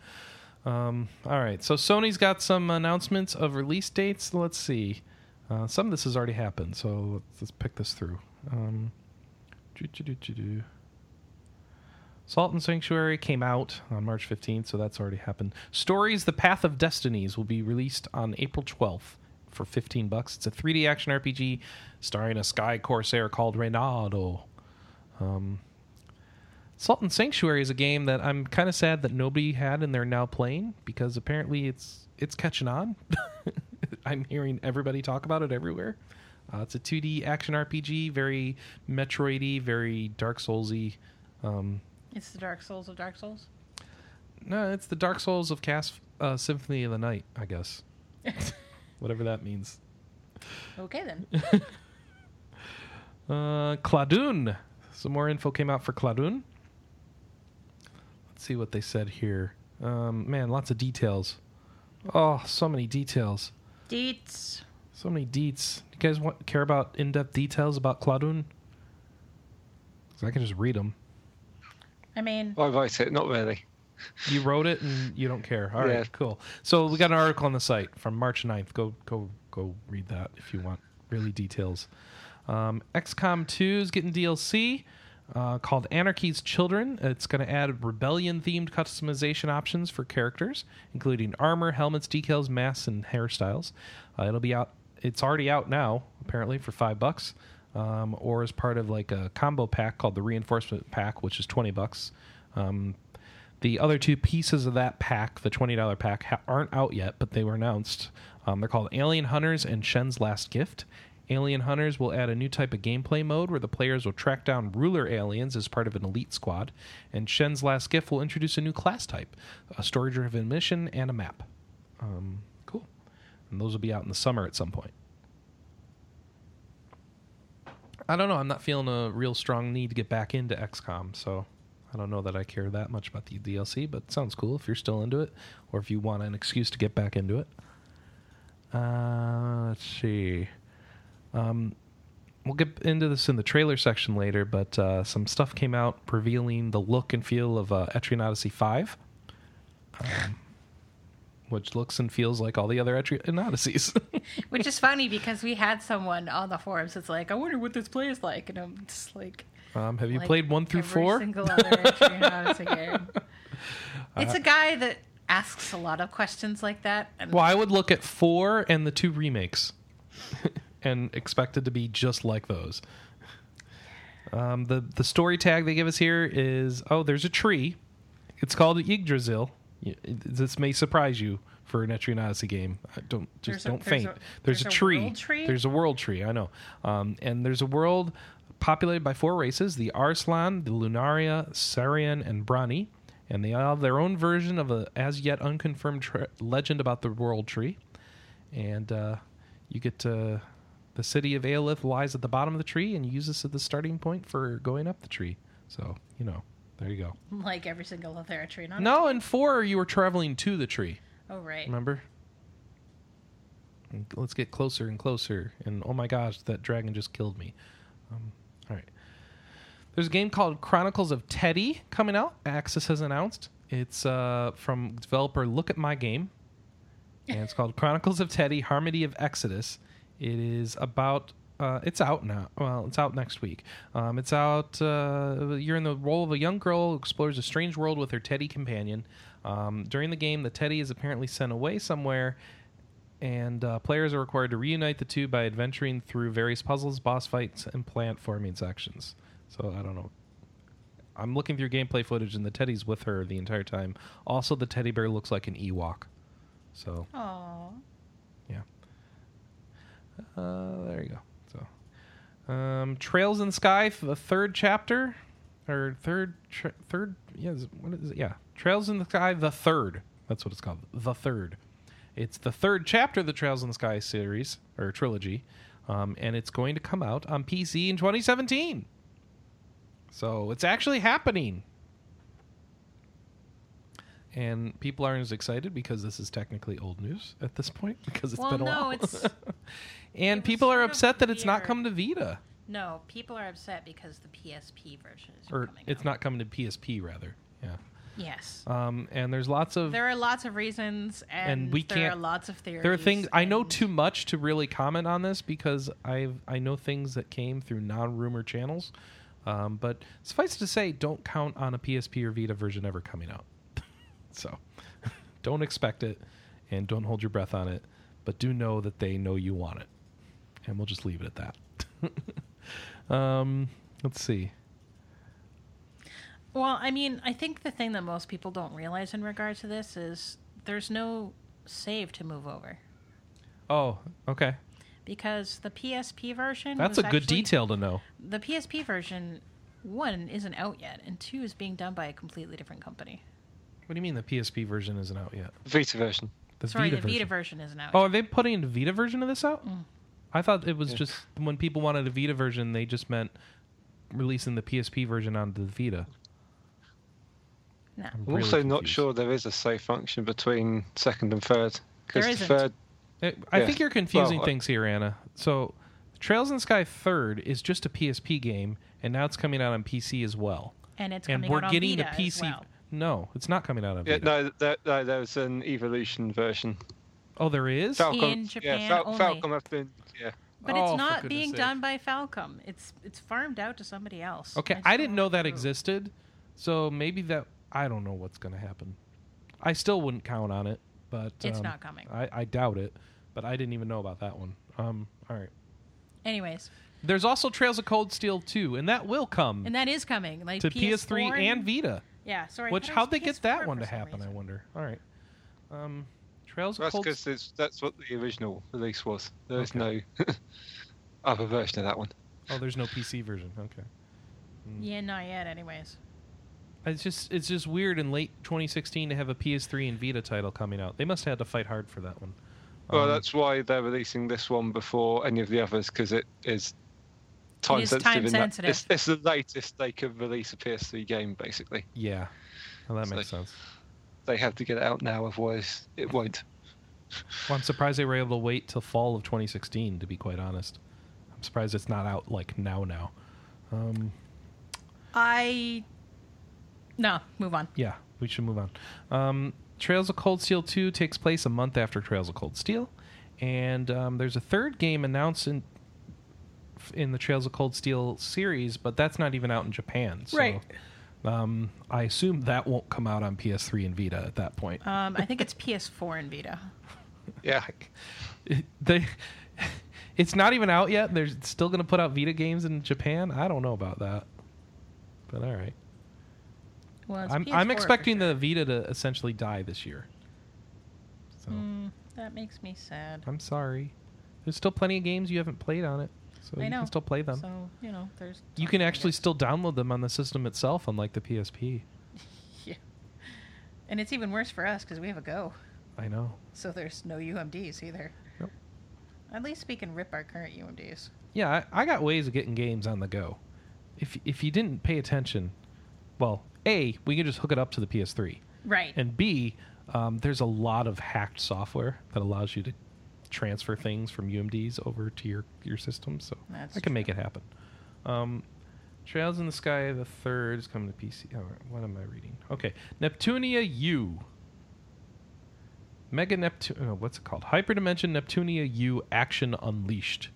Um, all right, so Sony's got some announcements of release dates. Let's see. Uh, some of this has already happened, so let's, let's pick this through. Um. Salt and Sanctuary came out on March 15th, so that's already happened. Stories: The Path of Destinies will be released on April 12th for 15 bucks. It's a 3D action RPG starring a sky corsair called Reynardo. Um, Salt and Sanctuary is a game that I'm kind of sad that nobody had and they're now playing because apparently it's it's catching on. I'm hearing everybody talk about it everywhere. Uh, it's a 2D action RPG, very Metroidy, very Dark Soulsy. Um, It's the Dark Souls of Dark Souls. no, it's the Dark Souls of Cast uh, Symphony of the Night, I guess. Whatever that means. Okay then. Uh, Cladun. Some more info came out for Cladun. Let's see what they said here. Um, man, lots of details. Oh, so many details. Deets. So many deets. You guys want care about in-depth details about Cladun? 'Cause I can just read them. I mean, I wrote it, not really. You wrote it and you don't care. All right, Yeah. cool. So we got an article on the site from March 9th. Go go go read that if you want really details. Um, XCOM 2 is getting DLC uh, called Anarchy's Children. It's going to add rebellion themed customization options for characters, including armor, helmets, decals, masks, and hairstyles. Uh, it'll be out. It's already out now, apparently, for five bucks, um, or as part of like a combo pack called the Reinforcement Pack, which is twenty bucks. Um, the other two pieces of that pack, the twenty dollar pack, ha- aren't out yet, but they were announced. Um, they're called Alien Hunters and Shen's Last Gift. Alien Hunters will add a new type of gameplay mode where the players will track down ruler aliens as part of an elite squad, and Shen's Last Gift will introduce a new class type, a story-driven mission, and a map. Um, cool, and those will be out in the summer at some point. I don't know. I'm not feeling a real strong need to get back into XCOM, so I don't know that I care that much about the DLC, but sounds cool if you're still into it, or if you want an excuse to get back into it. Uh, let's see. Um, we'll get into this in the trailer section later, but uh, some stuff came out revealing the look and feel of uh, Etrian Odyssey 5, um, which looks and feels like all the other Etrian Odysseys. which is funny because we had someone on the forums that's like, I wonder what this play is like, and I'm just like, um, have you like played one through four? Single other Etrian Odyssey game. It's a guy that asks a lot of questions like that, and Well, I would look at four and the two remakes and expected to be just like those. Um, the the story tag they give us here is oh, there's a tree. It's called Yggdrasil. This may surprise you for an Etrian Odyssey game. I Don't just There's a- don't there's faint. a- there's, a tree. world tree? There's a world tree. I know. Um, and there's a world populated by four races: the Arslan, the Lunaria, Sarian, and Brani. And they all have their own version of a as yet unconfirmed tra- legend about the world tree. And uh, you get to the city of Aelith lies at the bottom of the tree, and use this as the starting point for going up the tree. So you know, there you go. like every single other tree. Odyssey. No, in four you were traveling to the tree. Oh right. Remember? And let's get closer and closer. And oh my gosh, that dragon just killed me. Um, all right. There's a game called Chronicles of Teddy coming out. Aksys has announced. It's uh, from developer Look at My Game, and it's called Chronicles of Teddy: Harmony of Exodus. It is about. Uh, it's out now. Well, it's out next week. Um, it's out. Uh, you're in the role of a young girl who explores a strange world with her Teddy companion. Um, during the game, the Teddy is apparently sent away somewhere, and uh, players are required to reunite the two by adventuring through various puzzles, boss fights, and plant farming sections. So I don't know. I'm looking through gameplay footage, and the Teddy's with her the entire time. Also, the teddy bear looks like an Ewok. So Aww. yeah. Uh, there you go. So, um, Trails in the Sky, the third chapter, or third, tra- third, yeah, what is it? Yeah, Trails in the Sky, the third. That's what it's called, the third. It's the third chapter of the Trails in the Sky series or trilogy, um, and it's going to come out on PC in 2017. So it's actually happening. And people aren't as excited because this is technically old news at this point because it's Well, been a no, while. it's- and it people are upset that it's not coming to Vita No, people are upset because the PSP version is or coming it's out. not coming to PSP rather. Yeah. Yes. Um, and there's lots of There are lots of reasons, and, we there can't- are lots of theories. there are things I know too much to really comment on this because I've I know things that came through non-rumor channels. Um, but suffice to say, don't count on a PSP or Vita version ever coming out. So don't expect it, and don't hold your breath on it. But do know that they know you want it, and we'll just leave it at that. um, let's see. Well, I mean, I think the thing that most people don't realize in regard to this is there's no save to move over Oh, okay. because the PSP version. That's a good actually- detail to know. The PSP version one isn't out yet, and two is being done by a completely different company. What do you mean the PSP version isn't out yet? Vita version. The Sorry, Vita the version. Vita version isn't out. Oh, are they putting the Vita version of this out? Mm. I thought it was Yeah. just when people wanted a Vita version, they just meant releasing the PSP version onto the Vita. No. I'm I'm really also not sure there is a save function between second and third. There Because the isn't. third, Uh, I Yeah. think you're confusing Well, things here, Anna. So, Trails in the Sky Third is just a PSP game, and now it's coming out on PC as well. and it's and coming we're out on getting Vita the PC. as well. No, it's not coming out on yeah, no, there, no, there's an evolution version. Oh, there is. Falcom, In yeah, Japan Fal- only. Falcom have been, yeah. But Oh, it's for not being sake. done by Falcom. It's it's farmed out to somebody else. Okay, It's I didn't know that existed, so maybe that I don't know what's going to happen. I still wouldn't count on it, but It's um, not coming. I, I doubt it, but I didn't even know about that one. Um, all right. Anyways, There's also Trails of Cold Steel 2, and that will come and that is coming. Like to PS4 PS3 and Vita. Yeah, sorry. Which how'd they get that one to some happen? I wonder. All right. Um, Trails of That's Cold. because that's what the original release was. There is Okay. no other version of that one. Oh, there's no PC version. Okay. Yeah, not yet. Anyways, It's just it's just weird in late 2016 to have a PS3 and Vita title coming out. They must have had to fight hard for that one. Well, Um, that's why they're releasing this one before any of the others because it is time is sensitive. time in that- sensitive. it's, it's the latest they could release a PS3 game. Basically, yeah. Well, that So- makes sense. they have to get it out now, otherwise it won't. Well, I'm surprised they were able to wait till fall of 2016. To be quite honest, I'm surprised it's not out like now. Now, um, I no move on. yeah, we should move on. Um, Trails of Cold Steel 2 takes place a month after Trails of Cold Steel, and um, there's a third game announced in in the Trails of Cold Steel series, but that's not even out in Japan. So, Right. Um, I assume that won't come out on PS3 and Vita at that point. Um, I think it's PS4 and Vita. Yeah, they it's not even out yet. They're still going to put out Vita games in Japan. I don't know about that, but all right. Well, it's I'm PS4 I'm for expecting sure. the Vita to essentially die this year. So Mm, that makes me sad. I'm sorry. There's still plenty of games you haven't played on it, so I you know. can still play them. So you know, there's. you can actually still download them on the system itself, unlike the PSP. Yeah. And it's even worse for us because we have a Go, I know. so there's no UMDs either. Yep. At least we can rip our current UMDs. Yeah, I, I got ways of getting games on the go. If if you didn't pay attention, well, a we can just hook it up to the PS3. Right. And B, um, there's a lot of hacked software that allows you to transfer things from UMDs over to your your system. So That's I can make it happen. Um, Trails in the Sky the third is coming to PC. Oh, what am I reading? Okay, Neptunia U. Mega Neptune. Oh, what's it called? Hyperdimension Neptunia U Action Unleashed.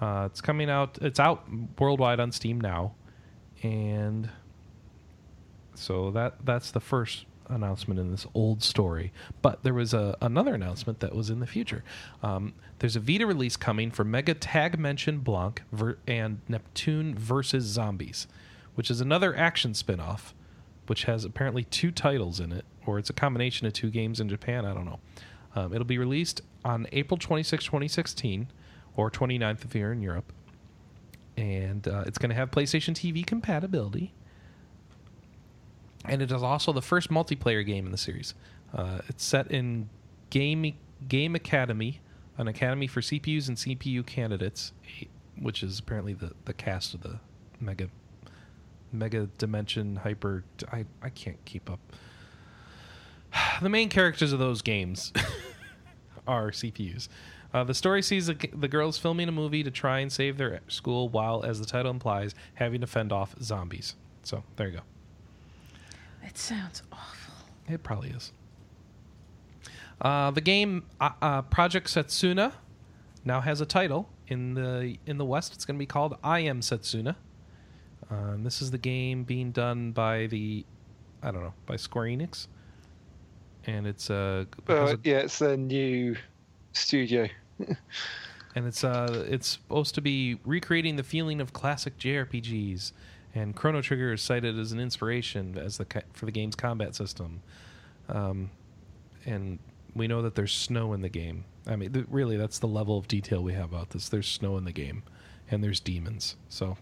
Uh, it's coming out. It's out worldwide on Steam now, and so that that's the first announcement in this old story. But there was a, another announcement that was in the future. Um, there's a Vita release coming for MegaTagmension Blanc ver- and Neptune versus Zombies, which is another action spin-off, which has apparently two titles in it, or it's a combination of two games in Japan. I don't know. Um, it'll be released on April 26, 2016, or 29th if you're in Europe. And uh, it's going to have PlayStation TV compatibility and it is also the first multiplayer game in the series. Uh, it's set in Game Game Academy, an academy for CPUs and CPU candidates, which is apparently the, the cast of the Mega Mega Dimension Hyper. I I can't keep up. The main characters of those games are CPUs. Uh, the story sees the, the girls filming a movie to try and save their school while, as the title implies, having to fend off zombies. So there you go. It sounds awful. It probably is. Uh, the game uh, uh, Project Setsuna now has a title in the in the West. It's going to be called I Am Setsuna. Um, this is the game being done by the I don't know by Square Enix, and it's uh, Uh, a- yeah, it's their new studio. and it's uh it's supposed to be recreating the feeling of classic JRPGs. And Chrono Trigger is cited as an inspiration as the for the game's combat system. Um, and we know that there's snow in the game. I mean, th- really, that's the level of detail we have about this. There's snow in the game, and there's demons. So,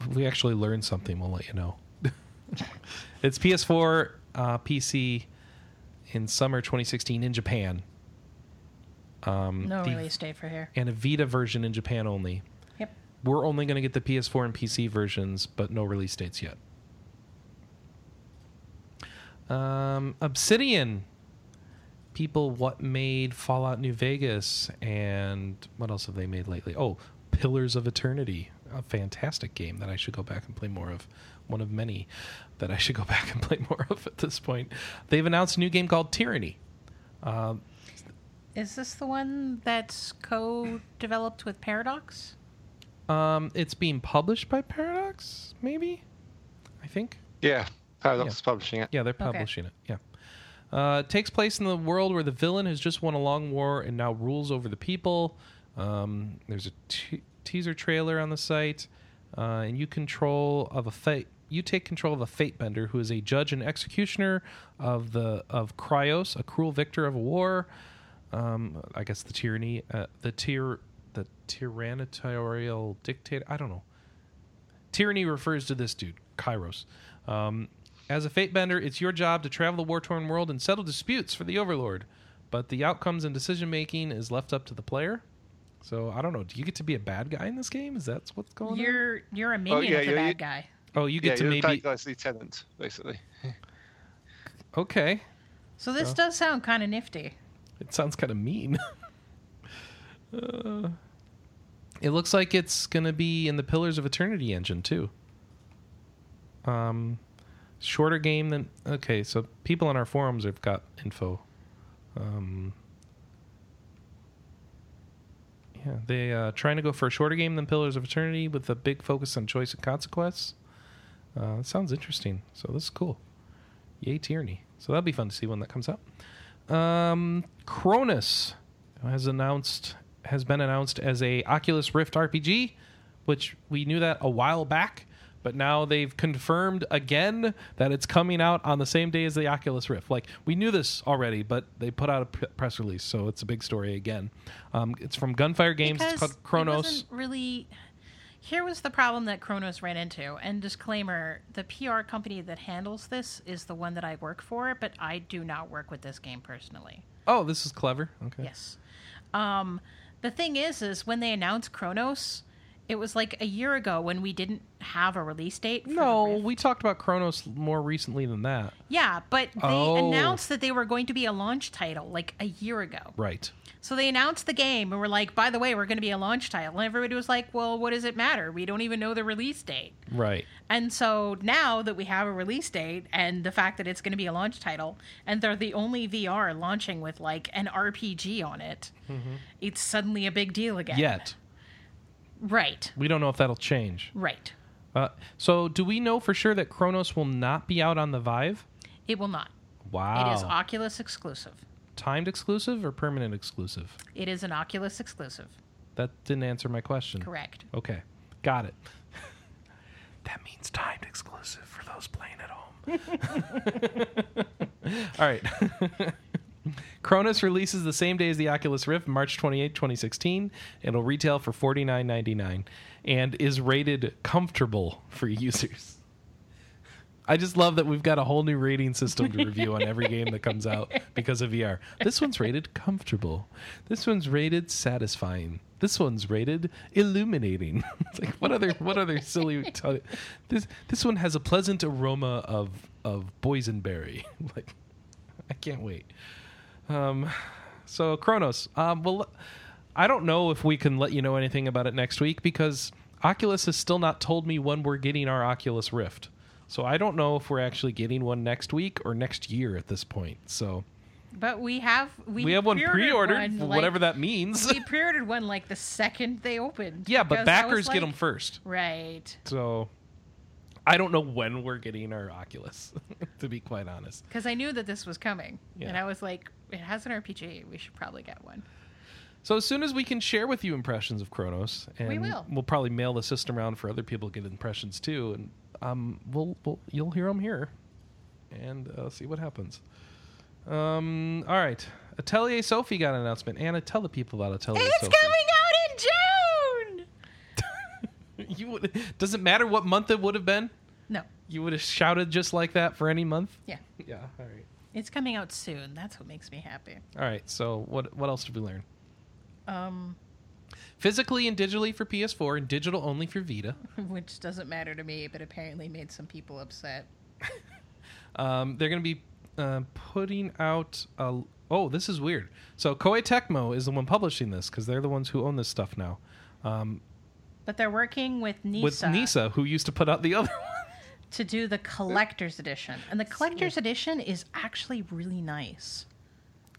if we actually learn something, we'll let you know. it's PS4, uh, PC in summer 2016 in Japan. Um, No the- release date for here. and a Vita version in Japan only. We're only going to get the PS4 and PC versions, but no release dates yet. Um, Obsidian. People, what made Fallout New Vegas and what else have they made lately? Oh, Pillars of Eternity, a fantastic game that I should go back and play more of. One of many that I should go back and play more of at this point. They've announced a new game called Tyranny. Um, Is this the one that's co-developed with Paradox? Um, it's being published by Paradox, maybe. I think. Yeah, Paradox Yeah. is publishing it. Yeah, they're Okay. publishing it. Yeah. Uh, takes place in the world where the villain has just won a long war and now rules over the people. Um, there's a teaser trailer on the site, uh, and you control of a fate. You take control of a fate bender who is a judge and executioner of the of Cryos, a cruel victor of a war. Um, I guess the tyranny, uh, the tyr, the tyrannitorial dictator. I don't know. Tyranny refers to this dude, Kyros. Um, as a fate bender, it's your job to travel the war torn world and settle disputes for the Overlord. But the outcomes and decision making is left up to the player. So I don't know. Do you get to be a bad guy in this game? Is that what's going on? You're you're a minion yeah, of the you're- bad you- guy. Oh, you get yeah, to you're the maybe. bad guy's lieutenant, basically. Okay, So this Well. does sound kind of nifty. it sounds kind of mean. uh, it looks like it's gonna be in the Pillars of Eternity engine too. Um, shorter game than okay. So people on our forums have got info. Um, yeah, they uh, trying to go for a shorter game than Pillars of Eternity with a big focus on choice and consequence. Uh, sounds interesting. So this is cool. Yay, Tyranny. So that'll be fun to see when that comes out. Um, Chronos has announced has been announced as a Oculus Rift RPG, which we knew that a while back, but now they've confirmed again that it's coming out on the same day as the Oculus Rift. Like we knew this already, but they put out a p- press release, so it's a big story again. Um, it's from Gunfire Games. Because it's called Chronos. really. Here was the problem that Chronos ran into. And disclaimer: the PR company that handles this is the one that I work for, but I do not work with this game personally. Oh, this is clever. Okay. Yes. Um, the thing is, is when they announced Chronos, It was like a year ago when we didn't have a release date. For No, we talked about Chronos more recently than that. Yeah, but they Oh. announced that they were going to be a launch title like a year ago. Right. So they announced the game and were like, by the way, we're going to be a launch title. And everybody was like, well, what does it matter? We don't even know the release date. Right. And so now that we have a release date and the fact that it's going to be a launch title and they're the only VR launching with like an RPG on it, mm-hmm. it's suddenly a big deal again. Yet. Right. We don't know if that'll change. Right. Uh, so, do we know for sure that Chronos will not be out on the Vive? It will not. Wow. It is Oculus exclusive. Timed exclusive or permanent exclusive? It is an Oculus exclusive. That didn't answer my question. Correct. Okay. Got it. that means timed exclusive for those playing at home. All right. Chronos releases the same day as the Oculus Rift, March 28, 2016. It'll retail for $49.99 and is rated comfortable for users. I just love that we've got a whole new rating system to review on every game that comes out because of VR. This one's rated comfortable. This one's rated satisfying. This one's rated illuminating. it's like what other what other silly t- this this one has a pleasant aroma of of boysenberry. like I can't wait. Um, so Chronos. Um, well, I don't know if we can let you know anything about it next week because Oculus has still not told me when we're getting our Oculus Rift. So I don't know if we're actually getting one next week or next year at this point. So But we have we, we, have one pre-ordered, one, like- whatever that means. we pre-ordered one like the second they opened. yeah, but because I was backers get them first. Right. So I don't know when we're getting our Oculus, to be quite honest. Because I knew that this was coming, and I was like, "It has an RPG. We should probably get one." So as soon as we can share with you impressions of Chronos, and We will. we'll probably mail the system around for other people to get impressions too, and um, we'll, we'll you'll hear them here, and uh, see what happens. Um, all right, Atelier Sophie got an announcement. Anna, tell the people about Atelier Sophie. It's Sophie. coming out in June. you would, does it matter what month it would have been? No. You would have shouted just like that for any month. Yeah. Yeah. All right. It's coming out soon. That's what makes me happy. All right. So what what else did we learn? Um, Physically and digitally for PS4, and digital only for Vita. which doesn't matter to me, but apparently made some people upset. Um, they're going to be uh, putting out. A, oh, this is weird. So Koei Tecmo is the one publishing this because they're the ones who own this stuff now. Um, But they're working with Nisa, with Nisa, who used to put out the other one. To do the collector's edition, and the collector's edition is actually really nice.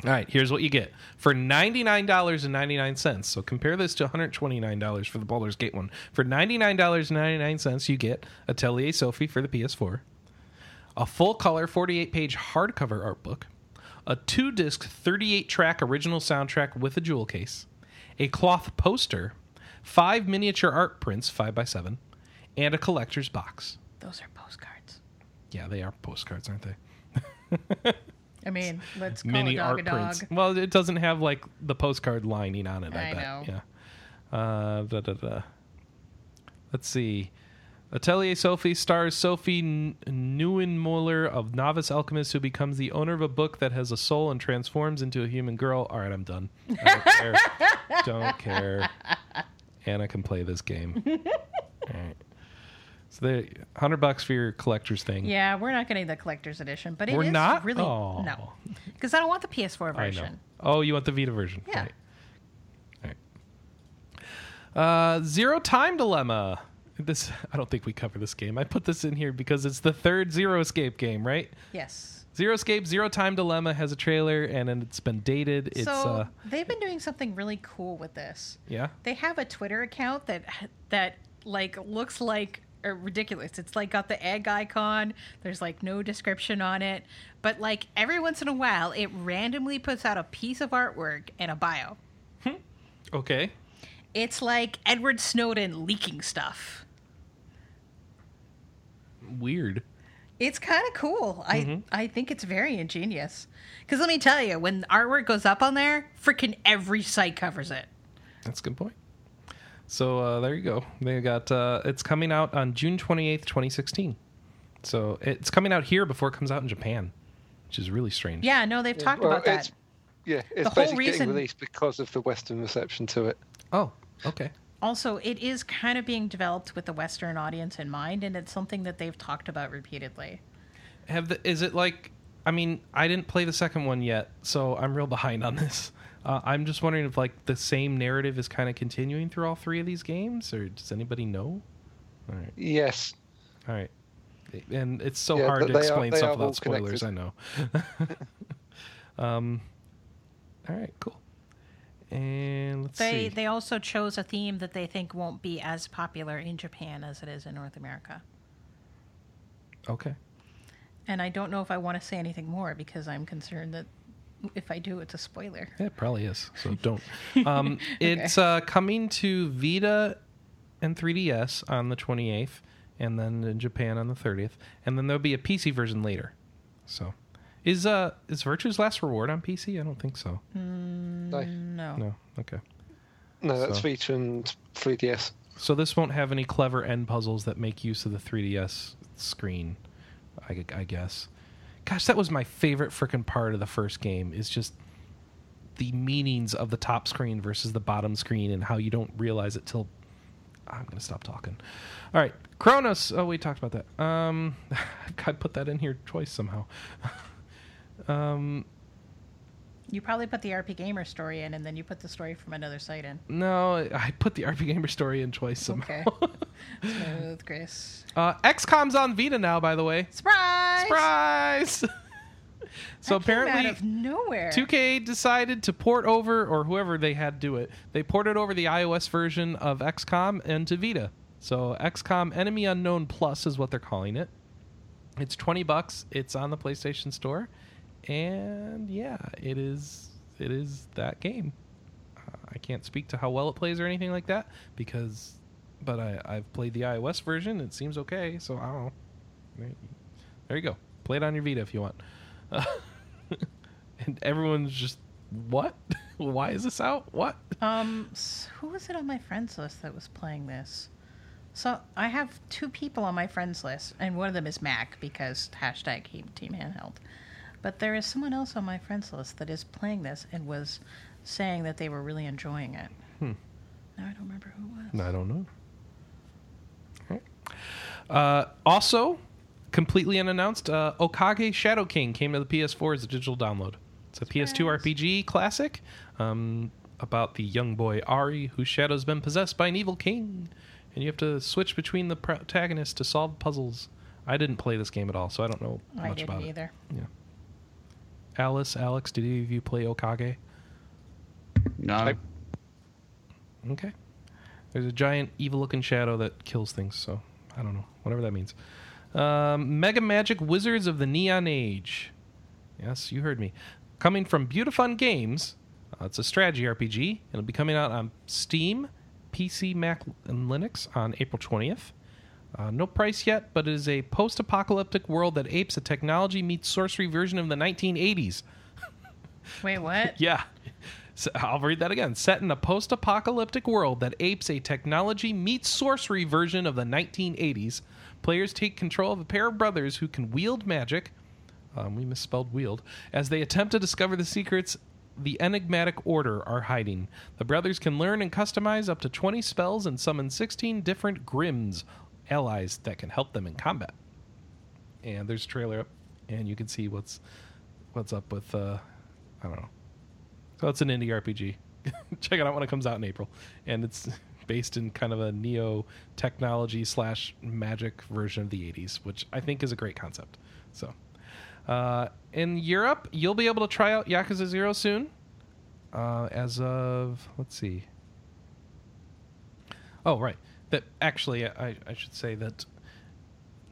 All right, here's what you get for ninety nine dollars and ninety nine cents. So compare this to one hundred twenty nine dollars for the Baldur's Gate one. For ninety nine dollars and ninety nine cents, you get Atelier Sophie for the PS4, a full color forty eight page hardcover art book, a two disc thirty eight track original soundtrack with a jewel case, a cloth poster, five miniature art prints five by seven, and a collector's box. Those are. Yeah, they are postcards, aren't they? I mean, let's call mini a dog art a dog. prints. Well, it doesn't have like the postcard lining on it. I, I bet. know. Yeah. Uh, da, da, da. Let's see. Atelier Sophie stars Sophie Neuenmuller of Novice Alchemist, who becomes the owner of a book that has a soul and transforms into a human girl. All right, I'm done. I don't care. don't care. Anna can play this game. All right. So the hundred bucks for your collector's thing. Yeah, we're not getting the collector's edition, but it is We're not? really Oh. no, because I don't want the PS4 version. Oh, you want the Vita version? Yeah. Right. All right. Uh, Zero Time Dilemma. This I don't think we cover this game. I put this in here because it's the third Zero Escape game, right? Yes. Zero Escape, Zero Time Dilemma has a trailer and it's been dated. It's so uh, they've been doing something really cool with this. yeah. They have a Twitter account that that like looks like ridiculous. It's like got the egg icon. There's like no description on it, but like every once in a while, it randomly puts out a piece of artwork and a bio. Okay. It's like Edward Snowden leaking stuff. Weird. It's kind of cool. Mm-hmm. I I think it's very ingenious. Because let me tell you, when artwork goes up on there, freaking every site covers it. That's a good point. So uh, there you go. They got uh, it's coming out on June twenty eighth, twenty sixteen. So it's coming out here before it comes out in Japan, which is really strange. Yeah, no, they've talked Well, about that. it's- Yeah, it's The whole basically reason- getting released because of the Western reception to it. Oh, okay. also it is kind of being developed with the Western audience in mind, and it's something that they've talked about repeatedly. Have the is it like? I mean, I didn't play the second one yet, so I'm real behind on this. Uh, I'm just wondering if like the same narrative is kind of continuing through all three of these games, or does anybody know? All right, Yes. all right. And it's so Yeah, hard to they are- explain they stuff are without spoilers. connected. I know. um. All right. Cool. And let's They see. they also chose a theme that they think won't be as popular in Japan as it is in North America. okay. And I don't know if I want to say anything more because I'm concerned that if I do, it's a spoiler. Yeah, it probably is. So don't. Um, It's uh, coming to Vita and 3DS on the 28th, and then in Japan on the 30th, and then there'll be a PC version later. So, is uh is Virtue's Last Reward on PC? I don't think so. No. No. No. Okay. No, that's So- Vita and 3DS. So this won't have any clever end puzzles that make use of the 3DS screen, I, I guess. Gosh, that was my favorite freaking part of the first game. Is just the meanings of the top screen versus the bottom screen and how you don't realize it till I'm gonna stop talking. All right, Chronos. Oh, we talked about that. Um, I put that in here twice somehow. um, You probably put the RPGamer story in, and then you put the story from another site in. no, I put the RPGamer story in twice somehow. Okay. Smooth, Grace. uh, XCOM's on Vita now, by the way. Surprise! Surprise! so apparently, out of nowhere. 2K decided to port over, or whoever they had do it, they ported over the iOS version of XCOM into Vita. So XCOM Enemy Unknown Plus is what they're calling it. It's 20 bucks. It's on the PlayStation Store. And yeah, it is it is that game. Uh, I can't speak to how well it plays or anything like that because but I I've played the iOS version. It seems okay, so I don't know. There- you go. Play it on your Vita if you want. Uh, and everyone's just what? Why is this out? What? Um, who was it on my friends list that was playing this? So I have two people on my friends list, and one of them is Mac because hashtag Team Handheld. But there is someone else on my friends list that is playing this and was saying that they were really enjoying it. Hmm. Now I don't remember who it was. I don't know. Uh, also, completely unannounced, uh, Okage Shadow King came to the PS4 as a digital download. It's a PS2 RPG classic um, about the young boy Ari, whose shadow's been possessed by an evil king, and you have to switch between the protagonists to solve puzzles. I didn't play this game at all, so I don't know I much about it. either. Yeah. Alice, Alex, did any of you play Okage? No. I- Okay. There's a giant evil looking shadow that kills things, so I don't know. Whatever that means. Um, Mega Magic Wizards of the Neon Age. Yes, you heard me. Coming from Beautifun Games. Uh, it's a strategy RPG. It'll be coming out on Steam, PC, Mac, and Linux on April 20th. Uh, no price yet, but it is a post apocalyptic world that apes a technology meets sorcery version of the 1980s. Wait, what? Yeah. So I'll read that again. Set in a post apocalyptic world that apes a technology meets sorcery version of the 1980s, players take control of a pair of brothers who can wield magic. Um, we misspelled wield. As they attempt to discover the secrets the enigmatic order are hiding. The brothers can learn and customize up to 20 spells and summon 16 different Grims, allies that can help them in combat. And there's a trailer up, and you can see what's what's up with uh, I don't know. So it's an indie RPG. Check it out when it comes out in April, and it's based in kind of a neo technology slash magic version of the '80s, which I think is a great concept. So, uh, in Europe, you'll be able to try out Yakuza Zero soon. Uh, as of let's see. Oh right, that actually I, I should say that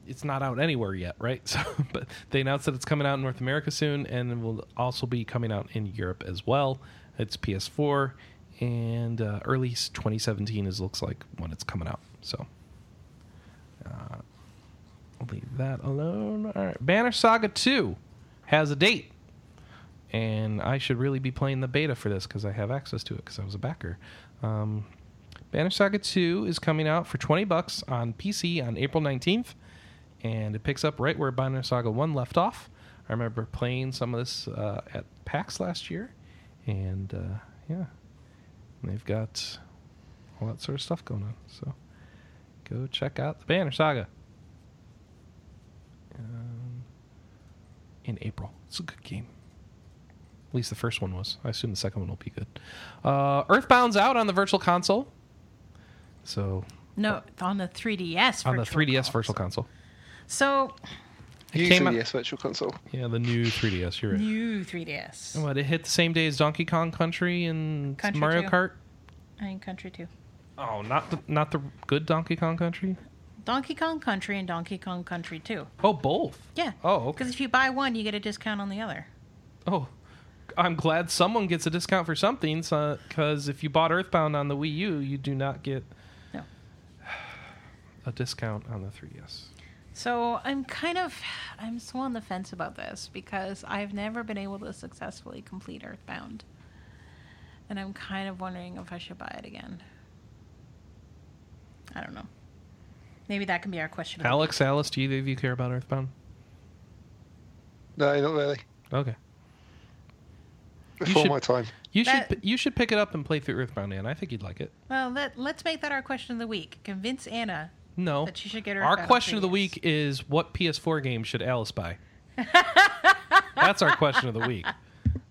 it's not out anywhere yet, right? So, but they announced that it's coming out in North America soon, and it will also be coming out in Europe as well. It's PS4, and uh, early 2017 is looks like when it's coming out. So, uh, I'll leave that alone. All right, Banner Saga 2 has a date, and I should really be playing the beta for this because I have access to it because I was a backer. Um, Banner Saga 2 is coming out for 20 bucks on PC on April 19th and it picks up right where Banner Saga 1 left off. I remember playing some of this uh, at PAX last year, and uh, yeah, and they've got all that sort of stuff going on. So go check out the Banner Saga. Um, in April. It's a good game. At least the first one was. I assume the second one will be good. Uh, Earthbound's out on the Virtual Console. So No, on the 3DS. on the 3DS Console. Virtual Console. So It New came out- 3DS Virtual Console. Yeah, the new 3DS. You're right. new 3DS. What it hit the same day as Donkey Kong Country and Country Mario too. Kart. I mean, Country 2. Oh, not the not the good Donkey Kong Country. Donkey Kong Country and Donkey Kong Country 2. Oh, both. Yeah. Oh, okay. Because if you buy one, you get a discount on the other. Oh, I'm glad someone gets a discount for something. Because if you bought Earthbound on the Wii U, you do not get No. A discount on the 3DS. So I'm kind of, I'm so on the fence about this because I've never been able to successfully complete Earthbound. And I'm kind of wondering if I should buy it again. I don't know. Maybe that can be our question. of the Alex, Alice, do either of you care about Earthbound? No, not really. Okay. Before should- my time. You That- should you should pick it up and play through Earthbound, Anna. I think you'd like it. Well, let, let's make that our question of the week. Convince Anna No. that she should get her. Our question of the week is what PS4 game should Alice buy? That's our question of the week.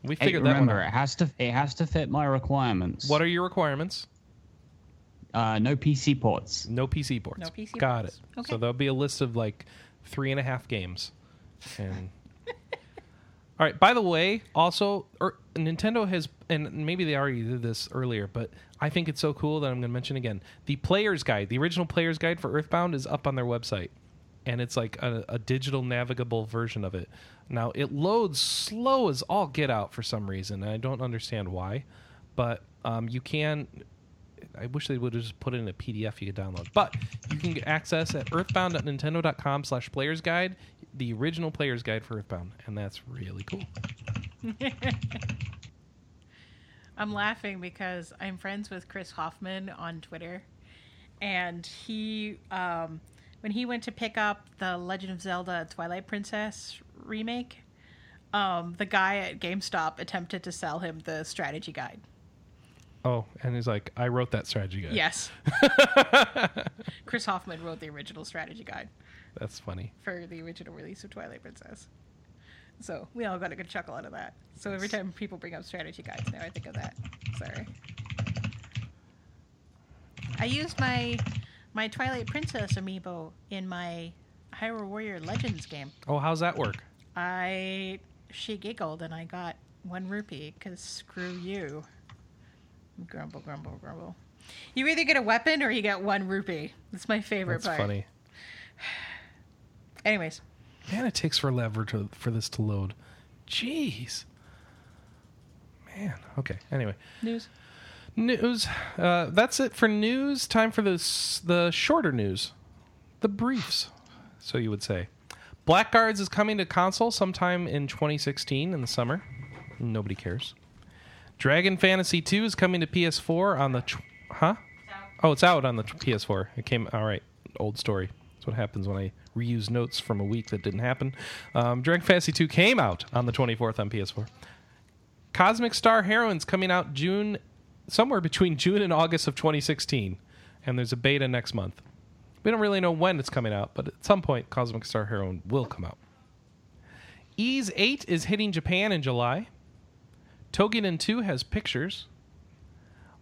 We Hey, figured that one remember, out. it has to it has to fit my requirements. What are your requirements? uh, no PC ports? No PC ports. No PC Got ports. it. Okay. So there'll be a list of like three and a half games. And all right. By the way, also, er, Nintendo has, and maybe they already did this earlier, but I think it's so cool that I'm going to mention again. The player's guide, the original player's guide for Earthbound, is up on their website, and it's like a, a digital navigable version of it. Now it loads slow as all get out for some reason, and I don't understand why, but um, you can. I wish they would have just put it in a PDF you could download. But you can access at earthbound.nintendo.com slash player's guide, the original player's guide for Earthbound. And that's really cool. I'm laughing because I'm friends with Chris Hoffman on Twitter, and he, um, when he went to pick up the Legend of Zelda Twilight Princess remake, um, the guy at GameStop attempted to sell him the strategy guide. Oh, and he's like, I wrote that strategy guide. Yes, Chris Hoffman wrote the original strategy guide That's funny. for the original release of Twilight Princess. So we all got a good chuckle out of that. So every time people bring up strategy guides, now I think of that. Sorry. I used my my Twilight Princess amiibo in my Hyrule Warrior Legends game. Oh, how's that work? I she giggled and I got one rupee because screw you. Grumble, grumble, grumble. You either get a weapon or you get one rupee. That's my favorite part. That's part. funny. Anyways, Man, it takes forever to, for this to load. Jeez. Man. Okay. Anyway. news. News. Uh, that's it for news. Time for this, the shorter news, the briefs, so you would say. Blackguards is coming to console sometime in 2016 in the summer. Nobody cares. Dragon Fantasy 2 is coming to PS4 on the. Tw- huh? Oh, it's out on the t- PS4. It came. All right. Old story. That's what happens when I reuse notes from a week that didn't happen. Um, Dragon Fantasy 2 came out on the 24th on PS4. Cosmic Star Heroines coming out June, somewhere between June and August of 2016, and there's a beta next month. We don't really know when it's coming out, but at some point, Cosmic Star Heroine will come out. Ys 8 is hitting Japan in July. Togenin 2 has pictures.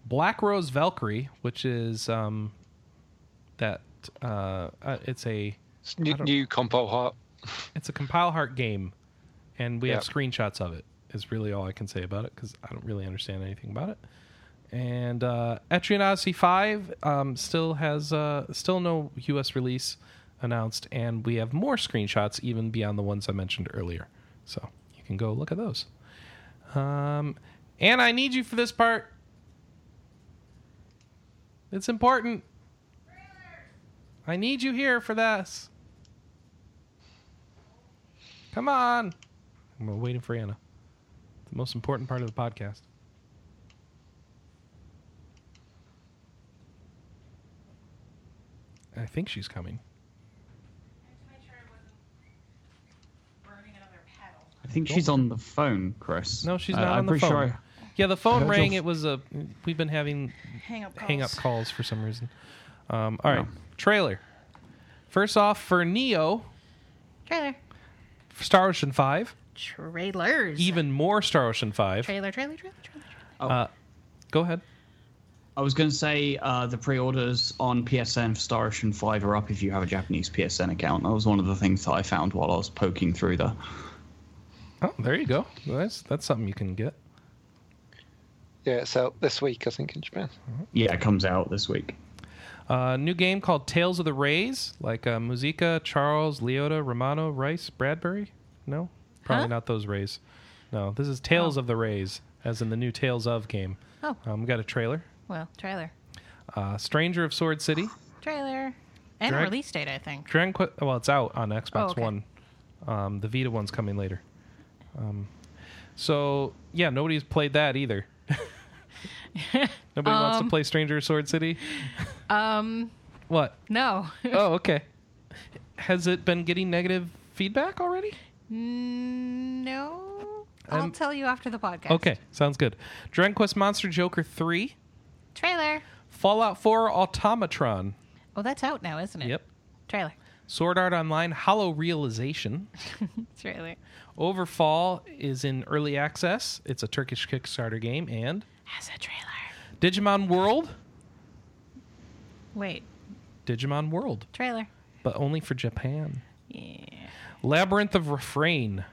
Black Rose Valkyrie, which is um, that uh, uh, it's a It's new, new compo heart. it's a compile heart game, and we have screenshots of it. Is really all I can say about it because I don't really understand anything about it. And uh, Etrian Odyssey Five um, still has uh, still no U.S. release announced, and we have more screenshots even beyond the ones I mentioned earlier. So you can go look at those. Um, and I need you for this part. It's important. I need you here for this. Come on. I'm waiting for Anna. The most important part of the podcast. I think she's coming. I think she's on the phone, Chris. No, she's Uh, not I'm on the pretty phone. Sure Yeah, the phone Virgil- rang. It was a. We've been having Hang up. hang up calls. calls for some reason. Um, all right, No. trailer. First off, for Neo, Trailer. Star Ocean Five, Trailers. even more Star Ocean Five. trailer, trailer, trailer, trailer. Oh, Uh, go ahead. I was going to say uh, the pre-orders on PSN for Star Ocean 5 are up if you have a Japanese PSN account. That was one of the things that I found while I was poking through the. Oh, there you go. That's that's something you can get. Yeah, it's out this week, I think, in Japan. Yeah, it comes out this week. Uh, new game called Tales of the Rays, like uh, Musica, Charles, Liotta, Romano, Rice, Bradbury. No, probably Huh? not those Rays. No, this is Tales Oh. of the Rays, as in the new Tales of game. Oh. Um, we got a trailer. Well, trailer. Uh, Stranger of Sword City. Trailer. And Drag- release date, I think. Dragon Quest. Well, it's out on Xbox Oh, okay. One. Um, the Vita one's coming later. Um, so yeah, nobody's played that either. Nobody wants to Um, play Stranger Sword City. Um, What? no. Oh, okay. Has it been getting negative feedback already? Mm, no. I'll Um, tell you after the podcast. Okay, sounds good. Dragon Quest Monster Joker 3, Trailer. Fallout 4 Automatron. Oh, that's out now, isn't it? Yep. Trailer. Sword Art Online Hollow Realization. Trailer. Overfall is in early access. It's a Turkish Kickstarter game. And Has a trailer. Digimon World. Wait. Digimon World, Trailer. but only for Japan. Yeah. Labyrinth of Refrain,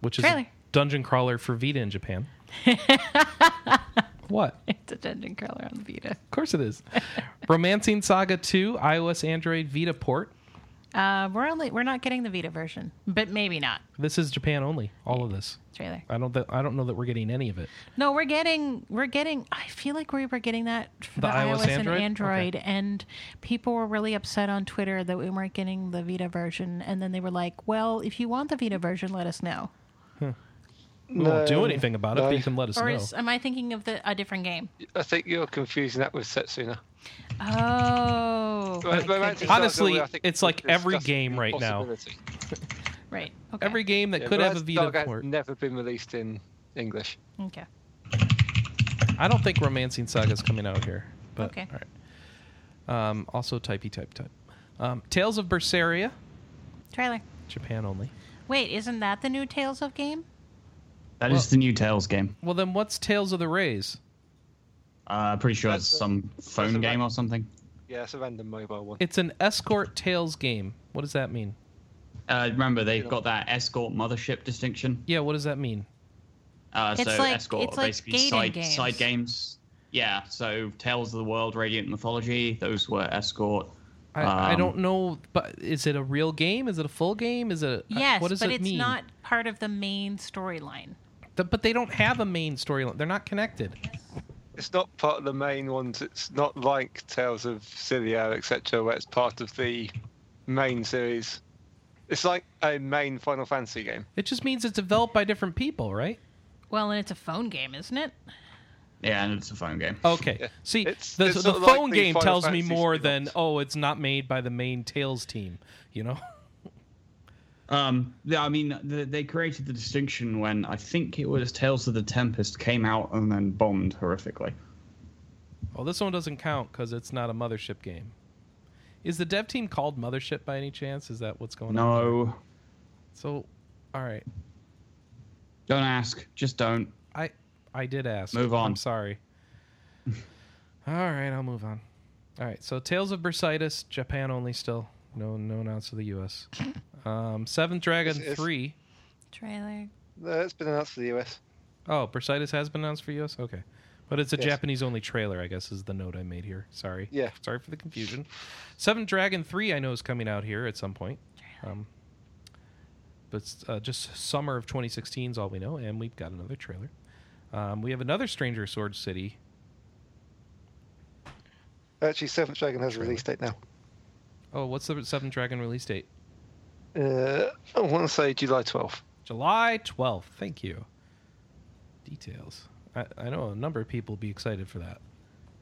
which is Trailer. a dungeon crawler for Vita in Japan. what? It's a dungeon crawler on the Vita. Of course it is. Romancing Saga 2, iOS, Android, Vita port. Uh, we're only we're not getting the Vita version, but maybe not. This is Japan only. All of this. Trailer. I don't. Th- I don't know that we're getting any of it. No, we're getting we're getting. I feel like we were getting that for The the, iOS, iOS, Android? and Android, and people were really upset on Twitter that we weren't getting the Vita version. And then they were like, "Well, if you want the Vita version, let us know." We won't do anything about it, no. but you can let us Or know. is, am I thinking of the a different game? I think you're confusing that with Setsuna. Oh, Right, I could Romancing be. Saga, Honestly, I it's like every game right now. right. Okay. Every game that Yeah, could have a Vita Saga port. never been released in English. Okay. I don't think Romancing Saga is coming out here. But, Okay. All right. Um, also, typey type type. Um, Tales of Berseria, Trailer. Japan only. Wait, isn't that the new Tales of game? That is Well- the new Tales game. Well, then what's Tales of the Rays? Uh, pretty sure That's it's a- some phone a game ra- or something. Yeah, it's a random mobile one. It's an escort Tales game. What does that mean? Uh, remember, they've got that escort mothership distinction. Yeah, what does that mean? Uh, It's so like- escort it's are like basically side games. side games. Yeah, so Tales of the World, Radiant Mythology, those were escort. I, I Um, don't know, but is it a real game? Is it a full game? Is it? A, Yes, what does but it it's mean? not part of the main storyline. Th- But they don't have a main storyline. They're not connected. It's not part of the main ones. It's not like Tales of Xillia, etc., where it's part of the main series. It's like a main Final Fantasy game. It just means it's developed by different people, right? Well, and it's a phone game, isn't it? Yeah, and it's a phone game. Okay. Yeah. See, It's- the, it's the sort of like phone the game Final tells me more than oh, it's not made by the main Tales team. You know. Um, yeah, I mean, the, they created the distinction when I think it was Tales of the Tempest came out and then bombed horrifically. Well, this one doesn't count because it's not a mothership game. Is the dev team called Mothership by any chance? Is that what's going on? No, So, all right. don't ask. Just don't. I I did ask. Move on. I'm sorry. all right, I'll move on. All right, so Tales of Bersitis, Japan only still. No no announce to the US. Um Seventh Dragon It's- it's- 3. Trailer. No, it's been announced for the US. Oh, Bersitis has been announced for US? Okay. But it's a Yes. Japanese only trailer, I guess is the note I made here. Sorry. Yeah. Sorry for the confusion. Seventh Dragon 3 I know is coming out here at some point. Um but uh, just summer of 2016 is all we know, and we've got another trailer. Um, we have another Stranger Sword City Actually, Seventh Dragon has a release date now. Oh, what's the Seventh Dragon release date? Uh, I want to say July 12th. July 12th. Thank you. Details. I, I know a number of people will be excited for that.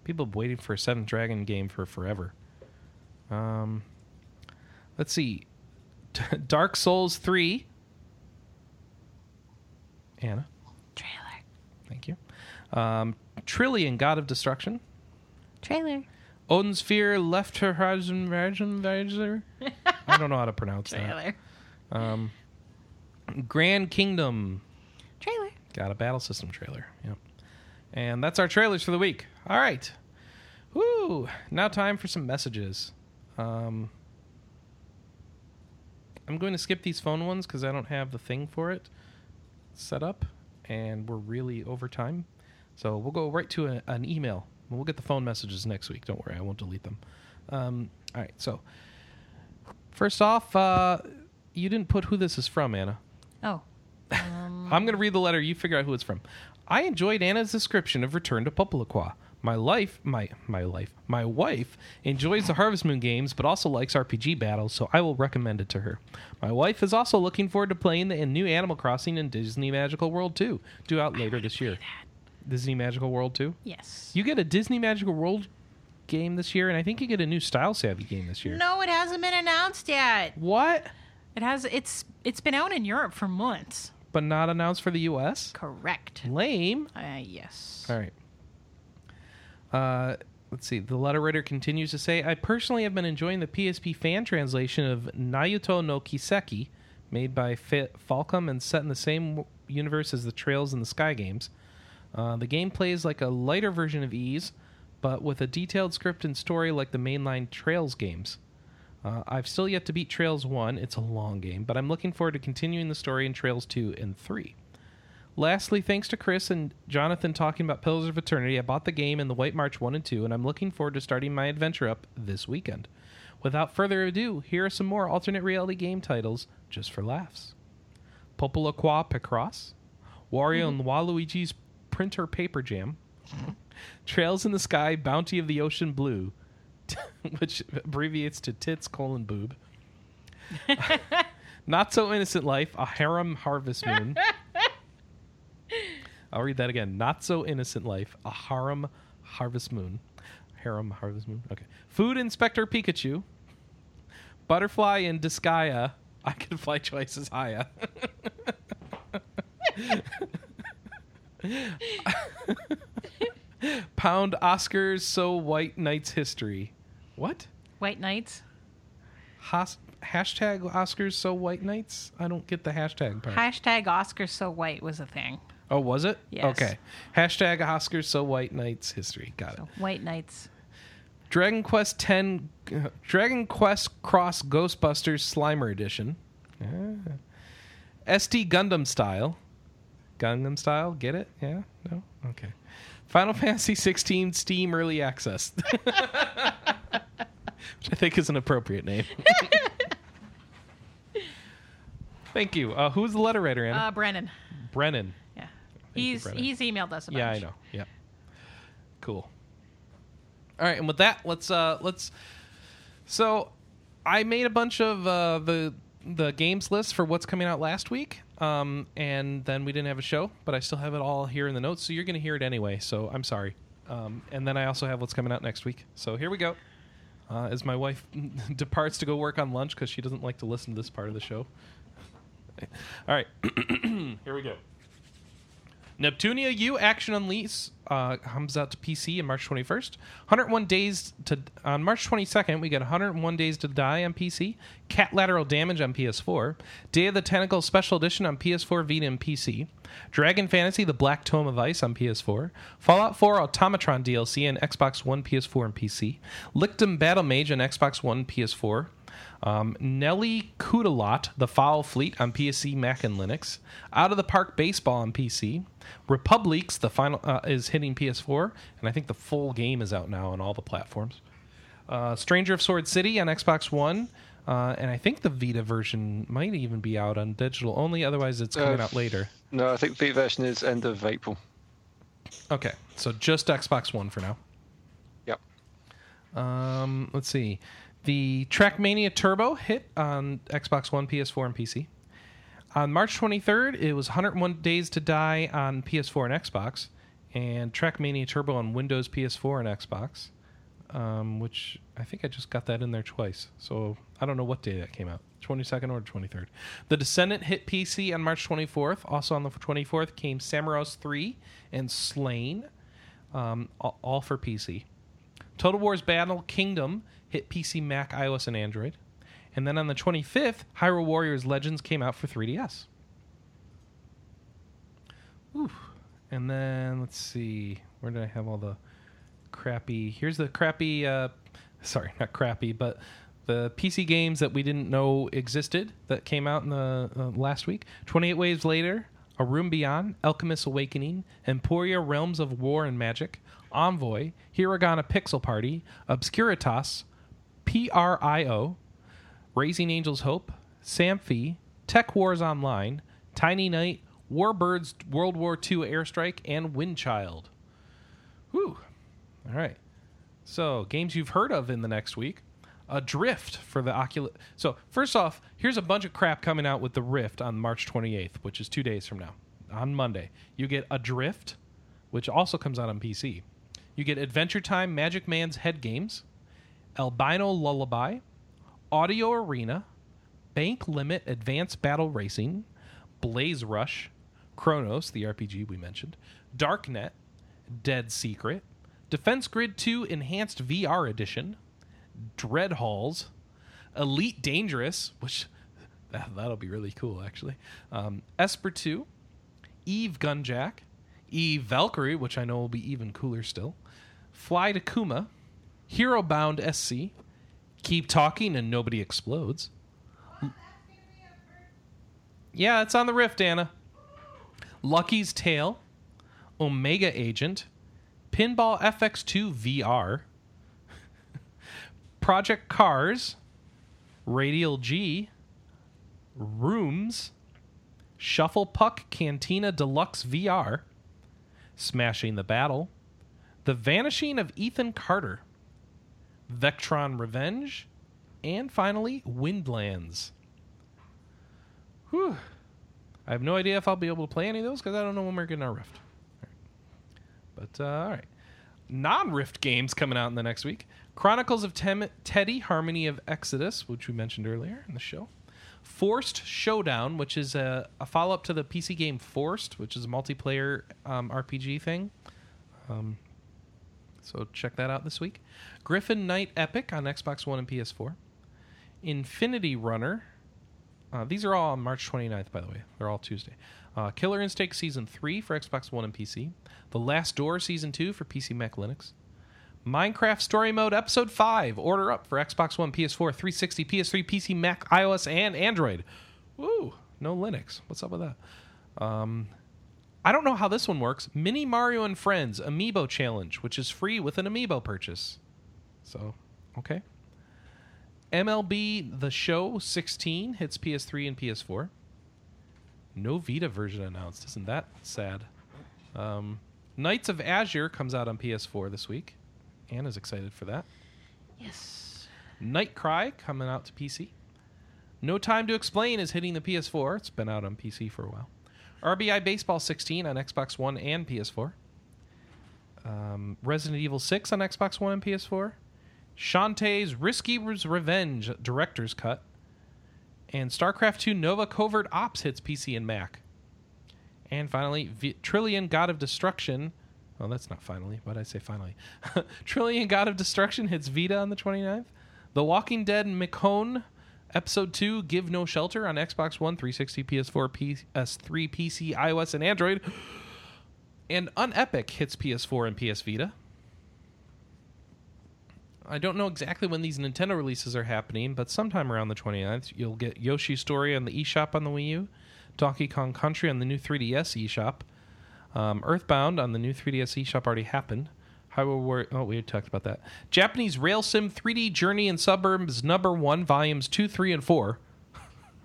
People have been waiting for a Seventh Dragon game for forever. Um, let's see. Dark Souls 3. Anna, Trailer. thank Thank you. Um, Trillion, God of Destruction. Trailer. Odin Sphere, Left Horizon, Virgin. I don't know how to pronounce that. Trailer. Um, Grand Kingdom. Trailer. Got a battle system trailer. Yep. And that's our trailers for the week. All right. Woo! Now time for some messages. Um, I'm going to skip these phone ones because I don't have the thing for it set up, and we're really over time. So we'll go right to a, an email. We'll get the phone messages next week. Don't worry, I won't delete them. Um, all right. So first off, uh, you didn't put who this is from, Anna. Oh. Um, I'm going to read the letter. You figure out who it's from. I enjoyed Anna's description of Return to PopoloCrois. My life, my my life, my wife enjoys the Harvest Moon games, but also likes RPG battles, so I will recommend it to her. My wife is also looking forward to playing the new Animal Crossing and Disney Magical World 2, due out later this year. Disney Magical World 2. yes. You get a Disney Magical World game this year, and I think you get a new Style Savvy game this year. No, it hasn't been announced yet. What? It has. It's it's been out in Europe for months. But not announced for the U.S. Correct. Lame. Uh, yes. All right. Uh, let's see. The letter writer continues to say, I personally have been enjoying the PSP fan translation of Nayuta no Kiseki, made by Fa- Falcom and set in the same universe as the Trails in the Sky games. Uh, the game plays like a lighter version of Ys, but with a detailed script and story like the mainline Trails games. Uh, I've still yet to beat Trails 1. It's a long game, but I'm looking forward to continuing the story in Trails 2 and 3. Lastly, thanks to Chris and Johnathon talking about Pillars of Eternity, I bought the game in the White March 1 and 2, and I'm looking forward to starting my adventure up this weekend. Without further ado, here are some more alternate reality game titles just for laughs PopoloCrois Picross, Wario and Waluigi's Printer Paper Jam, Trails in the Sky Bounty of the Ocean Blue, which abbreviates to Tits colon boob. Not So Innocent Life, a Harem Harvest Moon. I'll read that again. Not So Innocent Life, a Harem Harvest Moon. Harem Harvest Moon. Okay. Food Inspector Pikachu. Butterfly in Disgaea. I can fly twice as higher. Pound Oscars so white Knights history. What? White Knights. Hashtag Oscars so white Knights? I don't get the hashtag part. Hashtag Oscars so white was a thing. oh, was it? Yes. Okay. Hashtag Oscars so white Knights history. Got it. White Knights. Dragon Quest Ten, uh, Dragon Quest Cross Ghostbusters Slimer Edition. Ah. SD Gundam style. Gundam style. Get it? Yeah. No. Okay. Final Fantasy 16 Steam Early Access, which I think is an appropriate name. Thank you. Uh, who's the letter writer, Anna? Uh, Brennan. Brennan. Yeah. you, He's Brennan. he's emailed us a bunch. Yeah, I know. Yeah. Cool. All right, and with that, let's uh let's so I made a bunch of uh the the games list for what's coming out last week. Um and then we didn't have a show, but I still have it all here in the notes, so you're going to hear it anyway. So I'm sorry. Um and then I also have what's coming out next week. So here we go. Uh, as my wife departs to go work on lunch because she doesn't like to listen to this part of the show. All right, here we go. Neptunia U Action Unleash uh, comes out to PC on March 21st. 101 days to on March 22nd. We get 101 days to die on PC. Cat Lateral Damage on PS4. Day of the Tentacle Special Edition on PS4, Vita, and PC. Dragon Fantasy: The Black Tome of Ice on PS4. Fallout 4 Automatron DLC on Xbox One, PS4, and PC. Lictum Battle Mage on Xbox One, PS4. Um, Nelly Cootalot, The Fowl Fleet on PSC, Mac, and Linux. Out of the Park Baseball on PC. Republics, the final uh, is hitting PS4, and I think the full game is out now on all the platforms. Uh, Stranger of Sword City on Xbox One, uh, and I think the Vita version might even be out on digital only. Otherwise, it's coming Uh, out later. No, I think the version is end of April. Okay, so just Xbox One for now. Yep. Um, let's see. The Trackmania Turbo hit on Xbox One, PS4, and PC. On March 23rd, it was 101 Days to Die on PS4 and Xbox, and Trackmania Turbo on Windows, PS4, and Xbox. um, which I think I just got that in there twice. So I don't know what day that came out 22nd or 23rd. The Descendant hit PC on March 24th. Also on the 24th came Samorost 3 and Slain, um, all, all for PC. Total Wars Battle Kingdom hit PC, Mac, iOS, and Android. And then on the 25th, Hyrule Warriors Legends came out for 3DS. Ooh. And then let's see, where did I have all the crappy? Here's the crappy. Uh, sorry, not crappy, but the PC games that we didn't know existed that came out in the uh, last week. 28 Waves Later, A Room Beyond, Alchemist Awakening, Emporia Realms of War and Magic, Envoy, Hiragana Pixel Party, Obscuritas, PRIO, Raising Angels Hope, Samphi, Tech Wars Online, Tiny Knight, Warbirds World War II Airstrike, and Windchild. Whew. All right. So, games you've heard of in the next week. Adrift for the Oculus. So, first off, here's a bunch of crap coming out with the Rift on March 28th, which is two days from now. On Monday, you get Adrift, which also comes out on PC. You get Adventure Time Magic Man's Head Games, Albino Lullaby, Audio Arena, Bank Limit Advanced Battle Racing, Blaze Rush, Chronos, the RPG we mentioned, Darknet, Dead Secret, Defense Grid 2 Enhanced VR Edition, Dread Halls, Elite Dangerous, which that, that'll be really cool actually, um, Esper 2, Eve Gunjack, Eve Valkyrie, which I know will be even cooler still, Fly to Kuma, Hero Bound SC, Keep Talking and Nobody Explodes. Yeah, it's on the Rift, Anna. Lucky's Tale, Omega Agent, Pinball FX2 VR, Project Cars, Radial G, Rooms, Shuffle Puck Cantina Deluxe VR, Smashing the Battle, The Vanishing of Ethan Carter, Vectron Revenge, and finally Windlands. Whew. I have no idea if I'll be able to play any of those because I don't know when we're getting our Rift. But, uh, all right. Non Rift games coming out in the next week Chronicles of Tem- Teddy, Harmony of Exodus, which we mentioned earlier in the show. Forced Showdown, which is a, a follow up to the PC game Forced, which is a multiplayer um, RPG thing. Um, so check that out this week. Griffin Knight Epic on Xbox One and PS4. Infinity Runner. Uh, these are all on March 29th, by the way. They're all Tuesday. Uh, Killer Instinct Season 3 for Xbox One and PC. The Last Door Season 2 for PC, Mac, Linux. Minecraft Story Mode Episode 5. Order up for Xbox One, PS4, 360, PS3, PC, Mac, iOS, and Android. Woo! No Linux. What's up with that? Um, I don't know how this one works. Mini Mario and Friends Amiibo Challenge, which is free with an Amiibo purchase. So, okay. MLB The Show 16 hits PS3 and PS4. No Vita version announced. Isn't that sad? Um, Nights of Azure comes out on PS4 this week. Anna's excited for that. Yes. Night Cry coming out to PC. No Time to Explain is hitting the PS4. It's been out on PC for a while. RBI Baseball 16 on Xbox One and PS4. Um, Resident Evil 6 on Xbox One and PS4. Shantae's Risky Revenge Director's Cut. And StarCraft 2 Nova Covert Ops hits PC and Mac. And finally, v- Trillion God of Destruction. Well, that's not finally. Did I say finally? Trillion God of Destruction hits Vita on the 29th. The Walking Dead Michonne Episode 2 Give No Shelter on Xbox One, 360, PS4, PS3, PC, iOS, and Android. And Unepic hits PS4 and PS Vita. I don't know exactly when these Nintendo releases are happening, but sometime around the 29th, you'll get Yoshi's Story on the eShop on the Wii U, Donkey Kong Country on the new 3DS eShop, um, Earthbound on the new 3DS eShop already happened. Hyrule War- oh, we talked about that. Japanese Rail Sim 3D Journey in Suburbs Number One, Volumes Two, Three, and Four,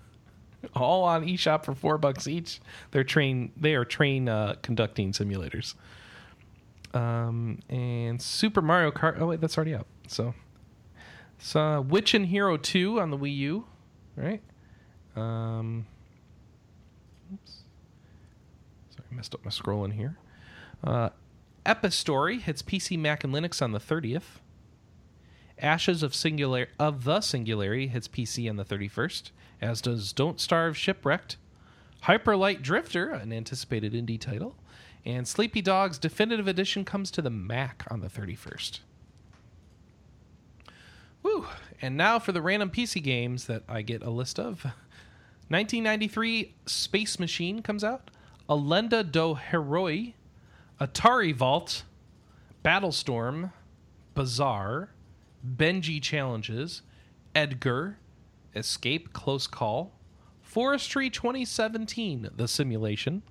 all on eShop for four bucks each. They're train they are train uh, conducting simulators. Um, and Super Mario Kart. Oh wait, that's already out. So, so Witch and Hero Two on the Wii U, right? Um, oops. Sorry, I messed up my scrolling here. Uh, Epistory hits PC, Mac, and Linux on the 30th. Ashes of Singular of the Singularity hits PC on the 31st, as does Don't Starve Shipwrecked, Hyperlight Drifter, an anticipated indie title, and Sleepy Dogs Definitive Edition comes to the Mac on the 31st. Woo! And now for the random PC games that I get a list of. 1993 Space Machine comes out. Alenda do Heroi. Atari Vault. Battlestorm. Bazaar. Benji Challenges. Edgar. Escape Close Call. Forestry 2017 The Simulation.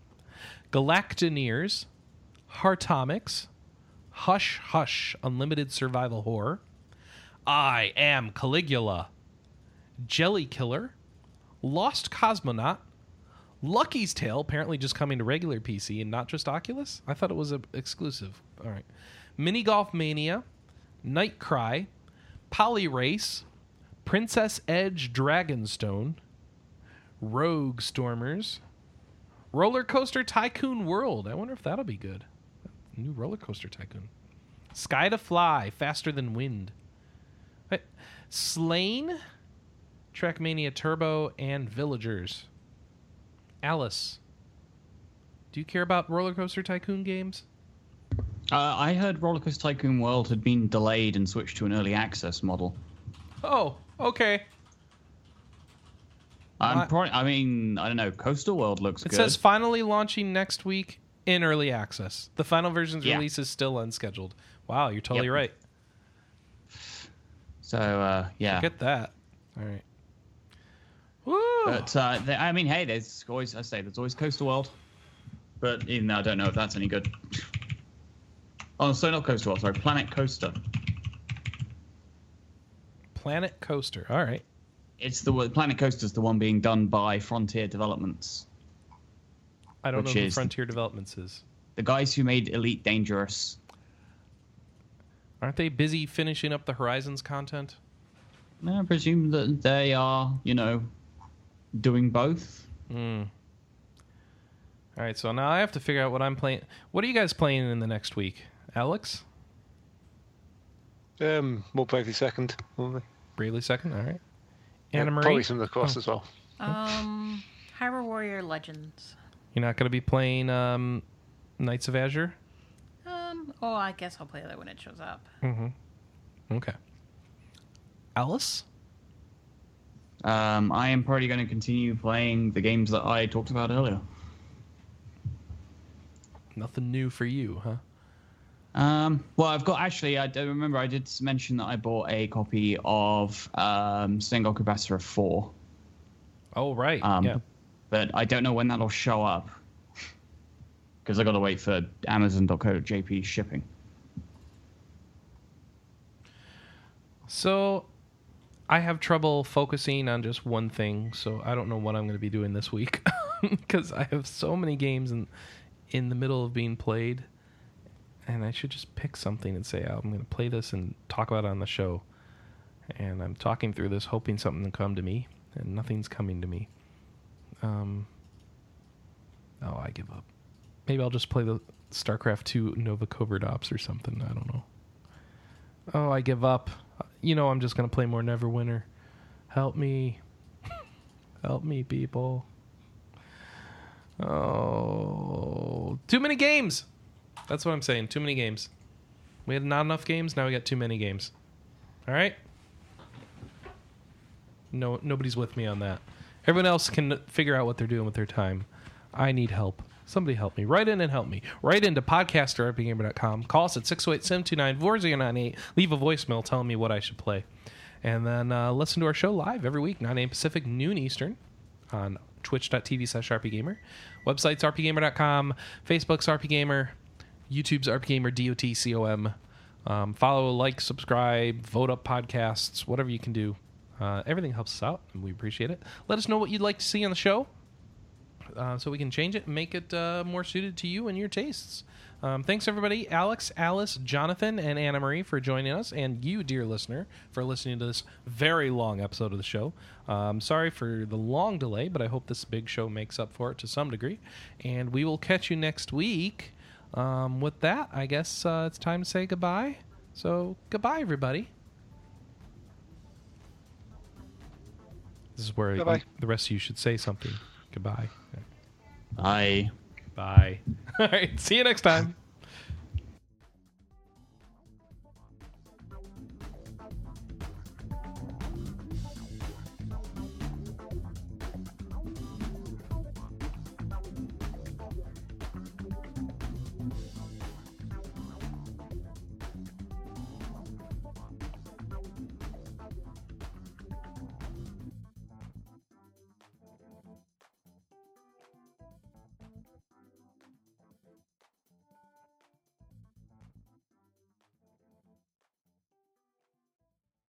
Galactineers. Hartomics. Hush Hush Unlimited Survival Horror. I am Caligula. Jelly Killer. Lost Cosmonaut. Lucky's Tale, apparently just coming to regular PC and not just Oculus. I thought it was a exclusive. All right. Mini Golf Mania. Night Cry. Poly Race. Princess Edge Dragonstone. Rogue Stormers. Roller Coaster Tycoon World. I wonder if that'll be good. New Roller Coaster Tycoon. Sky to Fly. Faster Than Wind. Slain, Trackmania Turbo, and Villagers. Alice, do you care about Roller Coaster Tycoon games? Uh, I heard Roller Coaster Tycoon World had been delayed and switched to an early access model. Oh, okay. I'm probably, I mean, I don't know. Coastal World looks good. It good. says finally launching next week in early access. The final version's Yeah. release is still unscheduled. Wow, you're totally Yep. right. so uh, yeah. Get that. All right. Woo! But uh, th- I mean, hey, there's always I say there's always Coastal World, but even though I don't know if that's any good. Oh, so not Coastal World. Sorry, Planet Coaster. Planet Coaster. All right. It's the Planet Coaster's the one being done by Frontier Developments, I don't know who is- Frontier Developments is. the guys who made Elite Dangerous. Aren't they busy finishing up the Horizons content? I presume that they are, you know, doing both. Mm. All right, so now I have to figure out what I'm playing. What are you guys playing in the next week? Alex? Um, more Bravely Second, probably. Bravely second? All right. Yeah, Anna Marie? Probably some of the cross Oh. as well. Um, Hyrule Warrior Legends. You're not going to be playing um, Nights of Azure? Um, oh, I guess I'll play that when it shows up. Mm-hmm. Okay. Alice? Um, I am probably going to continue playing the games that I talked about earlier. Nothing new for you, huh? Um, well, I've got actually. I remember. I did mention that I bought a copy of um, Sengoku Basara Oh right. um, yeah. but I don't know when that'll show up because I've got to wait for Amazon.co.jp shipping. So I have trouble focusing on just one thing, so I don't know what I'm going to be doing this week because I have so many games in in the middle of being played, and I should just pick something and say oh, I'm going to play this and talk about it on the show. And I'm talking through this, hoping something will come to me, and nothing's coming to me. Um. Oh, I give up. Maybe I'll just play the StarCraft 2 Nova Covert Ops or something. I don't know. Oh, I give up. You know, I'm just to play more Neverwinter. Help me. Help me, people. Oh, too many games. That's what I'm saying. Too many games. We had not enough games. Now we got too many games. All right. No, nobody's with me on that. Everyone else can figure out what they're doing with their time. I need help. Somebody help me. Write in and help me. Write into podcaster.rpgamer.com. Call us at 608-729-4098. Leave a voicemail telling me what I should play. And then uh, listen to our show live every week, 9 a.m. Pacific, noon Eastern on twitch.tv slash rpgamer. Website's rpgamer.com. Facebook's rpgamer. YouTube's rpgamer, D-O-T-C-O-M. Um, follow, like, subscribe, vote up podcasts, whatever you can do. Uh, everything helps us out, and we appreciate it. Let us know what you'd like to see on the show uh, so we can change it and make it uh, more suited to you and your tastes. Um, thanks, everybody. Alex, Alice, Johnathon, and Anna Marie for joining us, and you, dear listener, for listening to this very long episode of the show. Um, sorry for the long delay, but I hope this big show makes up for it to some degree. And we will catch you next week. Um, with that, I guess uh, it's time to say goodbye. So, goodbye, everybody. This is where you, the rest of you should say something. Goodbye. I Bye. All right. See you next time.